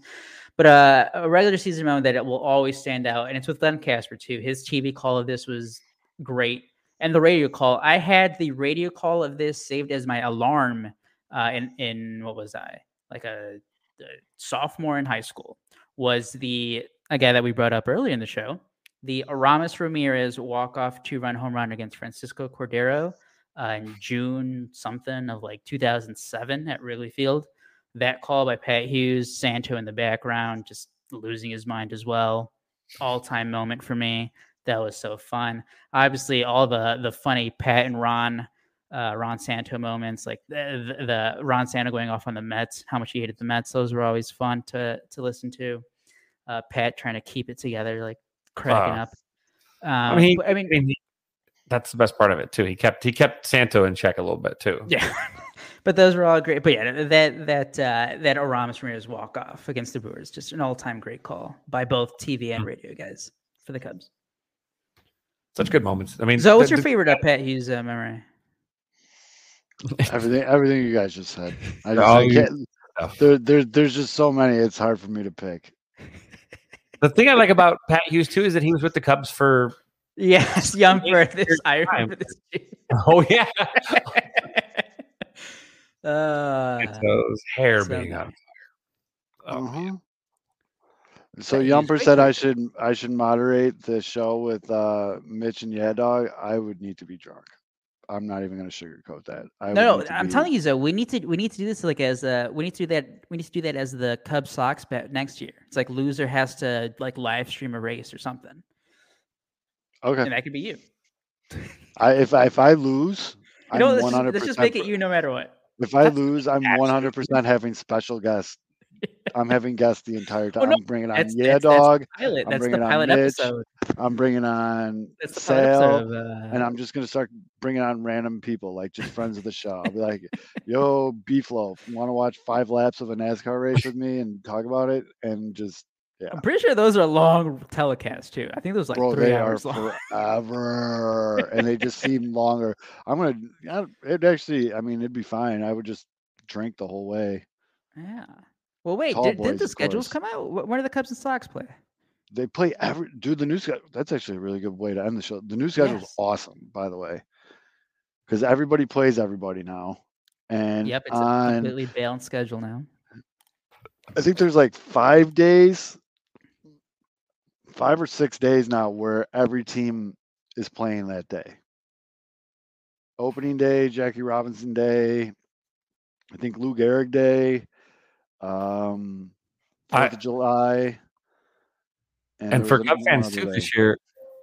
Speaker 2: But uh, a regular season moment that it will always stand out, and it's with Len Kasper too. His TV call of this was great, and the radio call. I had the radio call of this saved as my alarm. Uh, in in what was I like a the sophomore in high school was the a guy that we brought up earlier in the show, the Aramis Ramirez walk off two run home run against Francisco Cordero uh, in June something of like 2007 at Wrigley Field. That call by Pat Hughes, Santo in the background, just losing his mind as well. All time moment for me. That was so fun. Obviously, all the the funny Pat and Ron uh, Ron Santo moments, like the, the, the Ron Santo going off on the Mets, how much he hated the Mets. Those were always fun to to listen to. uh, Pat trying to keep it together, like cracking
Speaker 3: Uh,
Speaker 2: up. Um,
Speaker 3: I mean, he-
Speaker 2: I mean,
Speaker 3: he- that's the best part of it too. He kept he kept Santo in check a little bit too.
Speaker 2: yeah. [laughs] but those were all great. But yeah, that that uh, that Aramis Ramirez walk off against the Brewers, just an all time great call by both TV
Speaker 3: Mm.
Speaker 2: and radio guys for the Cubs.
Speaker 3: Such good moments. I mean,
Speaker 2: So, what's
Speaker 3: the-
Speaker 2: your favorite uh, Pat Hughes uh, memory?
Speaker 1: Everything, everything you guys just said. [laughs] I just I can't,
Speaker 3: stuff.
Speaker 1: there, there, there's just so many. It's hard for me to pick.
Speaker 3: The thing I like about Pat Hughes too is that he was with the Cubs for
Speaker 2: Yes, [laughs] young for this.
Speaker 3: years
Speaker 2: I remember this. [laughs]
Speaker 3: oh yeah,
Speaker 2: uh,
Speaker 3: those hair
Speaker 2: so
Speaker 3: being
Speaker 2: good.
Speaker 3: up. Oh.
Speaker 1: Uh-huh. So
Speaker 2: Pat Hughes,
Speaker 1: Yumper said I should I should moderate the show with uh, Mitch and Yeah Dog. I would need to be drunk. I'm not even going to sugarcoat that. I
Speaker 2: no, no I'm
Speaker 1: be-
Speaker 2: telling you, though, we need to we need to do this like as uh we need to do that we need to do that as the Cubs Sox bet next year. It's like loser has to like live stream a race or something,
Speaker 1: Okay.
Speaker 2: and that could be you.
Speaker 1: I, if I, if I lose,
Speaker 2: You know,
Speaker 1: I'm
Speaker 2: let's
Speaker 1: 100.
Speaker 2: just, let's just make it you no matter what.
Speaker 1: If I lose, I'm 100 percent having special guests. [laughs] I'm having guests the entire time.
Speaker 2: Well, no,
Speaker 1: I'm bringing on
Speaker 2: That's
Speaker 1: Yeah
Speaker 2: that's, that's
Speaker 1: Dog.
Speaker 2: the pilot.
Speaker 1: I'm
Speaker 2: That's the
Speaker 1: bringing on
Speaker 2: pilot
Speaker 1: Mitch,
Speaker 2: episode.
Speaker 1: I'm bringing on
Speaker 2: That's the
Speaker 1: Sale.
Speaker 2: Of, uh,
Speaker 1: and I'm just gonna start bringing on random people, like just friends of the show. I'll be like, "Yo, Beeflo, want to watch five laps of a NASCAR race with me and talk about it?" And just,
Speaker 2: I'm pretty sure those are long telecasts too. I think those like
Speaker 1: bro,
Speaker 2: three
Speaker 1: they are
Speaker 2: hours long.
Speaker 1: forever, and they just seem [laughs] longer. I'm gonna, it actually, I mean, it'd be fine. I would just drink the whole way.
Speaker 2: Yeah. Well, wait. Did,
Speaker 1: boys,
Speaker 2: didn't the schedules come out? When do the Cubs and Sox play?
Speaker 1: They play every, dude. The new schedule. That's actually a really good way to end the show. The new schedule is
Speaker 2: Yes.
Speaker 1: awesome, by the way, because everybody plays everybody now. And
Speaker 2: Yep, it's a completely balanced schedule now.
Speaker 1: I think there's like five days, five or six days now where every team is playing that day. Opening day, Jackie Robinson Day, I think Lou Gehrig Day, um,
Speaker 3: I-
Speaker 1: Fourth of July,
Speaker 3: And
Speaker 1: there
Speaker 3: for
Speaker 1: was
Speaker 3: Cubs fans too,
Speaker 1: day.
Speaker 3: this year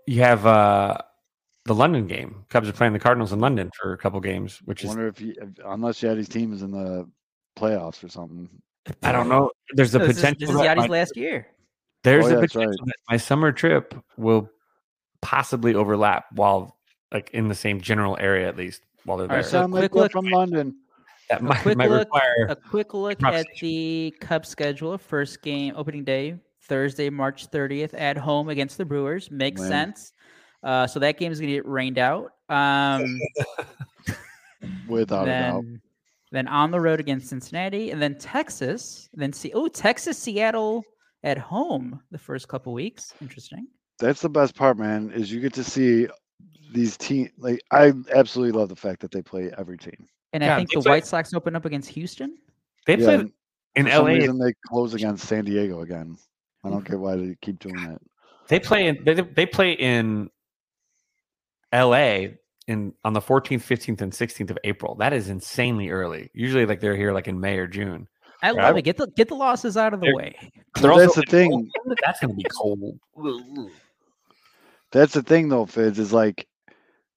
Speaker 3: you have uh the London game. Cubs are playing the Cardinals in London for a couple games, which
Speaker 1: I
Speaker 3: is
Speaker 1: wonder if, he, if unless Yadi's team is in the playoffs or something.
Speaker 3: I don't know. There's the
Speaker 2: No, this is,
Speaker 3: potential.
Speaker 2: this is
Speaker 3: that
Speaker 2: Yadi's
Speaker 3: my-
Speaker 2: last year.
Speaker 3: there's
Speaker 1: Oh,
Speaker 3: the
Speaker 1: yeah, that's
Speaker 3: potential that my summer trip will possibly overlap while like in the same general area at least while they're
Speaker 2: All right,
Speaker 3: there.
Speaker 2: so
Speaker 1: Sound like
Speaker 2: quick
Speaker 1: we're
Speaker 2: look-
Speaker 1: from London.
Speaker 3: That might,
Speaker 2: quick
Speaker 3: might
Speaker 2: look-
Speaker 3: require
Speaker 2: A quick look at the Cubs schedule. First game, opening day, Thursday, March 30th, at home against the Brewers. Makes
Speaker 1: Win.
Speaker 2: sense. Uh, so that game is going to get rained out. [laughs] Um,
Speaker 1: Without a doubt.
Speaker 2: then, then on the road against Cincinnati, and then Texas. Then see, oh, Texas, Seattle at home the first couple weeks. Interesting.
Speaker 1: That's the best part, man, is you get to see these team like I absolutely love the fact that they play every team.
Speaker 2: And
Speaker 3: Yeah,
Speaker 2: I think the
Speaker 3: play-
Speaker 2: White Sox open up against Houston.
Speaker 3: they
Speaker 1: Yeah,
Speaker 3: play in
Speaker 1: for
Speaker 3: LA.
Speaker 1: reason they close against San Diego again. I don't mm-hmm. get why they keep doing that.
Speaker 3: They play in they, they play in LA in on the 14th, 15th, and 16th of April. That is insanely early. Usually, like they're here like in May or June.
Speaker 2: I
Speaker 3: Yeah.
Speaker 2: love it. Get the get the losses out of the
Speaker 3: They're-
Speaker 2: way.
Speaker 3: They're
Speaker 1: that's the thing.
Speaker 3: in Oakland. [laughs] That's going to be cold.
Speaker 1: That's the thing though, Fitz, is like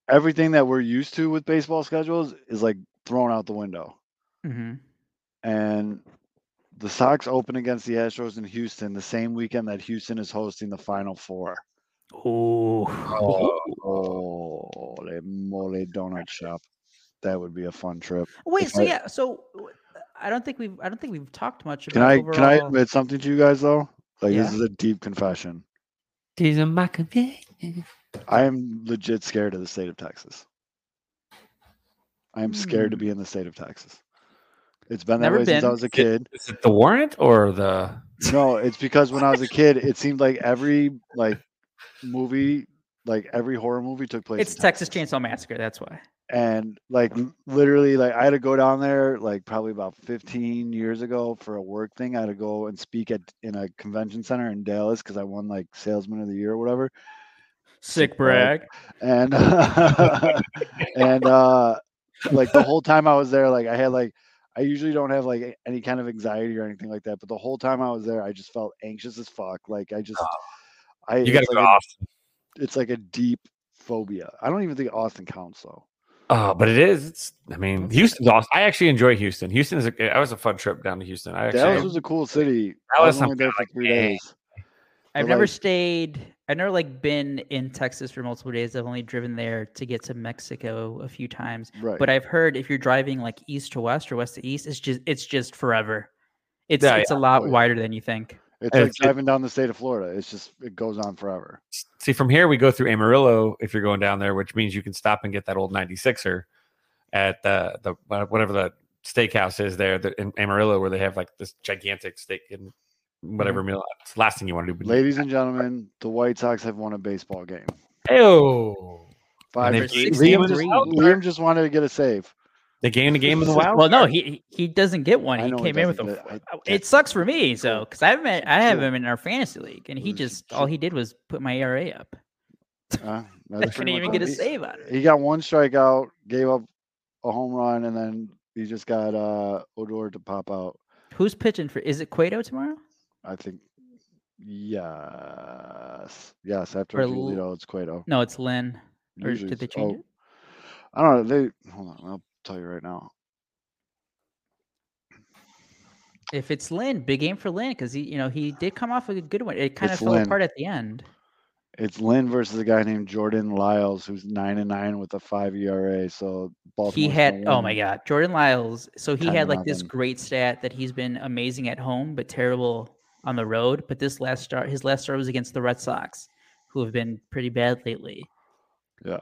Speaker 1: everything that we're used to with baseball schedules is like thrown out the window.
Speaker 2: hmm
Speaker 1: And the Sox open against the Astros in Houston the same weekend that Houston is hosting the Final Four.
Speaker 2: Oh,
Speaker 1: Oh, le mole donut shop. That would be a fun trip.
Speaker 2: wait.
Speaker 1: If
Speaker 2: So
Speaker 1: I-
Speaker 2: yeah. So w- I don't think we've I don't think we've talked much about.
Speaker 1: Can I
Speaker 2: overall...
Speaker 1: can I admit something to you guys though? Like
Speaker 2: Yeah.
Speaker 1: this is a deep confession.
Speaker 3: These are my convictions.
Speaker 1: I am legit scared of the state of Texas. I am scared to be in the state of Texas. It's been that
Speaker 2: Never
Speaker 1: way since I was a kid.
Speaker 3: Is it the warrant or the?
Speaker 1: No, it's because when I was a kid, it seemed like every like movie, like every horror movie took place.
Speaker 2: It's
Speaker 1: in
Speaker 2: Texas Chainsaw Massacre. That's why.
Speaker 1: and like literally, like I had to go down there like probably about 15 years ago for a work thing. I had to go and speak at in a convention center in Dallas because I won like Salesman of the Year or whatever.
Speaker 2: Sick
Speaker 1: brag.
Speaker 2: brag. [laughs]
Speaker 1: and and uh like the whole time I was there, like I had like I usually don't have like any kind of anxiety or anything like that, but the whole time I was there, I just felt anxious as fuck. Like I just, ah. I
Speaker 3: You got to
Speaker 1: it's
Speaker 3: go
Speaker 1: like
Speaker 3: to
Speaker 1: a,
Speaker 3: Austin.
Speaker 1: it's like a deep phobia. I don't even think Austin counts though.
Speaker 3: Oh, but it is. It's. I mean, Houston's awesome. I actually enjoy Houston. Houston is. A, that was a fun trip down to Houston. I actually.
Speaker 1: Dallas was a cool city. I
Speaker 3: Dallas,
Speaker 1: was only there for
Speaker 3: like,
Speaker 1: three days.
Speaker 2: I've
Speaker 1: But,
Speaker 2: never
Speaker 1: like-
Speaker 2: stayed. I've never like been in Texas for multiple days. I've only driven there to get to Mexico a few times.
Speaker 1: Right.
Speaker 2: But I've heard if you're driving like east to west or west to east, it's just it's just forever. It's
Speaker 3: Yeah,
Speaker 2: it's a lot
Speaker 1: Oh, yeah.
Speaker 2: wider than you think.
Speaker 1: it's
Speaker 3: and
Speaker 1: like
Speaker 3: it's-
Speaker 1: driving down the state of Florida. It's just it goes on forever.
Speaker 3: See, from here we go through Amarillo if you're going down there, which means you can stop and get that old 96er at the the uh, whatever the steakhouse is there the, in Amarillo where they have like this gigantic steak and whatever meal. It's the last thing you want to do. but-
Speaker 1: Ladies and gentlemen, the White Sox have won a baseball game.
Speaker 3: Oh,
Speaker 1: five. Five.
Speaker 3: they
Speaker 2: For
Speaker 3: gave-
Speaker 1: Liam, just, Liam just wanted to get a save.
Speaker 3: They gained the game of the wild.
Speaker 2: Well, no, he he doesn't get one. He came in with
Speaker 1: doesn't,
Speaker 2: a.
Speaker 1: but I-
Speaker 2: f- It sucks for me, so because I have him, I have him in our fantasy league, and he just all he did was put my ERA up.
Speaker 1: Uh, [laughs]
Speaker 2: I couldn't even get a
Speaker 1: it. He-
Speaker 2: save on it.
Speaker 1: He got one strikeout, gave up a home run, and then he just got uh Odor to pop out.
Speaker 2: Who's pitching for? Is it Cueto tomorrow?
Speaker 1: I think. Yes. Yes. After
Speaker 2: Or L-
Speaker 1: Giolito, it's Cueto.
Speaker 2: No, it's Lynn. Or
Speaker 1: Usually
Speaker 2: did they change
Speaker 1: oh,
Speaker 2: it?
Speaker 1: I don't know. They hold on. I'll tell you right now.
Speaker 2: If it's Lynn, big game for Lynn because he, you know, he did come off a good one. It kind of fell
Speaker 1: Lynn.
Speaker 2: apart at the end.
Speaker 1: It's Lynn versus a guy named Jordan Lyles, who's nine and nine with a five ERA. So Baltimore's
Speaker 2: he had, oh my. God, Jordan Lyles. So he had like this great stat that he's been amazing at home but terrible on the road. But this last start, his last start was against the Red Sox, who have been pretty bad lately.
Speaker 1: Yeah.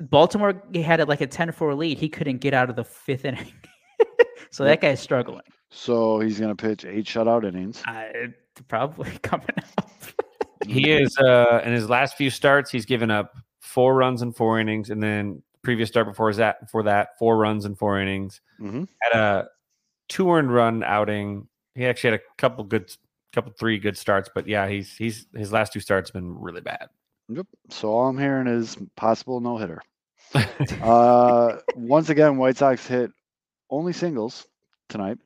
Speaker 2: Baltimore had it like a 10-4 lead. He couldn't get out of the fifth inning. [laughs] so that guy's struggling.
Speaker 1: So he's gonna pitch eight shutout innings.
Speaker 2: Uh, probably [laughs] coming up.
Speaker 3: He is uh in his last few starts, he's given up four runs in four innings, and then previous start before that before that, four runs in four innings.
Speaker 1: Mhm.
Speaker 3: Had a two earned run outing. He actually had a couple good couple three good starts, but yeah, he's he's his last two starts have been really bad.
Speaker 1: Yep. So all I'm hearing is possible no hitter. [laughs] Uh, once again, White Sox hit only singles tonight.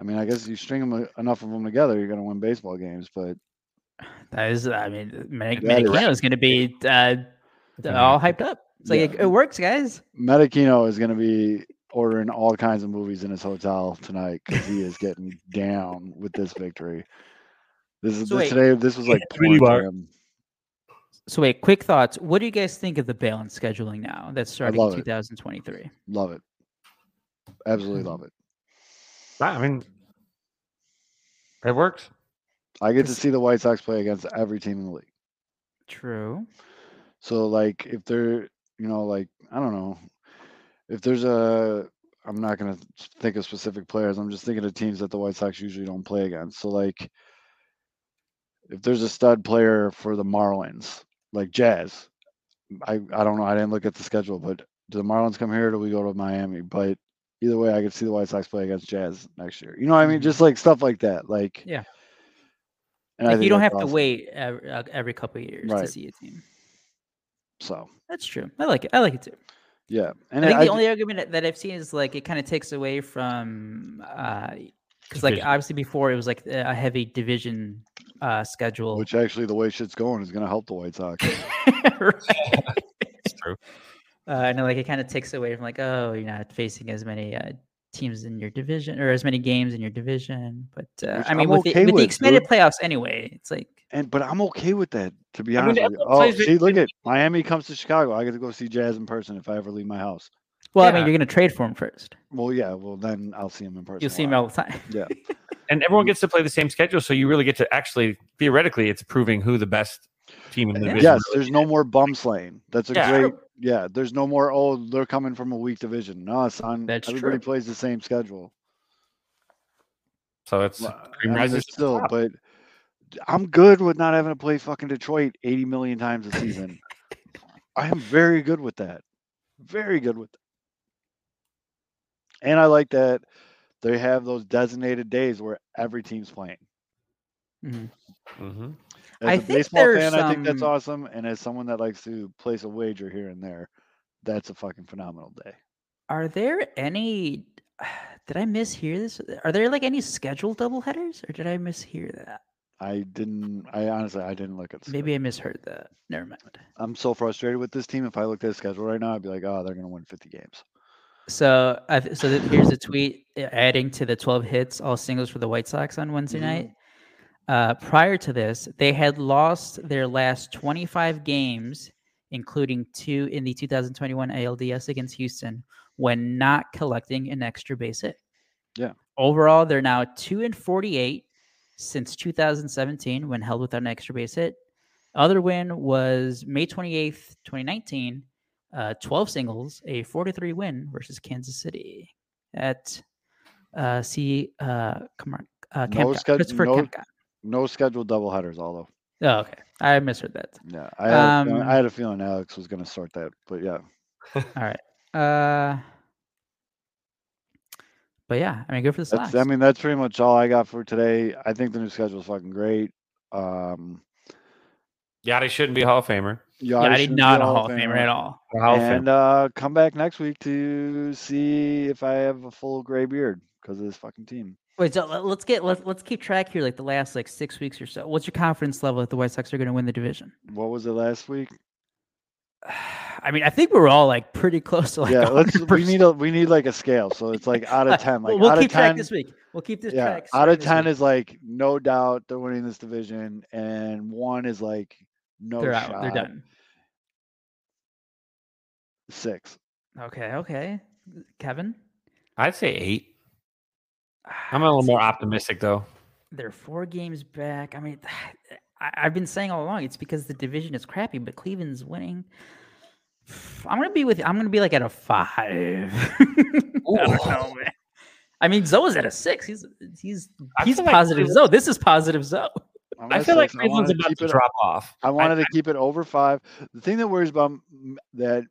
Speaker 1: I mean, I guess you string them enough of them together, you're going to win baseball games. But
Speaker 2: That is, I mean, Manic-
Speaker 1: That is-
Speaker 2: is going to be uh, all hyped up. It's like
Speaker 1: Yeah.
Speaker 2: it, it works, guys.
Speaker 1: Menechino is going to be ordering all kinds of movies in his hotel tonight because he is getting down with this victory. This is
Speaker 2: So
Speaker 1: this,
Speaker 2: wait.
Speaker 1: today. This was like
Speaker 3: Really
Speaker 1: porn for him.
Speaker 2: So wait, quick thoughts. What do you guys think of the balance scheduling now that's starting
Speaker 1: love
Speaker 2: in
Speaker 1: it.
Speaker 2: 2023?
Speaker 1: Love it. Absolutely
Speaker 2: Mm-hmm.
Speaker 1: love it.
Speaker 3: I mean, it works.
Speaker 1: I get to see the White Sox play against every team in the league.
Speaker 2: True.
Speaker 1: So like if they're you know like I don't know if there's a I'm not gonna think of specific players. I'm just thinking of teams that the White Sox usually don't play against. So like if there's a stud player for the Marlins, like Jazz, I I don't know. I didn't look at the schedule, but do the Marlins come here or do we go to Miami? But either way, I could see the White Sox play against Jazz next year. You know what I mean?
Speaker 2: Mhm.
Speaker 1: Just like stuff like that. Like
Speaker 2: Yeah.
Speaker 1: and
Speaker 2: Like you don't have to wait every, every couple of years to see a team.
Speaker 1: So
Speaker 2: That's true. I like it. I like it too.
Speaker 1: Yeah, and
Speaker 2: I think
Speaker 1: I
Speaker 2: the only argument that- that I've seen is like it kind of takes away from because like obviously before it was like a heavy division uh schedule.
Speaker 1: which actually the way shit's going is going to help the White Sox. [laughs]
Speaker 3: It's true.
Speaker 2: Uh, and then, like it kind of takes away from like, oh, you're not facing as many uh, teams in your division or as many games in your division. But uh, I mean,
Speaker 1: I'm
Speaker 2: with, the, with
Speaker 1: with,
Speaker 2: the expanded
Speaker 1: dude.
Speaker 2: playoffs anyway, it's like
Speaker 1: And but I'm okay with that, to be
Speaker 3: I mean,
Speaker 1: honest with you. Oh,
Speaker 3: plays
Speaker 1: see, look at [laughs] Miami comes to Chicago. I get to go see Jazz in person if I ever leave my house.
Speaker 2: well, I mean, you're gonna trade for him first.
Speaker 1: Well, yeah, well then I'll see him in person.
Speaker 2: You'll see him all the time.
Speaker 1: Yeah, [laughs]
Speaker 3: And everyone gets to play the same schedule, so you really get to actually theoretically, it's proving who the best team in the division.
Speaker 1: yes. There's no more bum slaying. That's a
Speaker 3: Yeah.
Speaker 1: great. Yeah, there's no more. Oh, they're coming from a weak division. No, son.
Speaker 2: That's
Speaker 1: everybody
Speaker 2: true.
Speaker 1: plays the same schedule.
Speaker 3: So it's
Speaker 1: Well,
Speaker 3: cream
Speaker 1: I mean, it's still, but I'm good with not having to play fucking Detroit 80 million times a season. [laughs] I am very good with that. Very good with that. And I like that they have those designated days where every team's playing.
Speaker 2: Mhm.
Speaker 3: Mhm.
Speaker 1: As
Speaker 2: I
Speaker 1: a
Speaker 2: think
Speaker 1: baseball
Speaker 2: there's
Speaker 1: fan, I think that's awesome. And as someone that likes to place a wager here and there, that's a fucking phenomenal day.
Speaker 2: Are there any? [sighs] Did I mishear this? Are there like any scheduled doubleheaders, or did I mishear that?
Speaker 1: I didn't. I honestly, I didn't look at. The
Speaker 2: Maybe I misheard that. Never mind.
Speaker 1: schedule. I'm so frustrated with this team. If I looked at the schedule right now, I'd be like, oh, they're gonna win 50 games.
Speaker 2: So, I th- so th- here's a tweet adding to the 12 hits, all singles for the White Sox on Wednesday
Speaker 1: Mhm.
Speaker 2: night. Uh, prior to this, they had lost their last 25 games, including two in the 2021 ALDS against Houston, when not collecting an extra base hit.
Speaker 1: Yeah.
Speaker 2: Overall, they're now two and 48 since 2017 when held without an extra base hit. Other win was May 28th, 2019, uh, 12 singles, a 43 win versus Kansas City at uh, see uh, come on, uh,
Speaker 1: No sched-
Speaker 2: Christopher
Speaker 1: no-
Speaker 2: Kemka.
Speaker 1: No scheduled doubleheaders, although.
Speaker 2: Oh, okay. I misheard that.
Speaker 1: Yeah, I had, a feeling,
Speaker 2: Um,
Speaker 1: I had a feeling Alex was going to sort that, but yeah. [laughs]
Speaker 2: All right. Uh, but yeah, I mean, good for the Sox.
Speaker 1: That's, I mean, that's pretty much all I got for today. I think the new schedule is fucking great. Um,
Speaker 3: Yadi shouldn't be a Hall of Famer.
Speaker 2: yeah, I did
Speaker 1: shouldn't
Speaker 2: a
Speaker 1: Hall
Speaker 2: Hall of Famer at all.
Speaker 3: A Hall of
Speaker 1: And uh, come back next week to see if I have a full gray beard because of this fucking team.
Speaker 2: Wait, so let- let's get let's let's keep track here. Like the last like six weeks or so. What's your confidence level that the White Sox are going to win the division?
Speaker 1: What was it last week? [sighs] [sighs] [sighs]
Speaker 2: I mean, I think we were all like pretty close to like.
Speaker 1: yeah, [laughs] let's. We need a we need like a scale. So it's like out of [laughs] ten. Like
Speaker 2: we'll, we'll
Speaker 1: out
Speaker 2: keep
Speaker 1: of
Speaker 2: track this week. We'll keep this
Speaker 1: yeah,
Speaker 2: track.
Speaker 1: out of ten
Speaker 2: week.
Speaker 1: is like no doubt they're winning this division, and one is like no
Speaker 2: they're
Speaker 1: shot.
Speaker 2: out. They're done.
Speaker 1: Six.
Speaker 2: Okay. Okay. Kevin.
Speaker 3: I'd say eight. Ah, I'm a little more optimistic though.
Speaker 2: They're four games back. I mean, [sighs] I, I've been saying all along it's because the division is crappy, but Cleveland's winning. I'm gonna be with. I'm gonna be like at a five. [laughs] I don't know, man. I mean, Zoe's at a six. He's he's he's
Speaker 3: feel like
Speaker 2: positive
Speaker 3: Cleveland-
Speaker 2: Zoe. This is positive Zoe.
Speaker 1: I'm
Speaker 3: I
Speaker 1: at
Speaker 3: feel like
Speaker 1: six. I wanted
Speaker 3: Cleveland's
Speaker 1: to
Speaker 3: about
Speaker 1: keep
Speaker 3: to
Speaker 1: it-
Speaker 3: drop off.
Speaker 1: I wanted to keep it over five. The thing that worries about that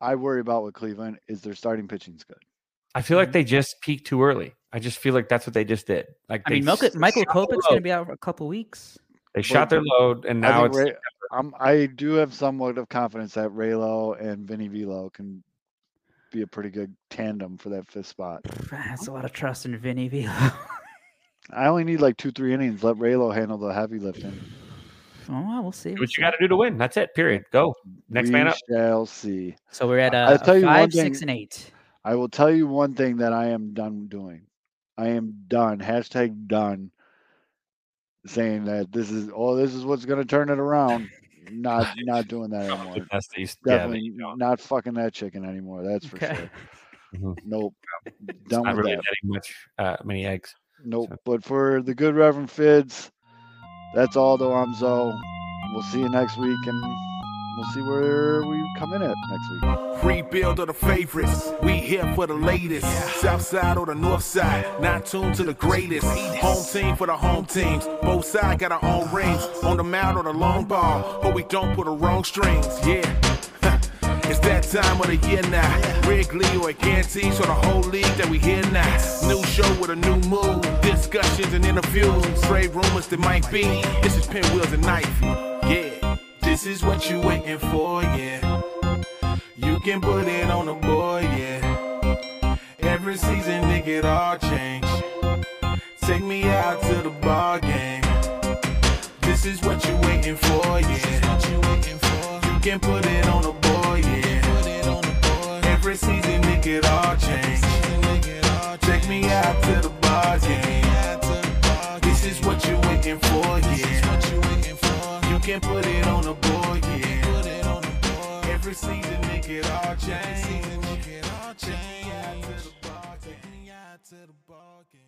Speaker 1: I worry about with Cleveland is their starting pitching's good.
Speaker 3: I feel like mm-hmm. they just peaked too early. I just feel like that's what they just did. Like
Speaker 2: I mean, Michael,
Speaker 3: s-
Speaker 2: Michael
Speaker 3: shot their
Speaker 2: Kopech's going to be out for a couple weeks.
Speaker 3: They shot their load, and
Speaker 1: I
Speaker 3: now it's
Speaker 1: Ray, I'm, I do have somewhat of confidence that Raylo and Vinny Velo can be a pretty good tandem for that fifth spot. [sighs]
Speaker 2: That's a lot of trust in Vinny Velo. [laughs]
Speaker 1: I only need like two, three innings. Let Raylo handle the heavy lifting.
Speaker 2: oh, well, we'll see.
Speaker 3: do what you got to do to win. That's it. Period. Go next
Speaker 1: we
Speaker 3: man up.
Speaker 1: shall see.
Speaker 2: So we're at uh,
Speaker 1: I'll
Speaker 2: a,
Speaker 1: tell you one
Speaker 2: five, six,
Speaker 1: thing.
Speaker 2: and eight.
Speaker 1: I will tell you one thing that I am done doing. I am done. Hashtag done. Saying that this is oh this is what's gonna turn it around. Not [laughs] not doing that anymore.
Speaker 3: The best that you- yeah,
Speaker 1: Definitely
Speaker 3: you don't.
Speaker 1: fucking that chicken anymore. That's for
Speaker 2: Okay.
Speaker 1: sure.
Speaker 3: Mhm.
Speaker 1: Nope. Done
Speaker 3: not
Speaker 1: with
Speaker 3: really
Speaker 1: that.
Speaker 3: getting much uh, many eggs.
Speaker 1: Nope.
Speaker 3: So-
Speaker 1: But for the good Reverend Fids, that's all though. I'm Zoe. We'll see you next week and we'll see where we come in at next week.
Speaker 4: Rebuild of the favorites. We here for the latest. South side or the north side. Not tuned to the greatest. Home team for the home teams. Both sides got our own rings. On the mound or the long ball. But we don't put the wrong strings. Yeah. [laughs] It's that time of the year now. Wrigley or Gantes or the whole league that we hear now. New show with a new mood. Discussions and interviews. Trade rumors that might be. This is Pinwheels and Ivy. Yeah. This is what you waiting for, yeah. You can put it on the board, yeah. Every season, nigga, it all change. Take me out to the ball game. This is what you waiting for, yeah. You can put it on the board, yeah. Every season, nigga, it all change. Take me out to the ball game. This is what you waiting for, yeah. Can put it on the board, yeah. Every season, it all change. To the ball game. Take me out to the ball game.